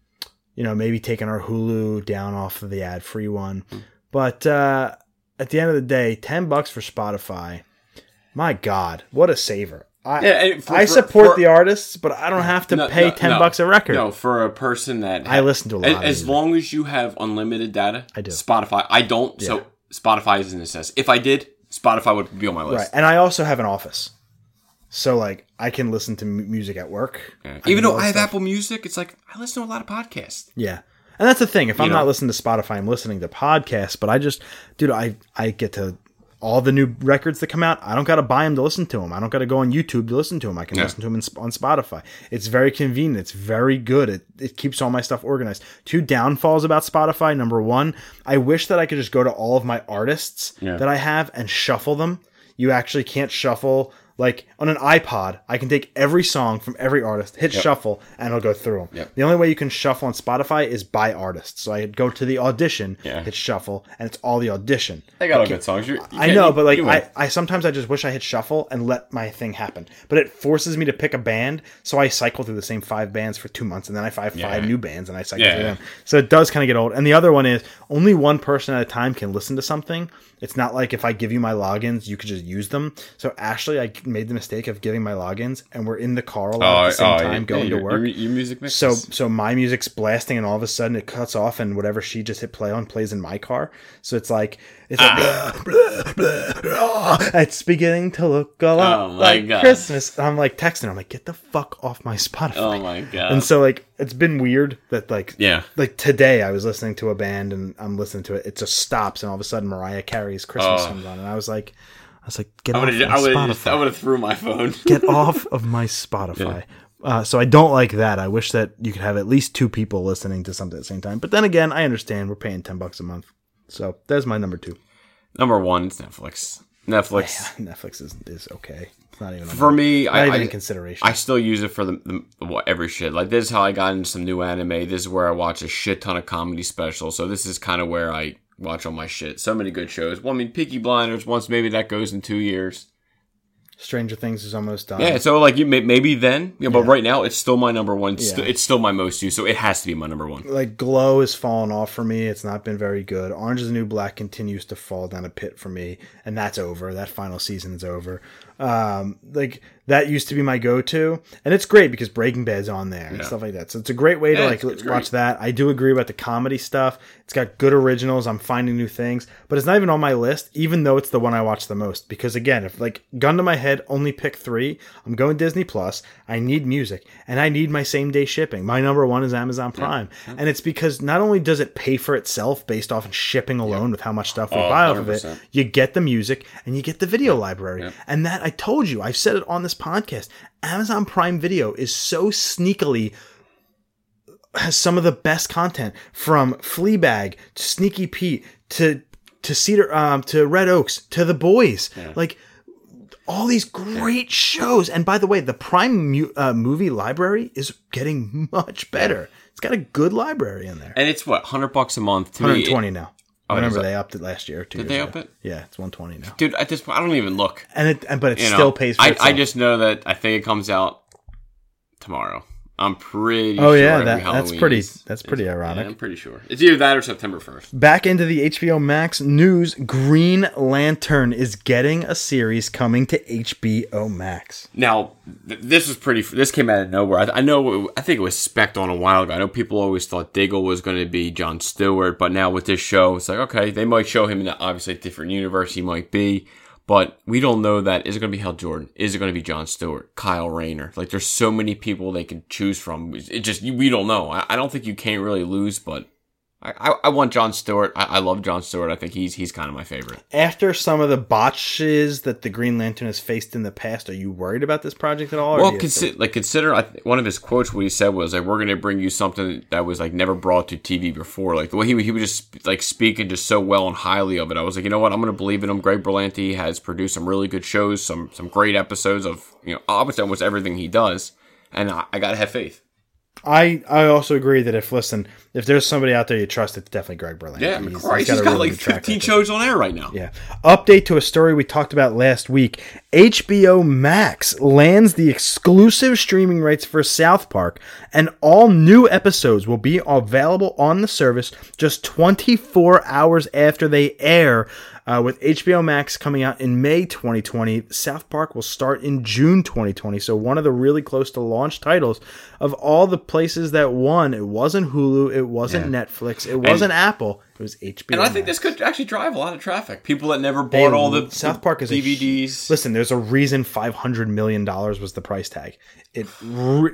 you know, maybe taking our Hulu down off of the ad free one. But uh, at the end of the day, ten bucks for Spotify. My God, what a saver! I Yeah, for- I support for- the artists, but I don't have to No, pay no, ten no. bucks a record. No, for a person that I listen to a lot of As, as long as you have unlimited data, I do. Spotify, I don't. So Spotify is a necessity. If I did, Spotify would be on my Right. list. And I also have an office. So like I can listen to m- music at work. Yeah. Even though I have stuff. Apple Music, it's like I listen to a lot of podcasts. Yeah. And that's the thing. If I'm know? not listening to Spotify, I'm listening to podcasts, but I just dude, I I get to all the new records that come out, I don't got to buy them to listen to them. I don't got to go on YouTube to listen to them. I can Yeah. listen to them in, on Spotify. It's very convenient. It's very good. It, it keeps all my stuff organized. Two downfalls about Spotify. Number one, I wish that I could just go to all of my artists Yeah. that I have and shuffle them. You actually can't shuffle Like on an iPod, I can take every song from every artist, hit shuffle, and it'll go through them. Yep. The only way you can shuffle on Spotify is by artist. So I go to the audition, Yeah. hit shuffle, and it's all the audition. They got all good songs. You I know, but like. I, I sometimes I just wish I hit shuffle and let my thing happen. But it forces me to pick a band, so I cycle through the same five bands for two months, and then I find five new bands and I cycle Yeah. through them. So it does kind of get old. And the other one is only one person at a time can listen to something. It's not like if I give you my logins, you could just use them. So Ashley, I made the mistake of giving my logins, and we're in the car a lot at the same oh, time yeah, going yeah, to work. Your, your music mix. So so my music's blasting and all of a sudden it cuts off and whatever she just hit play on plays in my car. So it's like it's like Ah. blah, blah, blah, blah. it's beginning to look a lot Oh like God. Christmas. I'm like texting her, I'm like, get the fuck off my Spotify. oh my god. And so like it's been weird that like yeah. like today I was listening to a band and I'm listening to it, it just stops and all of a sudden Mariah Carey's Christmas Oh. comes on and I was like I was like, get I off my. I. Spotify I would have threw my phone. get off of my Spotify. Uh, so I don't like that. I wish that you could have at least two people listening to something at the same time. But then again, I understand we're paying ten bucks a month. So that's my number two. Number one, it's Netflix. Netflix. Netflix is, is okay. It's not even For me, not I, even I, in consideration. I still use it for the, the what, every shit. Like this is how I got into some new anime. This is where I watch a shit ton of comedy specials. So this is kind of where I watch all my shit. So many good shows. Well, I mean, Peaky Blinders. Once maybe that goes in two years. Stranger Things is almost done. Yeah. So like you may, maybe then, know, but right now it's still my number one. It's, Yeah. still, it's still my most used. So it has to be my number one. like Glow has fallen off for me. It's not been very good. Orange is the New Black continues to fall down a pit for me, and that's over. That final season is over. Um, like that used to be my go-to, and it's great because Breaking Bad's on there and Yeah. stuff like that. So it's a great way to like watch great. that. I do agree about the comedy stuff. It's got good originals. I'm finding new things, but it's not even on my list, even though it's the one I watch the most. Because again, if like gun to my head, only pick three. I'm going Disney Plus. I need music, and I need my same day shipping. My number one is Amazon Prime, and it's because not only does it pay for itself based off shipping alone with how much stuff we Oh, buy off of it, you get the music and you get the video library. And that I told you, I've said it on this podcast. Amazon Prime Video is so sneakily has some of the best content from Fleabag to Sneaky Pete to to Cedar um to Red Oaks to The Boys. Like all these great shows. And by the way, the Prime mu- uh, movie library is getting much better. It's got a good library in there. And it's what hundred bucks a month. To 120 now. Oh, Remember they upped it last year. Two Did they up it? Yeah, it's 120 now. dude. At this point, I don't even look. And it, and, but it You know, still pays for I, itself. I just know that I think it comes out tomorrow. I'm pretty. Oh sure yeah, that, that's pretty. is- That's pretty Yeah, ironic. I'm pretty sure. It's either that or September first. Back into the HBO Max news. Green Lantern is getting a series coming to HBO Max. Now, th- this was pretty. This came out of nowhere. I, I know. I think it was specced on a while ago. I know people always thought Diggle was going to be John Stewart, but now with this show, it's like okay, they might show him in obviously a different universe. He might be, but we don't know that. Is it going to be Hal Jordan? Is it going to be John Stewart? Kyle Rayner? Like, there's so many people they can choose from. It just we don't know. I, I don't think you can't really lose, but. I, I, I want John Stewart. I, I love John Stewart. I think he's he's kind of my favorite. After some of the botches that the Green Lantern has faced in the past, are you worried about this project at all? Well, you like consider I th- one of his quotes. What he said was like, "We're going to bring you something that was like never brought to TV before." Like the way he he would just like speaking just so well and highly of it. I was like, you know what? I'm going to believe in him. Greg Berlanti has produced some really good shows, some some great episodes of you know obviously almost everything he does, and I, I got to have faith. I I also agree that if listen, if there's somebody out there you trust, it's definitely Greg Berlanti. Yeah, He's- Christ, he's got really like good track 15 shows on air right now. Yeah. Update to a story we talked about last week. HBO Max lands the exclusive streaming rights for South Park, and all new episodes will be available on the service just 24 hours after they air. Uh, with HBO Max coming out in May 2020, South Park will start in June 2020. So, one of the really close to launch titles of all the places that won. It wasn't Hulu, it wasn't Netflix, it wasn't Apple, it was HBO. And I think Max. this could actually drive a lot of traffic. People that never bought all the South Park is a DVDs. Listen, there's a reason 500 million dollars was the price tag. It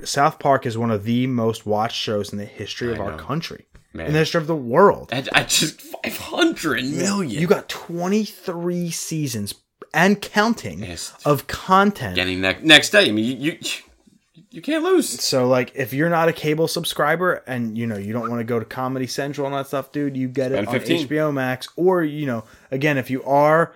South Park is one of the most watched shows in the history of our country, Man. in the history of the world. I, I just 500 million. You got 23 seasons and counting Yes. of content. getting next next day. I mean, you you, you can't lose. So like if you're not a cable subscriber and you know you don't want to go to Comedy Central and that stuff, dude, you get it on 15. HBO Max or you know, again, if you are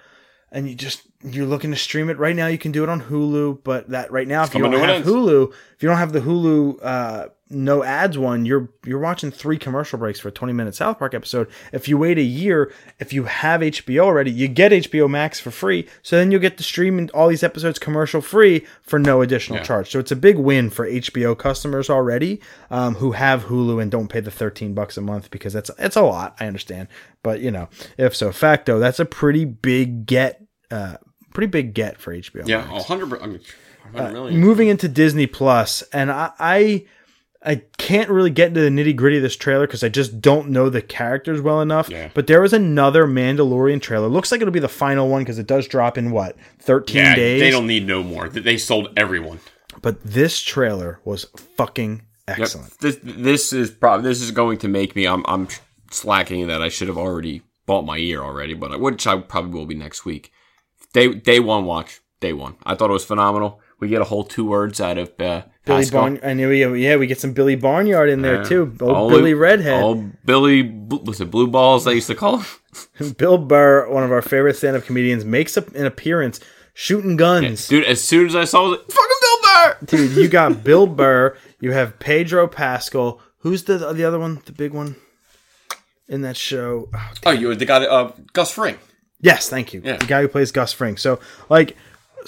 and you just you're looking to stream it right now, you can do it on Hulu. But that right now, if you don't have end. Hulu, if you don't have the Hulu uh, no ads one, you're you're watching three commercial breaks for a 20 minute South Park episode. If you wait a year, if you have HBO already, you get HBO Max for free. So then you'll get to stream all these episodes commercial free for no additional Yeah. charge. So it's a big win for HBO customers already um, who have Hulu and don't pay the 13 bucks a month because that's it's a lot. I understand, but you know, if so facto, that's a pretty big get. Uh, pretty big get for HBO. Yeah, Max. hundred. I mean, 100 million. Moving into Disney Plus, and I, I I can't really get into the nitty gritty of this trailer because I just don't know the characters well enough. Yeah. But there was another Mandalorian trailer. Looks like it'll be the final one because it does drop in what thirteen yeah, days. they don't need no more. They- sold everyone. But this trailer was fucking Yep. excellent. This this is probably this is going to make me. I'm I'm slacking that I should have already bought my ear already, but I, which I probably will be next week. Day day one watch. Day one. I thought it was phenomenal. We get a whole two words out of uh, Billy Barn. I knew. we- Yeah, we get some Billy Barnyard in there Yeah. too. Old All- Billy Redhead. All Billy, was it Blue Balls? They used to call him. Bill Burr, one of our favorite stand-up comedians, makes up an appearance shooting guns. Dude, as soon as I saw it, fucking Bill Burr. Dude, you got Bill Burr. You have Pedro Pascal. Who's the the other one? The big one in that show. Oh, Oh, you the guy, uh, Gus Fring. yes, thank you. Yeah. The guy who plays Gus Fring. So, like,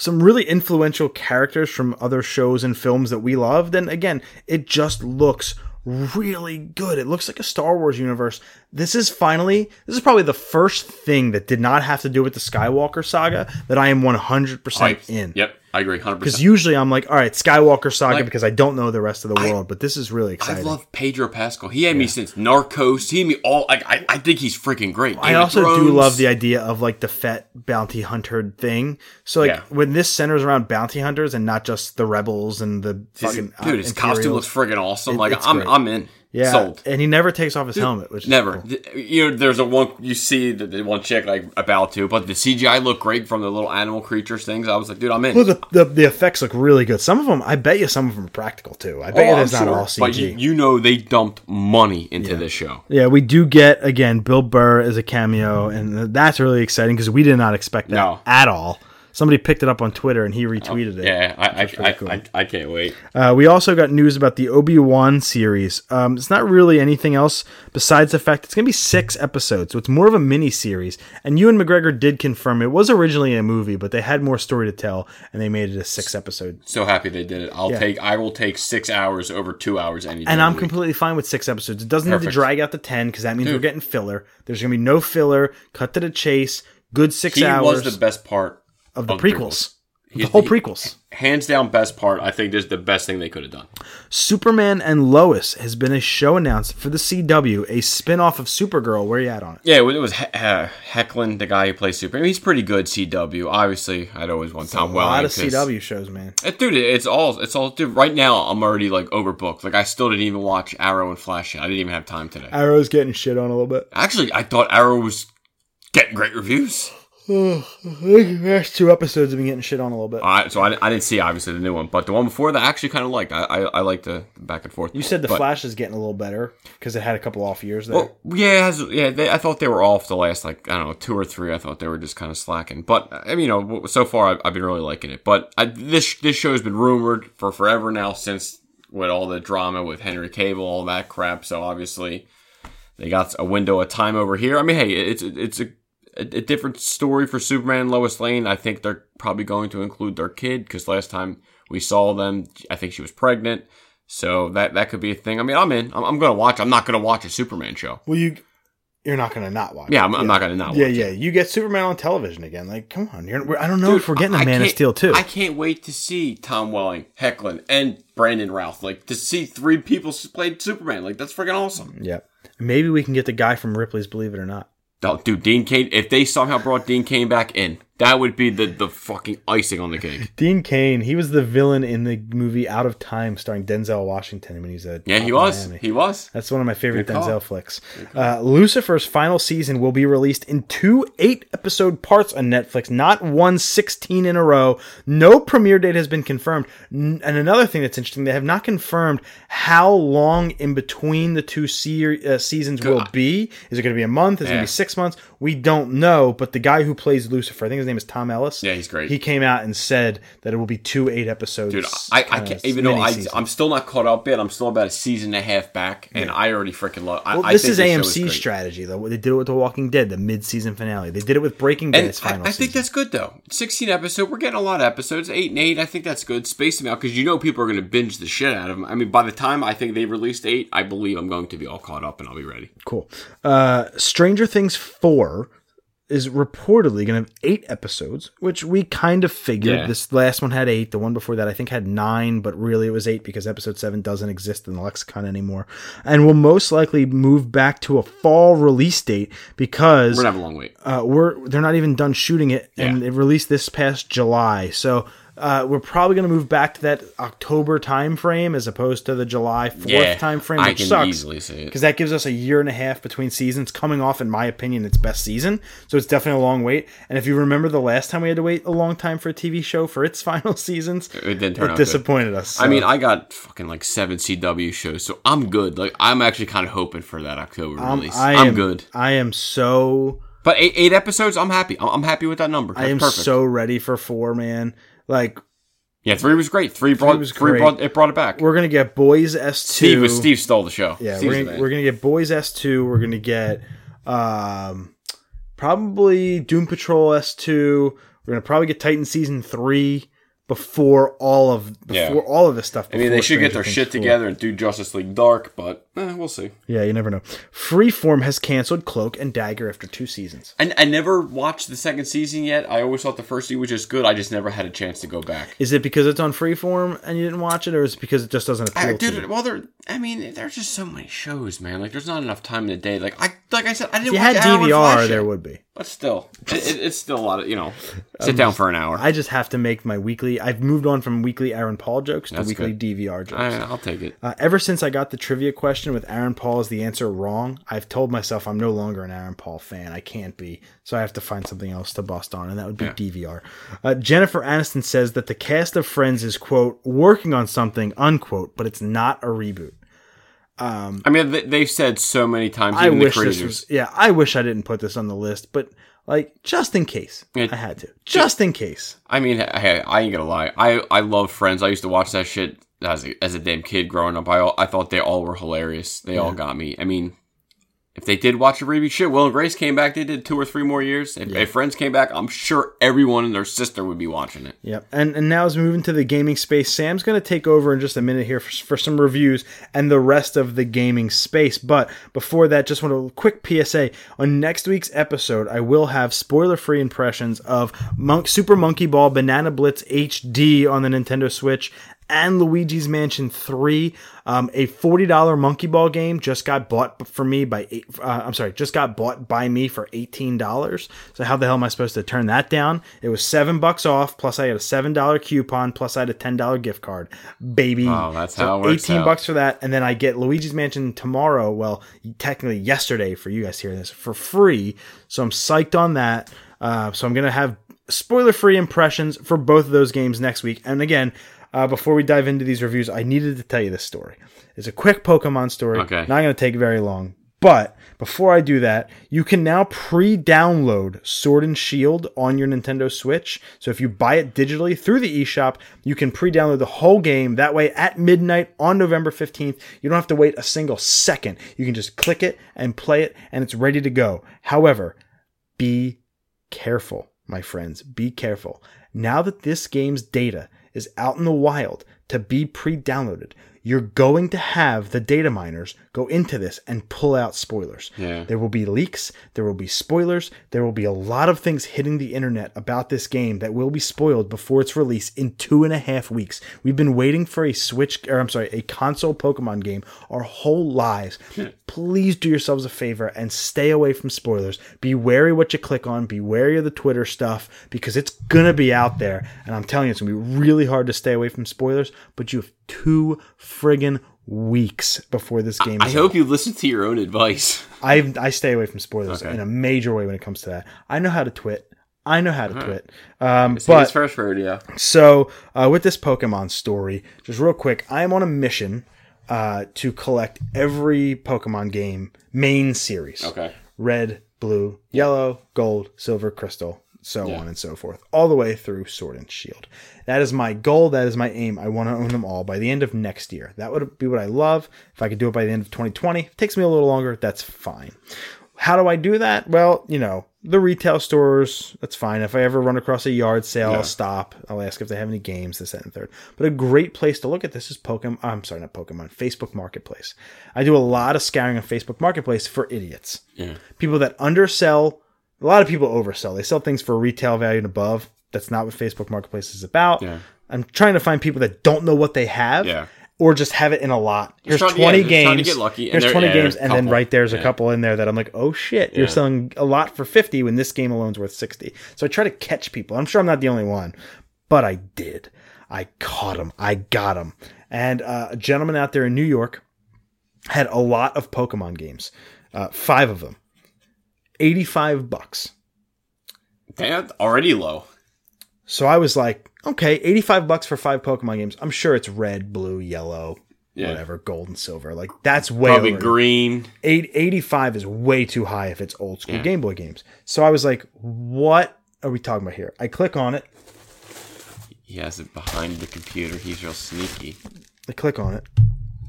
some really influential characters from other shows and films that we loved. And again, it just looks really good. It looks like a Star Wars universe. This is finally, this is probably the first thing that did not have to do with the Skywalker saga that I am 100% Hyped. in. Yep, I agree, 100%. Because usually I'm like, all right, Skywalker saga Like- because I don't know the rest of the world, but this is really exciting. I love Pedro Pascal. He had me since Narcos. He had me all. Like, I, I think he's freaking great. I Game of also do love the idea of like the Fett bounty hunter thing. So like Yeah. when this centers around bounty hunters and not just the rebels and the fucking uh, dude. His costume looks freaking awesome. It- like I'm, great. I'm in. Yeah, Sold. and he never takes off his helmet, which is Never. cool. You know, there's a one you see the, the one chick like about to, but the CGI looked great from the little animal creatures things. I was like, dude, I'm in. Well, the, the the effects look really good. Some of them, I bet you, some of them are practical too. I bet oh, you Oh, there's not sure. all CG. But you, you know they dumped money into this show. yeah, we do get again Bill Burr as a cameo, and that's really exciting because we did not expect that No. at all. Somebody picked it up on Twitter and he retweeted it. Yeah, I I, cool. I, I can't wait. Uh, we also got news about the Obi Wan series. Um, it's not really anything else besides the fact it's going to be six episodes, so it's more of a mini series. And Ewan McGregor did confirm it was originally a movie, but they had more story to tell, and they made it a six episode. So happy they did it. I'll take. I will take six hours over two hours any day. And I'm week. completely fine with six episodes. It doesn't need to drag out to ten because that means we're getting filler. There's going to be no filler. Cut to the chase. Good six He hours was the best part of the of prequels. The whole prequels. hands down best part. I think this is the best thing they could have done. Superman and Lois has been a show announced for the CW, a spin-off of Supergirl. Where you at on it? Yeah, it was, it was he- uh, Hoechlin, the guy who plays Superman. He's pretty good. CW, obviously, I'd always want Tom Well. a Welling. lot of CW shows, man. Uh, Dude, it's all it's all. Dude, right now I'm already like overbooked. Like I still didn't even watch Arrow and Flash yet. I didn't even have time today. Arrow's getting shit on a little bit. Actually, I thought Arrow was getting great reviews. Last two episodes have been getting shit on a little bit. Uh, so I, I didn't see obviously the new one, but the one before that I actually kind of liked. I, I I liked the back and forth. You said the But- Flash is getting a little better because it had a couple off years there. Well, yeah, has, yeah. They, I thought they were off the last like I don't know two or three. I thought they were just kind of slacking. But I mean, you know, so far I've, I've been really liking it. But I, this this show has been rumored for forever now since with all the drama with Henry Cavill, all that crap. So obviously they got a window of time over here. I mean, hey, it's it's a a, a different story for Superman and Lois Lane. I think they're probably going to include their kid because last time we saw them, I think she was pregnant. So that that could be a thing. I mean, I'm in. I'm, I'm going to watch. I'm not going to watch a Superman show. well, you you're not gonna not watch. Yeah. I'm, I'm not going to not Yeah, watch yeah. it. You get Superman on television again. Like, come on. You're, we're, I don't know Dude, if we're getting a I Man of Steel too. I can't wait to see Tom Welling, Hoechlin, and Brandon Routh. Like to see three people played Superman. Like that's freaking awesome. yeah. Maybe we can get the guy from Ripley's Believe It or Not. Dude, Dean Cain. If they somehow brought Dean Cain back in, that would be the the fucking icing on the cake. Dean Cain. He was the villain in the movie Out of Time, starring Denzel Washington when he's a Yeah, he was. Miami. He was. That's one of my favorite Good call. Denzel flicks. Uh, Lucifer's final season will be released in two eight episode parts on Netflix, not one 16 in a row. No premiere date has been confirmed. N- and another thing that's interesting, they have not confirmed how long in between the two se- uh, seasons will be. Is it going to be a month? Is it going to be six months? We don't know. But the guy who plays Lucifer, I think his name is Tom Ellis. Yeah, he's great. He came out and said that it will be two eight episodes. Dude, I, I can't, even though I. I'm still not caught up yet. I'm still about a season and a half back, and I already freaking love. I, Well, I this is show AMC's strategy, though. They did it with The Walking Dead, the mid-season finale. They did it with Breaking Bad's I, I think season. that's good though. 16 episode, we're getting a lot of episodes. Eight and eight, I think that's good. Space them out because you know people are going to binge the shit out of them. I mean, by the time I think they released eight, I believe I'm going to be all caught up and I'll be ready. Cool. Uh, Stranger Things 4 is reportedly going to have eight episodes, which we kind of figured. Yeah. This last one had eight. The one before that, I think, had nine, but really it was eight because episode seven doesn't exist in the lexicon anymore. And will most likely move back to a fall release date because We're gonna have a long wait. uh, we're they're not even done shooting it, and it released this past July. So uh, we're probably going to move back to that October time frame as opposed to the July fourth Yeah, time frame, I which can sucks easily see it. because that gives us a year and a half between seasons. Coming off, in my opinion, its best season, so it's definitely a long wait. And if you remember the last time we had to wait a long time for a TV show for its final seasons, It didn't turn it out good. disappointed us. I mean, I got fucking like seven CW shows, so I'm good. Like, I'm actually kind of hoping for that October Um, release. I I'm am good. I am so But eight, eight episodes, I'm happy. I'm, I'm happy with that number. That's I am perfect. so ready for four, man. Like yeah, three was great. Three brought three great. brought it brought it back. we're gonna get Boys S two. Steve was Steve stole the show. Yeah, Steve's we're gonna, we're gonna get Boys S two. We're gonna get um, probably Doom Patrol S two. We're gonna probably get Titan season three before all of before Yeah. all of this stuff. I mean, they should get their Things shit 4. together and do Justice League Dark, but eh, we'll see. Yeah, you never know. Freeform has canceled Cloak and Dagger after two seasons. And I never watched the second season yet. I always thought the first season was just good. I just never had a chance to go back. Is it because it's on Freeform and you didn't watch it, or is it because it just doesn't appeal I, to dude, you? well, there. I mean, there's just so many shows, man. Like, there's not enough time in the day. Like, I, like I said, I didn't. If you watch had DVR, Flash there yet. would be. But still, it, it, it's still a lot of you know. Sit down for an hour. I just have to make my weekly. I've moved on from weekly Aaron Paul jokes to That's weekly good. DVR jokes. I, I'll take it. Uh, ever since I got the trivia question with Aaron Paul as the answer wrong, I've told myself I'm no longer an Aaron Paul fan. I can't be. So I have to find something else to bust on, and that would be Yeah. DVR. Uh, Jennifer Aniston says that the cast of Friends is, quote, working on something, unquote, but it's not a reboot. Um, I mean, they, they've said so many times. I wish this was, yeah, I wish I didn't put this on the list, but like, just in case. It- I had to. Just in case. I mean, hey, I ain't gonna lie. I I love Friends. I used to watch that shit as a, as a damn kid growing up. I all- I thought they all were hilarious. They all got me. I mean, if they did watch a reboot, shit. Will and Grace came back. They did two or three more years. If, if Friends came back, I'm sure everyone and their sister would be watching it. Yep. And and now as we move into the gaming space, Sam's going to take over in just a minute here for, for some reviews and the rest of the gaming space. But before that, just want a quick PSA. On next week's episode, I will have spoiler-free impressions of Monk, Super Monkey Ball Banana Blitz HD on the Nintendo Switch and Luigi's Mansion 3. Um, a $40 Monkey Ball game just got bought for me by eight, uh, I'm sorry, just got bought by me for $18. So how the hell am I supposed to turn that down? It was seven bucks off, plus I had a $7 coupon, plus I had a $10 gift card. Baby. Oh, that's So how it works 18 out. bucks for that. And then I get Luigi's Mansion tomorrow. Well, technically yesterday for you guys hearing this for free. So I'm psyched on that. Uh, so I'm going to have spoiler free impressions for both of those games next week. And again, uh, before we dive into these reviews, I needed to tell you this story. It's a quick Pokemon story. Okay. Not going to take very long. But before I do that, you can now pre-download Sword and Shield on your Nintendo Switch. So if you buy it digitally through the eShop, you can pre-download the whole game. That way at midnight on November 15th, you don't have to wait a single second. You can just click it and play it and it's ready to go. However, be careful, my friends. Be careful. Now that this game's data is out in the wild to be pre downloaded, you're going to have the data miners go into this and pull out spoilers. Yeah. There will be leaks, there will be spoilers, there will be a lot of things hitting the internet about this game that will be spoiled before its release in two and a half weeks. We've been waiting for a Switch, or I'm sorry, a console Pokemon game our whole lives. Please do yourselves a favor and stay away from spoilers. Be wary what you click on, be wary of the Twitter stuff because it's gonna be out there. And I'm telling you, it's gonna be really hard to stay away from spoilers, but you have two friggin' weeks before this game I is hope you listen to your own advice. I I stay away from spoilers Okay. in a major way when it comes to that. I know how to twit. I know how to twit. Um, but first rodeo. so uh, with this Pokemon story, just real quick, I am on a mission uh, to collect every Pokemon game main series. Okay. Red, blue, yellow, gold, silver, crystal. So Yeah. on and so forth, all the way through Sword and Shield. That is my goal. That is my aim. I want to own them all by the end of next year. That would be what I love. If I could do it by the end of 2020, it takes me a little longer. That's fine. How do I do that? Well, you know, the retail stores, that's fine. If I ever run across a yard sale, Yeah. I'll stop. I'll ask if they have any games, this, that, and third. But a great place to look at this is Pokemon. I'm sorry, not Pokemon, Facebook Marketplace. I do a lot of scouring on Facebook Marketplace for idiots. Yeah. People that undersell, a lot of people oversell. They sell things for retail value and above. That's not what Facebook Marketplace is about. Yeah. I'm trying to find people that don't know what they have. Yeah. Or just have it in a lot. Here's trying- 20 yeah, just trying to games. get lucky, and Here's 20 yeah, games, and then right there's a couple in there that I'm like, oh shit, you're selling a lot for 50 when this game alone's worth 60. So I try to catch people. I'm sure I'm not the only one, but I did. I caught him. I got him. And uh, a gentleman out there in New York had a lot of Pokemon games, uh, five of them, 85 bucks. Damn, already low. So I was like, okay, 85 bucks for five Pokemon games. I'm sure it's red, blue, yellow, Yeah. whatever, gold and silver. Like that's way Probably over. green. Eight- 85 is way too high if it's old school Game Boy games. So I was like, what are we talking about here? I click on it. He has it behind the computer. He's real sneaky. I click on it.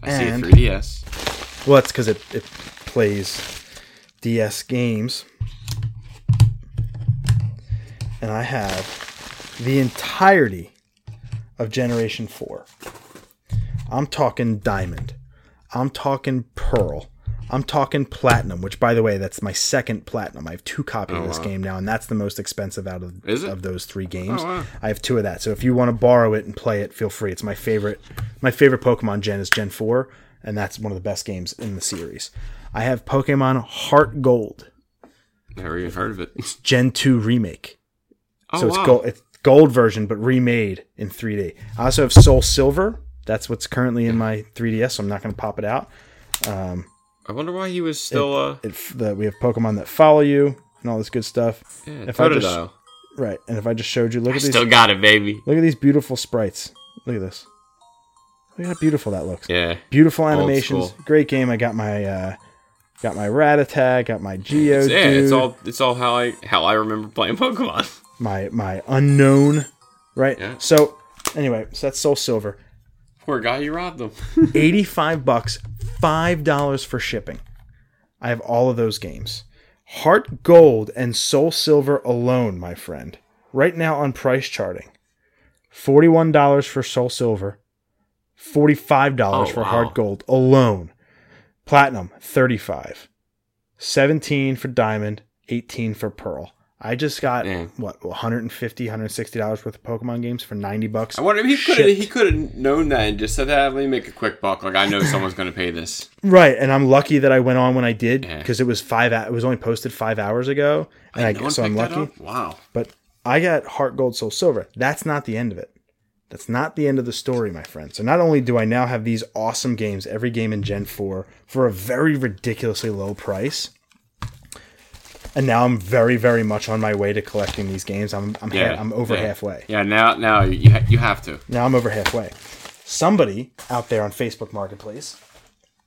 I see a 3DS. Well, that's because it, it plays DS games. And I have the entirety of Generation 4. I'm talking Diamond. I'm talking Pearl. I'm talking Platinum, which, by the way, that's my second Platinum. I have two copies of oh, this game now, and that's the most expensive out of, of those three games. Oh, wow. I have two of that. So if you want to borrow it and play it, feel free. It's my favorite. My favorite Pokemon Gen is Gen 4, and that's one of the best games in the series. I have Pokemon Heart Gold, Never even heard of it. It's Gen 2 remake. Oh, So it's wow. gold. It's gold version, but remade in 3D. I also have Soul Silver. That's what's currently in my 3DS. So I'm not going to pop it out. I wonder why he was still, uh, It, the, we have Pokemon that follow you and all this good stuff. yeah, if I just- Right. And if I just showed you, look I at these. still got it, baby. Look at these beautiful sprites. Look at this. Look how beautiful that looks. Yeah. Beautiful animations. Great game. I got my uh, got my Rattata. Got my Geodude. yeah, it's all it's all how I how I remember playing Pokemon. my my Unown. Right. Yeah. So anyway, so that's Soul Silver. Poor guy, you robbed them. 85 bucks, $5 for shipping. I have all of those games. Heart Gold and Soul Silver alone, my friend. Right now on price charting. $41 for Soul Silver, $45 Oh, for wow. Heart Gold alone. Platinum, 35. 17 for Diamond, 18 for Pearl. I just got what 150 160 dollars worth of Pokemon games for 90 bucks. I wonder if he could have he could have known that and just said, "Ah, let me make a quick buck. Like I know someone's going to pay this." Right, and I'm lucky that I went on when I did Yeah. because it was five. It was only posted five hours ago, and I, No so I'm lucky. Wow. But I got Heart Gold Soul Silver. That's not the end of it. That's not the end of the story, my friend. So not only do I now have these awesome games, every game in Gen Four for a very ridiculously low price, and now I'm very, very much on my way to collecting these games. I'm I'm, ha- I'm over yeah. halfway. Yeah. Now now you ha- you have to. Now I'm over halfway. Somebody out there on Facebook Marketplace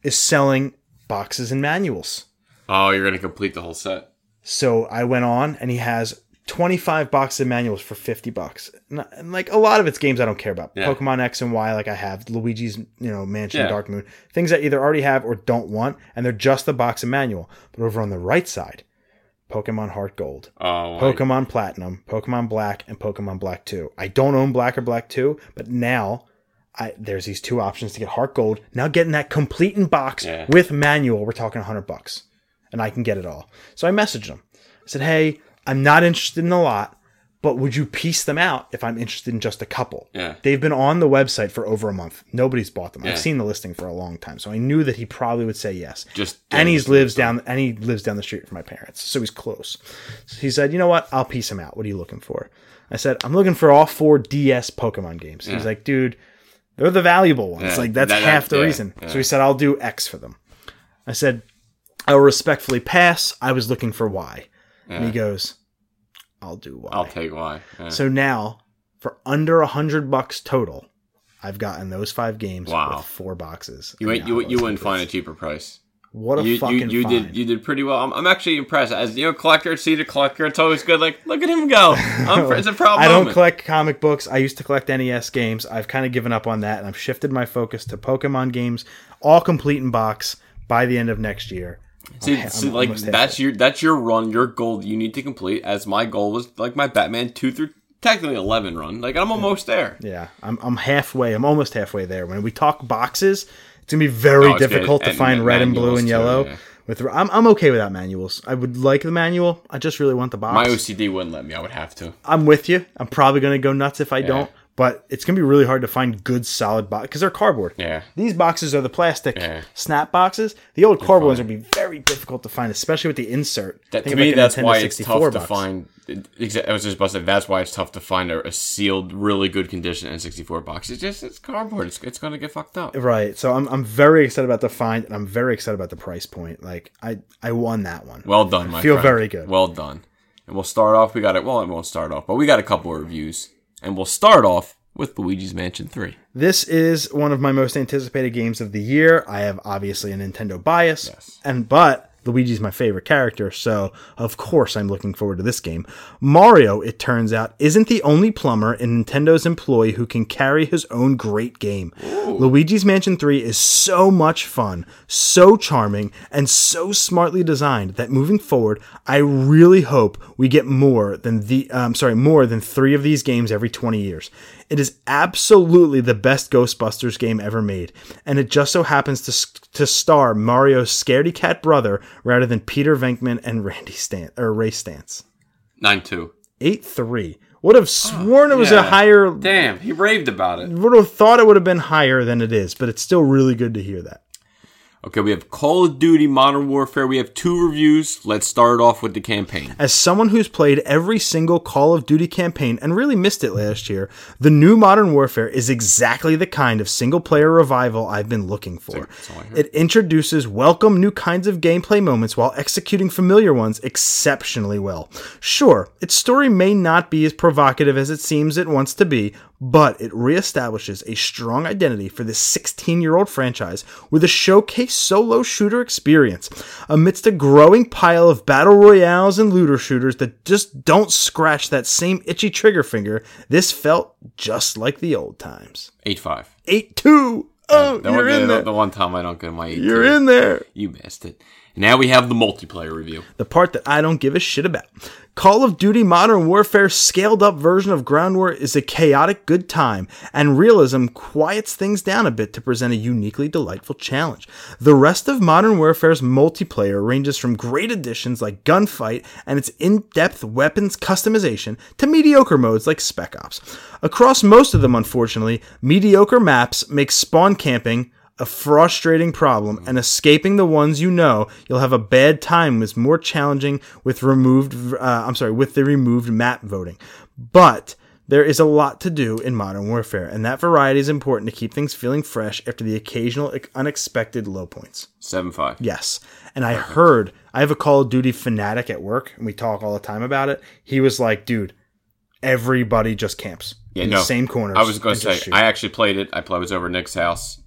is selling boxes and manuals. Oh, you're going to complete the whole set. So I went on and he has 25 boxes of manuals for 50 bucks. And, and, like a lot of it's games I don't care about. Yeah. Pokemon X and Y, like I have Luigi's, you know, Mansion, Yeah. Dark Moon, things I either already have or don't want, and they're just the box and manual. But over on the right side, Pokemon Heart Gold, Oh, I- Pokemon Platinum, Pokemon Black, and Pokemon Black 2. I don't own Black or Black 2, but now I, there's these two options to get Heart Gold. Now getting that complete in box Yeah. with manual, we're talking 100 bucks. And I can get it all. So I messaged them. I said, hey, I'm not interested in a lot, but would you piece them out if I'm interested in just a couple? Yeah. They've been on the website for over a month. Nobody's bought them. Yeah. I've seen the listing for a long time. So I knew that he probably would say yes just and he lives down and he lives down the street from my parents so he's close so he said you know what i'll piece him out what are you looking for i said i'm looking for all four ds pokemon games he's like dude they're the valuable ones Yeah, like that's that- half the yeah, reason yeah. so he said i'll do x for them i said i will respectfully pass i was looking for y and he goes i'll do y I'll take why. Yeah. so now for under a hundred bucks total i've gotten those five games Wow. with four boxes you ain't, you you wouldn't find a cheaper price. What a You, you, fucking you find. did you did pretty well. I'm, I'm actually impressed. As you know, collector, see the collector. It's always good. Like, look at him go. I'm, it's a proud I don't collect comic books. I used to collect NES games. I've kind of given up on that, and I've shifted my focus to Pokemon games, all complete in box by the end of next year. See, I'm see, like that's your that's your run, your goal you need to complete. As my goal was like my Batman two through technically eleven run. Like I'm almost there. Yeah, I'm I'm halfway. I'm almost halfway there. When we talk boxes, it's gonna be very Oh, difficult to And find red and blue and too, yellow. yeah. With I'm I'm okay without manuals. I would like the manual. I just really want the box. My OCD wouldn't let me. I would have to. I'm with you. I'm probably gonna go nuts if I don't. But it's gonna be really hard to find good solid box because they're cardboard. Yeah. These boxes are the plastic Yeah. snap boxes. The old cardboard ones would be very difficult to find, especially with the insert. That, to me, like that's Nintendo why it's 64 tough to find. exa- I was just about to say that's why it's tough to find a, a sealed, really good condition N64 box. It's just it's cardboard. It's, it's gonna get fucked up. Right. So I'm I'm very excited about the find, and I'm very excited about the price point. Like I I won that one. Well done, my feel friend. very good. Well done. And we'll start off. We got it. Well, it won't start off, but we got a couple of reviews, and we'll start off with Luigi's Mansion Three. This is one of my most anticipated games of the year. I have obviously a Nintendo bias, Yes. and but Luigi's my favorite character, so of course I'm looking forward to this game. Mario, it turns out, isn't the only plumber in Nintendo's employ who can carry his own great game. Luigi's Mansion 3 is so much fun, so charming, and so smartly designed that moving forward, I really hope we get more than the um, sorry, more than 3 of these games every 20 years. It is absolutely the best Ghostbusters game ever made, and it just so happens to to star Mario's scaredy cat brother rather than Peter Venkman and Randy Stan or Ray Stantz. Nine two. Eight three. Would have oh, sworn it was a higher. Damn, he raved about it. Would have thought it would have been higher than it is, but it's still really good to hear that. Okay, we have Call of Duty Modern Warfare. We have two reviews. Let's start off with the campaign. As someone who's played every single Call of Duty campaign and really missed it last year, the new Modern Warfare is exactly the kind of single player revival I've been looking for. That's all I heard. It introduces welcome new kinds of gameplay moments while executing familiar ones exceptionally well. Sure, its story may not be as provocative as it seems it wants to be, but it reestablishes a strong identity for this 16 year old franchise with a showcase solo shooter experience. Amidst a growing pile of battle royales and looter shooters that just don't scratch that same itchy trigger finger, this felt just like the old times. Eight five. 8 2. Oh, The, you're one- in the, there. the one time I don't get my 8 You're in there. You missed it. Now we have the multiplayer review. the part that I don't give a shit about. Call of Duty Modern Warfare's scaled up version of Ground War is a chaotic good time, and realism quiets things down a bit to present a uniquely delightful challenge. The rest of Modern Warfare's multiplayer ranges from great additions like Gunfight and its in depth weapons customization to mediocre modes like Spec Ops. Across most of them, unfortunately, mediocre maps make spawn camping a frustrating problem, and escaping the ones you know you'll have a bad time is more challenging with removed. Uh, I'm sorry, with the removed map voting, but. There is a lot to do in Modern Warfare, and that variety is important to keep things feeling fresh after the occasional unexpected low points. Seven five. Yes. And I heard, I have a Call of Duty fanatic at work, and we talk all the time about it. He was like, dude, everybody just camps Yeah, in no. the same corners. I was going to say. I actually played it. I played was over Nick's house,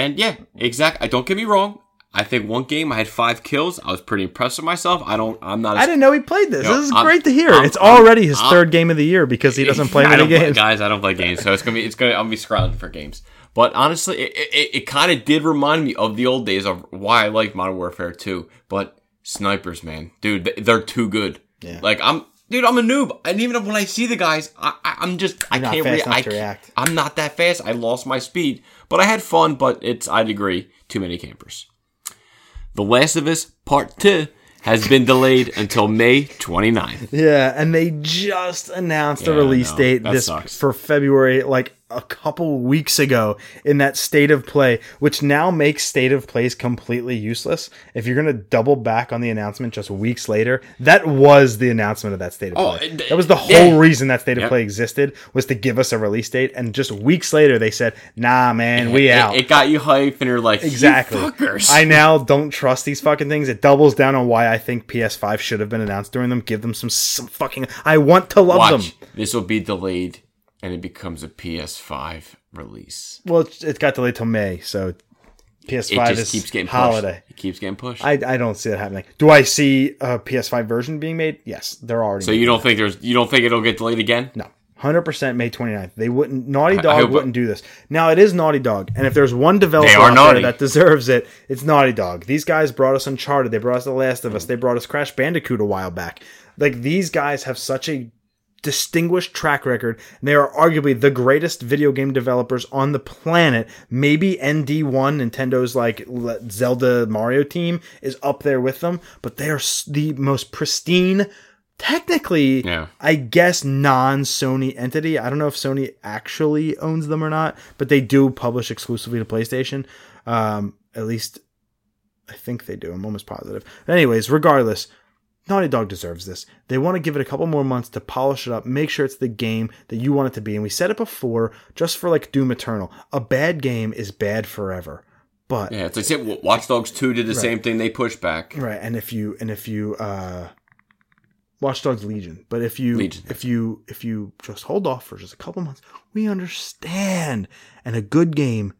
and yeah, exactly. I don't get me wrong. I think one game I had five kills. I was pretty impressed with myself. I don't. I'm not. I didn't know he played this. Yo, this is I'm- great to hear. I'm- it's already his I'm- third game of the year because he doesn't play I many don't play- games. guys. I don't play games, so it's gonna be. It's gonna. I'll be scrounging for games. But honestly, it, it, it kind of did remind me of the old days of why I like Modern Warfare 2. But snipers, man, dude, they- they're too good. Yeah. Like I'm, dude, I'm a noob, and even when I see the guys, I, I, I'm just, I You're not can't re- I to can't- react. I'm not that fast. I lost my speed, but I had fun. But it's, I'd agree, too many campers. The Last of Us Part 2 has been delayed until May 29th. Yeah, and they just announced the Yeah, release no, date this sucks. for February, like a couple weeks ago, in that state of play, which now makes state of plays completely useless. If you're gonna double back on the announcement just weeks later, that was the announcement of that state of Oh, play. it- that was the yeah. whole reason that state of Yep. play existed was to give us a release date, and just weeks later they said, "Nah, man, we It- out." It, got you hype, and you're like, Exactly. I now don't trust these fucking things. It doubles down on why I think PS5 should have been announced during them. Give them some some fucking. I want to love Watch. them. This will be delayed, and it becomes a PS5 release. Well, it's, it got delayed till May, so PS5 just is keeps getting holiday. pushed. It keeps getting pushed. I, I don't see that happening. Do I see a PS5 version being made? Yes, they're already. so you don't think there's you don't think it'll get delayed again? No. 100% May 29th. They wouldn't Naughty Dog wouldn't do this. Now it is Naughty Dog, and if there's one developer out there that deserves it, it's Naughty Dog. These guys brought us Uncharted, they brought us The Last of Us, they brought us Crash Bandicoot a while back. Like these guys have such a distinguished track record, and they are arguably the greatest video game developers on the planet. Maybe ND1, Nintendo's like Zelda Mario team, is up there with them, but they are the most pristine. Technically, Yeah. I guess non Sony entity. I don't know if Sony actually owns them or not, but they do publish exclusively to PlayStation. Um, at least I think they do. I'm almost positive. But anyways, regardless, Naughty Dog deserves this. They want to give it a couple more months to polish it up, make sure it's the game that you want it to be. And we said it before, just for like Doom Eternal, a bad game is bad forever. But Yeah, it's like say, Watch Dogs Two did the same thing. They pushed back. Right, and if you and if you uh Watch Dogs Legion, but if you Legion. if you if you just hold off for just a couple months, we understand. And a good game,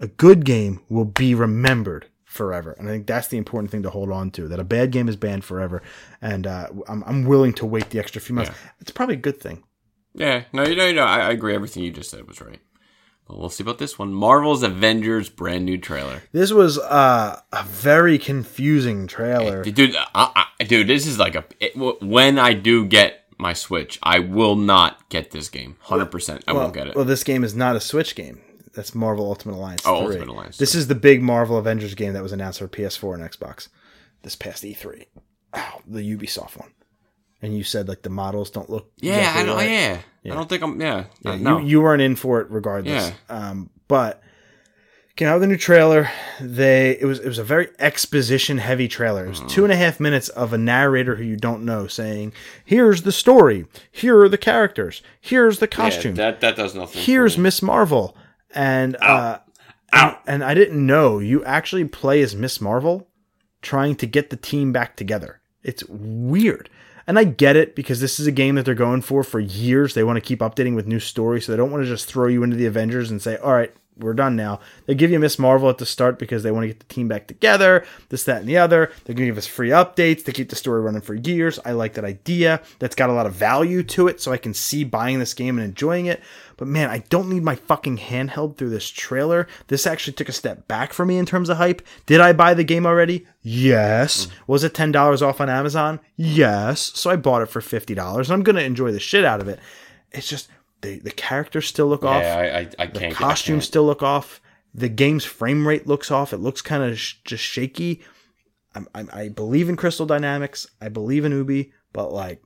a good game will be remembered forever. And I think that's the important thing to hold on to. That a bad game is banned forever, and uh, I'm I'm willing to wait the extra few months. It's probably a good thing. Yeah, no, you know, you know, I, I agree. Everything you just said was right. But we'll see about this one. Marvel's Avengers brand new trailer. This was uh, a very confusing trailer. Dude, I, I, dude, this is like a. It, when I do get my Switch, I will not get this game. Hundred percent, I well, won't get it. Well, this game is not a Switch game. That's Marvel Ultimate Alliance. Oh, 3. Ultimate Alliance This is the big Marvel Avengers game that was announced for PS4 and Xbox this past E3. Ow, the Ubisoft one. And you said like the models don't look. yeah, exactly I don't. right. Yeah. I don't think I'm. Yeah, Yeah, uh, no. you, you weren't in for it regardless. Yeah. Um, but came out with a new trailer. They it was it was a very exposition heavy trailer. It Mm-hmm. was two and a half minutes of a narrator who you don't know saying, "Here's the story. Here are the characters. Here's the Yeah, costume. that that does nothing. Here's. Miss Marvel." And uh, and, and I didn't know you actually play as Miss Marvel, trying to get the team back together. It's weird. And I get it because this is a game that they're going for for years. They want to keep updating with new stories, so they don't want to just throw you into the Avengers and say, "All right, we're done now." They give you Miss Marvel at the start because they want to get the team back together, this, that, and the other. They're going to give us free updates to keep the story running for years. I like that idea. That's got a lot of value to it, so I can see buying this game and enjoying it. But man, I don't need my fucking handheld through this trailer. This actually took a step back for me in terms of hype. Did I buy the game already? Yes. Mm. Was it $10 off on Amazon? Yes. So I bought it for $50 and I'm going to enjoy the shit out of it. It's just the, the characters still look off. Yeah, I, I, I can't. the I costumes still look off. The game's frame rate looks off. It looks kind of sh- just shaky. I'm, I'm, I believe in Crystal Dynamics. I believe in Ubi, but like,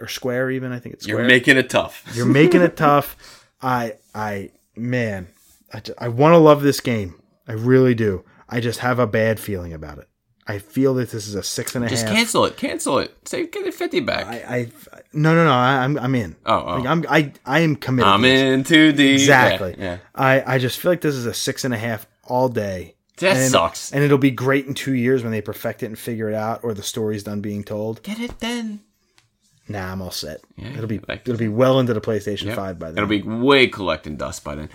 or Square even. I think it's Square. You're making it tough. You're making it tough. I I man, I, ju- I want to love this game. I really do. I just have a bad feeling about it. I feel that this is a six and a half. Just cancel it. Cancel it. Say get the fifty back. I, I no no no. I, I'm I'm in. Oh, oh. Like, I'm I I am committed. I'm in too deep. Exactly. Yeah. yeah. I I just feel like this is a six and a half all day. That and, sucks. And it'll be great in two years when they perfect it and figure it out, or the story's done being told. Get it then. Nah, I'm all set. Yeah, it'll be it'll be well into the PlayStation Yep. Five by then. It'll be way collecting dust by then.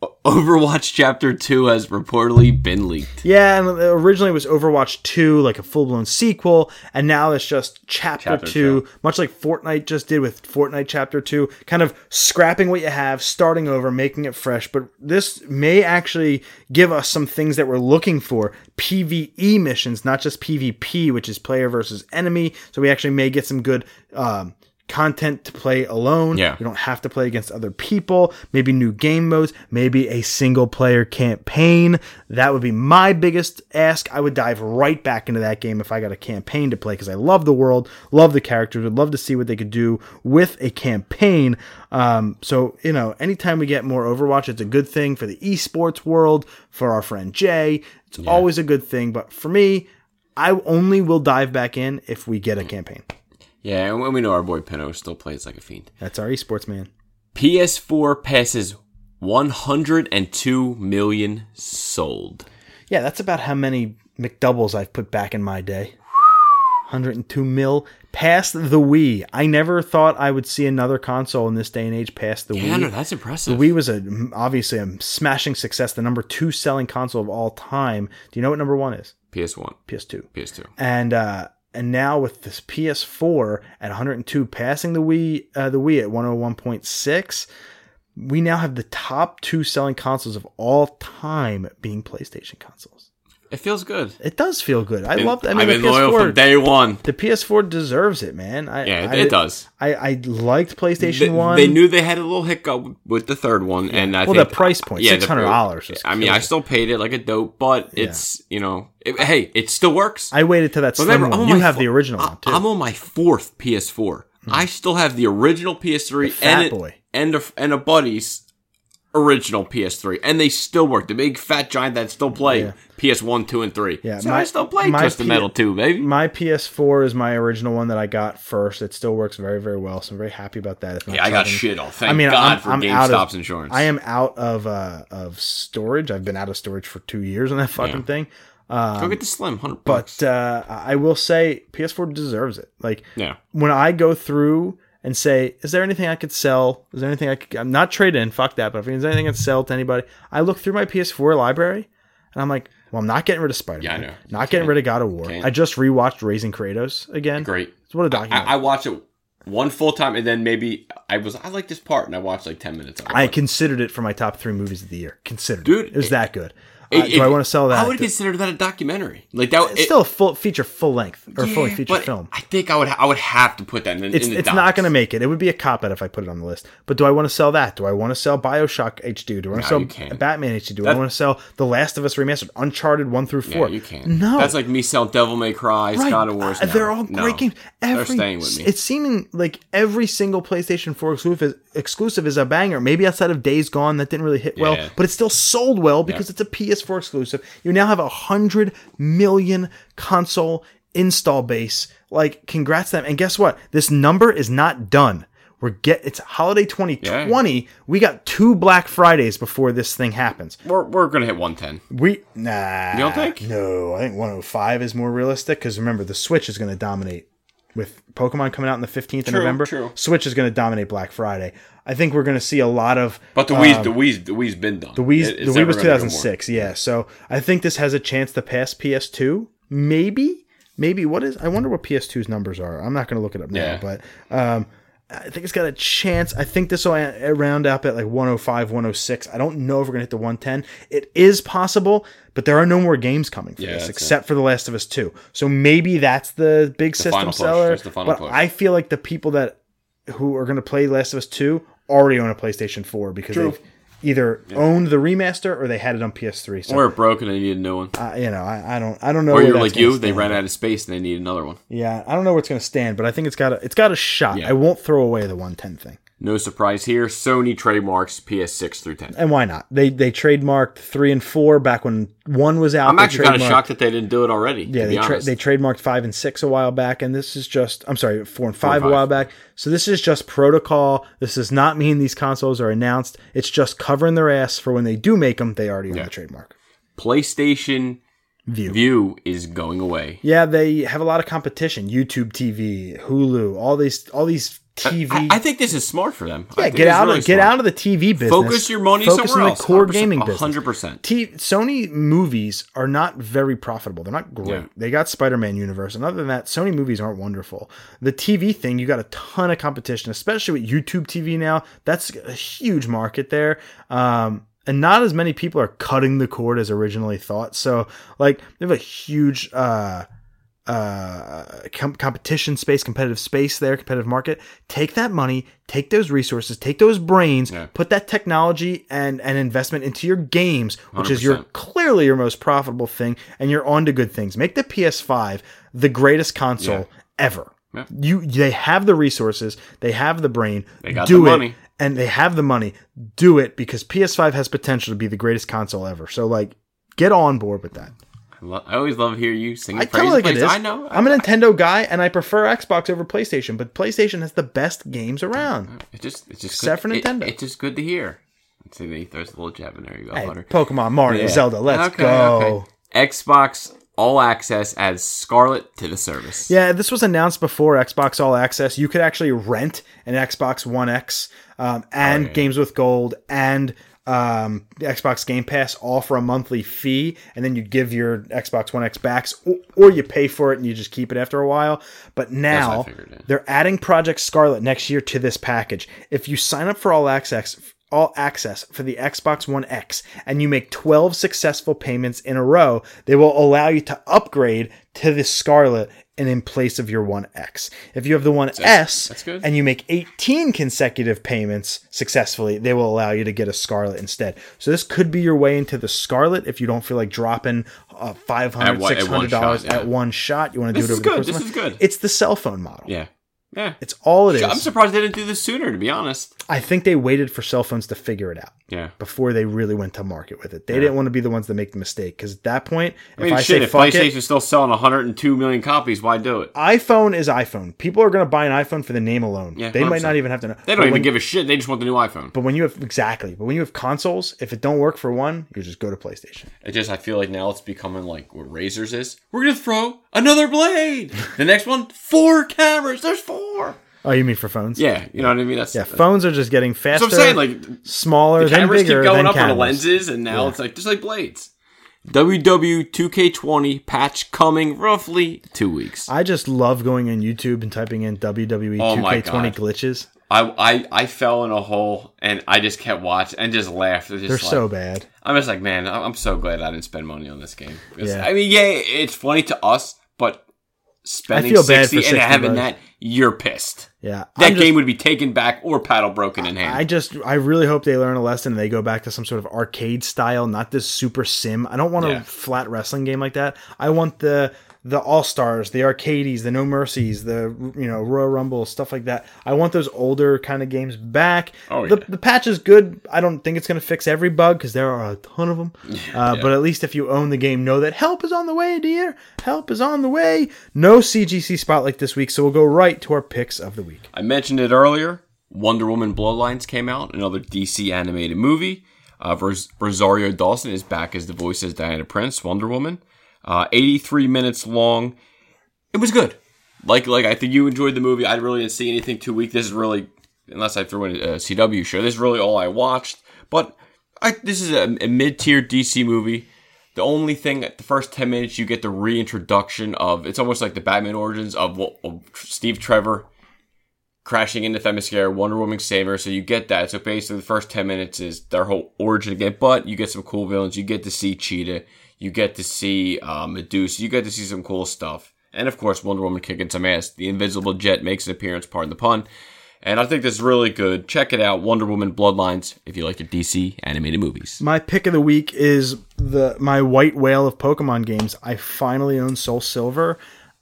Overwatch Chapter Two has reportedly been leaked. Yeah, and originally it was Overwatch 2, like a full blown sequel, and now it's just Chapter, Chapter 2, much like Fortnite just did with Fortnite Chapter 2, kind of scrapping what you have, starting over, making it fresh. But this may actually give us some things that we're looking for PvE missions, not just PvP, which is player versus enemy. So we actually may get some good. Um, Content to play alone. Yeah. We don't have to play against other people. Maybe new game modes. Maybe a single player campaign. That would be my biggest ask. I would dive right back into that game if I got a campaign to play because I love the world, love the characters, would love to see what they could do with a campaign. Um, so, you know, anytime we get more Overwatch, it's a good thing for the esports world, for our friend Jay. It's always a good thing. But for me, I only will dive back in if we get a campaign. Yeah, and when we know our boy Pinot still plays like a fiend. That's our esports man. PS4 passes 102 million sold. Yeah, that's about how many McDoubles I've put back in my day. 102 mil past the Wii. I never thought I would see another console in this day and age past the Yeah, Wii. no, that's impressive. The. Wii was a obviously a smashing success, the number two selling console of all time. Do you know what number one is? PS1, PS2. PS2. And uh, and now with this PS4 at 102, passing the Wii, uh, the Wii at 101.6, we now have the top two selling consoles of all time being PlayStation consoles. It feels good. It does feel good. I love. I mean, I've the been loyal PS4. from day one. the PS4 deserves it, man. I, Yeah, it, I, it does. I, I liked PlayStation They, One. they knew they had a little hiccup with the third one, and I Well, think the price point, the- $600 I mean, I still paid it like a dope, but it's you know, it, hey, it still works. I waited till that slim Remember, oh one. You have fo- the original I- one too. I'm on my fourth PS4. Hmm. I still have the original PS3 fat and it, boy. and a, and a buddy's original PS3, and they still work. The big fat giant that still play Yeah. PS1, two, and three. Yeah, so my- I still play Twisted P- Metal 2, baby. My PS4 is my original one that I got first. It still works very, very well. So I'm very happy about that. Yeah, I got shit on. Thank I mean, God I'm, for I'm GameStop's of insurance. I am out of uh, of storage. I've been out of storage for two years on that fucking Yeah. thing. Go get the Slim, hundred. But uh, I will say PS4 deserves it. Like yeah, when I go through and say, "Is there anything I could sell? Is there anything I could?" I'm not trade in. Fuck that. But if there's anything I could sell to anybody, I look through my PS4 library and I'm like, "Well, I'm not getting rid of Spider Man. Yeah, I know. Not getting rid of God of War. Can't. I just rewatched Raising Kratos again. great. It's what a document. I watched it one full time, and then maybe I was I like this part, and I watched like ten minutes of it. I considered it for my top three movies of the year. Considered, Dude, it. it was it- that good. It- Uh, do it- I want to sell that? I would consider that a documentary. Like that. it's it- still a full feature, full length or yeah, fully feature but film. I think I would I would have to put that in. It's in the it's docs. not going to make it. It would be a cop out if I put it on the list. But do I want to sell that? Do I want to sell Bioshock HD? Do I want to No, sell. Batman HD? Do I want to sell The Last of Us remastered, Uncharted one through Yeah, four? you can't. No, that's like me selling Devil May Cry, Right. God of War. Uh, they're all great games. Every, they're staying with me. It's seeming like every single PlayStation 4 exclusive is, exclusive is a banger. Maybe outside of Days Gone, that didn't really hit well, but it still sold well because Yeah. it's a PS4 exclusive. You now have a hundred million console install base. Like, congrats to them. And guess what? This number is not done. We're get it's holiday 2020. We got two Black Fridays before this thing happens. we're we're gonna hit one ten. We nah. You don't think? No, I think 105 is more realistic because remember the Switch is to dominate with Pokemon coming out on the 15th of True, November. true. Switch is going to dominate Black Friday. I think we're going to see a lot of But the Wii's the Wii's the Wii's been done. Um, the Wii. It- The it's Wii was gonna go more. 2006. Yeah, so I think this has a chance to pass PS2. Maybe, maybe what is? I wonder what PS2's numbers are. I'm not going to look it up now, Yeah. but um, I think it's got a chance. I think this will round up at like 105, 106. I don't know if we're going to hit the 110. It is possible, but there are no more games coming for Yeah, this except for The Last of Us 2. So maybe that's the big system final seller. The but push. I feel like the people that who are going to play Last of Us 2 already own a PlayStation 4 because True. they've either owned the remaster or they had it on PS3. So Or it broke and they needed a new one. uh, you know, I, I don't I don't know. Or you're like you, they ran out of space and they need another one. Yeah, I don't know where it's going to stand, but I think it's got a it's got a shot. Yeah. I won't throw away the 110 thing. No surprise here. Sony trademarks PS6 through 10. And why not? They they trademarked three and four back when one was out. I'm actually kind of shocked that they didn't do it already. Yeah, to they tra- they trademarked five and six a while back, and this is just I'm sorry, four and five, and a while back. So this is just protocol. This does not mean these consoles are announced. It's just covering their ass for when they do make them, they already own Yeah. the trademark. PlayStation View. View is going away. Yeah, they have a lot of competition. YouTube TV, Hulu, all these all these TV. I, I think this is smart for them. Yeah, get out really of get smart. out of the TV business. Focus your money Focus somewhere on else. the core 100%, gaming business. 100%. T- Sony movies are not very profitable. They're not great. Yeah. They got Spider-Man universe, and other than that, Sony movies aren't wonderful. The TV thing, you got a ton of competition, especially with YouTube TV now. That's a huge market there. Um, and not as many people are cutting the cord as originally thought. So, like, they have a huge uh, uh, com- competition space, competitive space there, competitive market. Take that money, take those resources, take those brains, Yeah. put that technology and, and investment into your games, which is your clearly your most profitable thing, and you're on to good things. Make the PS5 the greatest console Yeah. ever. Yeah. You they have the resources, they have the brain, They got do the it, money. and they have the money. Do it because PS5 has potential to be the greatest console ever. So like, get on board with that. I, lo- I always love hear you sing. I tell it like it is. I know. I'm a Nintendo guy, and I prefer Xbox over PlayStation. But PlayStation has the best games around. It's just, it's just Except good. for it- Nintendo. it's just good to hear. Let's see, he throws a little jab in there. You go, Hey. Pokemon, Mario, Yeah. Zelda, let's Okay, go. okay. Xbox All Access adds Scarlett to the service. Yeah, this was announced before Xbox All Access. You could actually rent an Xbox One X um, and Oh, yeah. Games with Gold and um, the Xbox Game Pass all for a monthly fee, and then you give your Xbox One X backs, or, or you pay for it and you just keep it after a while. But now figured, yeah. they're adding Project Scarlett next year to this package. If you sign up for All Access, all access for the Xbox One X and you make 12 successful payments in a row, they will allow you to upgrade to the Scarlett and in place of your One X. If you have the One S that's good. and you make 18 consecutive payments successfully, they will allow you to get a Scarlett instead. So this could be your way into the Scarlett if you don't feel like dropping uh, 500 At one- at one $600 shot, yeah. at one shot. You want to do This it is over the good. This is good. It's the cell phone model. Yeah. Yeah. It's all it is. I'm surprised they didn't do this sooner, to be honest. I think they waited for cell phones to figure it out Yeah. before they really went to market with it. They didn't want to be the ones that make the mistake because at that point, I mean, if I shit, say if fuck PlayStation's it, still selling 102 million copies, why do it? iPhone is iPhone. People are going to buy an iPhone for the name alone. Yeah, they might 100%. not even have to know. They don't even when- give a shit. They just want the new iPhone. But when you have exactly, but when you have consoles, if it don't work for one, you just go to PlayStation. It just, I feel like now it's becoming like what Razors is. We're gonna throw another blade. the next one, four cameras. There's four. Oh, you mean for phones? Yeah, you know what I mean. That's Yeah, phones are just getting faster. That's what I'm saying. Like smaller, the cameras bigger, keep going up on the cameras. lenses, and now it's like just like blades. WW 2K20 patch coming roughly two weeks. I just love going on YouTube and typing in WWE oh 2K20 glitches. I, I I fell in a hole and I just kept watching and just laughed. Just They're like- so bad. I'm just like, man, I'm so glad I didn't spend money on this game. Yeah. I mean, yeah, it's funny to us, but spending feel bad 60 for and 60 having bucks. that, you're pissed. Yeah, That I'm just- game would be taken back or paddle broken in hand. I just, I really hope they learn a lesson and they go back to some sort of arcade style, not this super sim. I don't want Yeah. a flat wrestling game like that. I want the the All Stars, the Arcades, the No Mercies, the you know Royal Rumble stuff like that. I want those older kind of games back. Oh, the yeah. the patch is good. I don't think it's going to fix every bug because there are a ton of them. uh, But at least if you own the game, know that help is on the way, dear. Help is on the way. No CGC spotlight this week, so we'll go right to our picks of the week. I mentioned it earlier. Wonder Woman Bloodlines came out, another DC animated movie. Uh, Ros- Rosario Dawson is back as the voice as Diana Prince, Wonder Woman. Uh, 83 minutes long. It was good. Like, like I think you enjoyed the movie. I really didn't see anything too weak. This is really, unless I threw in a CW show, this is really all I watched. But I, this is a, a mid-tier DC movie. The only thing at the first 10 minutes, you get the reintroduction of, it's almost like the Batman origins of, of Steve Trevor crashing into Themyscira, Wonder Woman saver. So you get that. So basically, the first ten minutes is their whole origin again. But you get some cool villains. You get to see Cheetah. You get to see uh, Medusa. You get to see some cool stuff. And of course, Wonder Woman kicking some ass. The Invisible Jet makes an appearance. Pardon the pun. And I think this is really good. Check it out, Wonder Woman Bloodlines, if you like your DC animated movies. My pick of the week is the my white whale of Pokemon games. I finally own Soul Silver.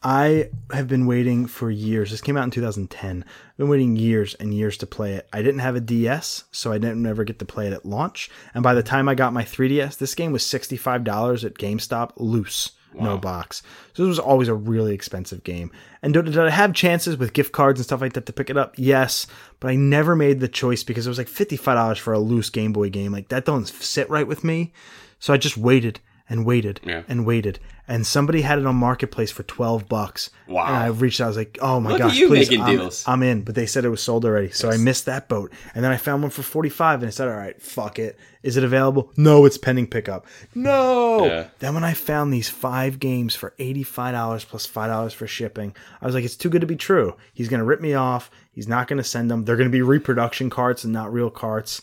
I have been waiting for years. This came out in 2010. I've been waiting years and years to play it. I didn't have a DS, so I didn't ever get to play it at launch. And by the time I got my 3DS, this game was $65 at GameStop loose. No box. So this was always a really expensive game. And did, did I have chances with gift cards and stuff like that to pick it up? Yes. But I never made the choice because it was like $55 for a loose Game Boy game. Like that don't sit right with me. So I just waited and waited Yeah. and waited. And somebody had it on Marketplace for 12 bucks. Wow. And I reached out, I was like, oh my Look gosh, please. I'm, deals. I'm in. But they said it was sold already. So I missed that boat. And then I found one for 45 and I said, all right, fuck it. Is it available? No, it's pending pickup. No. Yeah. Then when I found these five games for $85 plus $5 for shipping, I was like, it's too good to be true. He's going to rip me off. He's not going to send them. They're going to be reproduction carts and not real carts.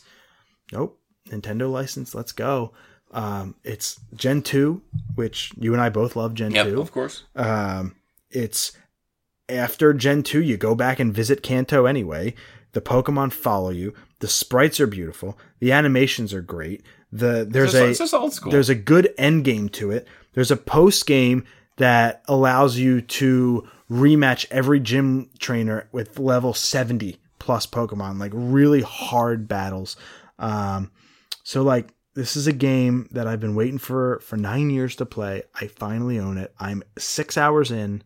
Nope. Nintendo license. Let's go. Um, it's Gen 2, which you and I both love Gen Yep, 2 of course. um, it's after Gen 2, you go back and visit Kanto anyway. The Pokemon follow you. The sprites are beautiful. The animations are great. The there's It's just, a it's just old school. there's a good end game to it. There's a post game that allows you to rematch every gym trainer with level 70 plus Pokemon, like really hard battles. Um, so like this is a game that I've been waiting for for nine years to play. I finally own it. I'm six hours in,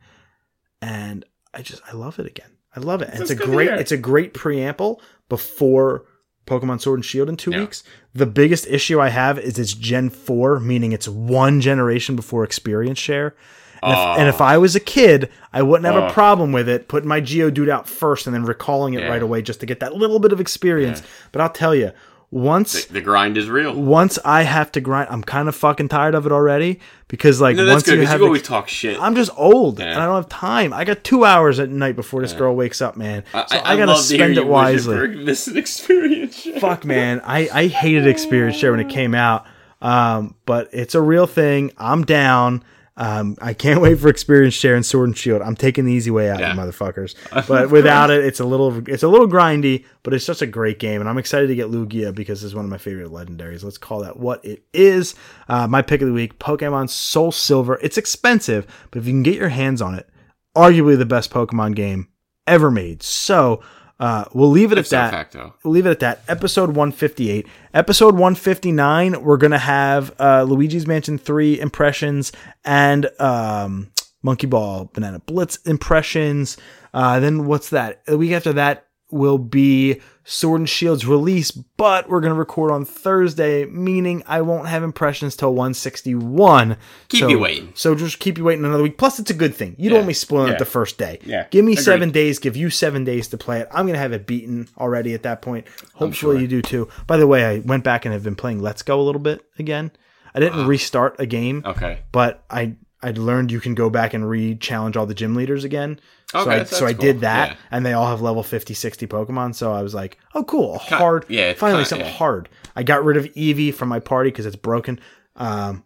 and I just I love it again. I love it. And it's a That's good to great hear. it's a great preamble before Pokemon Sword and Shield in two Yeah. weeks. The biggest issue I have is it's Gen 4, meaning it's one generation before experience share. And, if, and if ah. I was a kid, I wouldn't have a ah. problem with it putting my Geodude out first and then recalling it Yeah. right away just to get that little bit of experience. But I'll tell you, once The grind is real. once I have to grind, I'm kind of fucking tired of it already because like No, once good you have you always talk shit. I'm just old Yeah. and I don't have time. I got two hours at night before this girl wakes up, man. So I, gotta love to hear spend it wisely. This experience. Fuck, man. I, I hated Experience Share when it came out. Um, but it's a real thing. I'm down. Um, I can't wait for Experience Share and Sword and Shield. I'm taking the easy way out, Yeah. you motherfuckers. But without it, it's a little it's a little grindy, but it's such a great game, and I'm excited to get Lugia because it's one of my favorite legendaries. Let's call that what it is. Uh, my pick of the week: Pokemon Soul Silver. It's expensive, but if you can get your hands on it, arguably the best Pokemon game ever made. So. Uh, we'll leave it at that facto. we'll leave it at that. Episode 158. Episode 159, we're going to have uh, Luigi's Mansion 3 impressions and um, Monkey Ball Banana Blitz impressions. Uh, then what's that? The week after that will be Sword and Shield's release, but we're going to record on Thursday, meaning I won't have impressions till 161. Keep so, you waiting. So just keep you waiting another week. Plus, it's a good thing. You don't want me spoiling Yeah. it the first day. Yeah. Give me Agreed. seven days, give you seven days to play it. I'm going to have it beaten already at that point. Hopefully, sure. you do too. By the way, I went back and have been playing Let's Go a little bit again. I didn't restart a game, Okay. but I I learned you can go back and re-challenge all the gym leaders again. so I, so I cool. did that, Yeah. and they all have level 50, 60 Pokemon. So I was like, oh, cool, a hard. yeah, finally kinda- something yeah. hard. I got rid of Eevee from my party because it's broken. Um,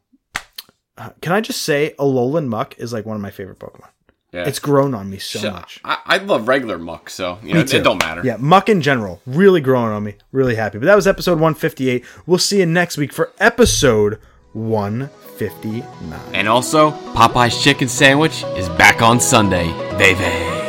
uh, can I just say, Alolan Muk is like one of my favorite Pokemon. Yeah. It's grown on me so So, much. I, I love regular Muk, so you know, it, it don't matter. Yeah, Muk in general, really growing on me. Really happy. But that was episode 158. We'll see you next week for episode 159. And also, Popeye's chicken sandwich is back on Sunday, baby.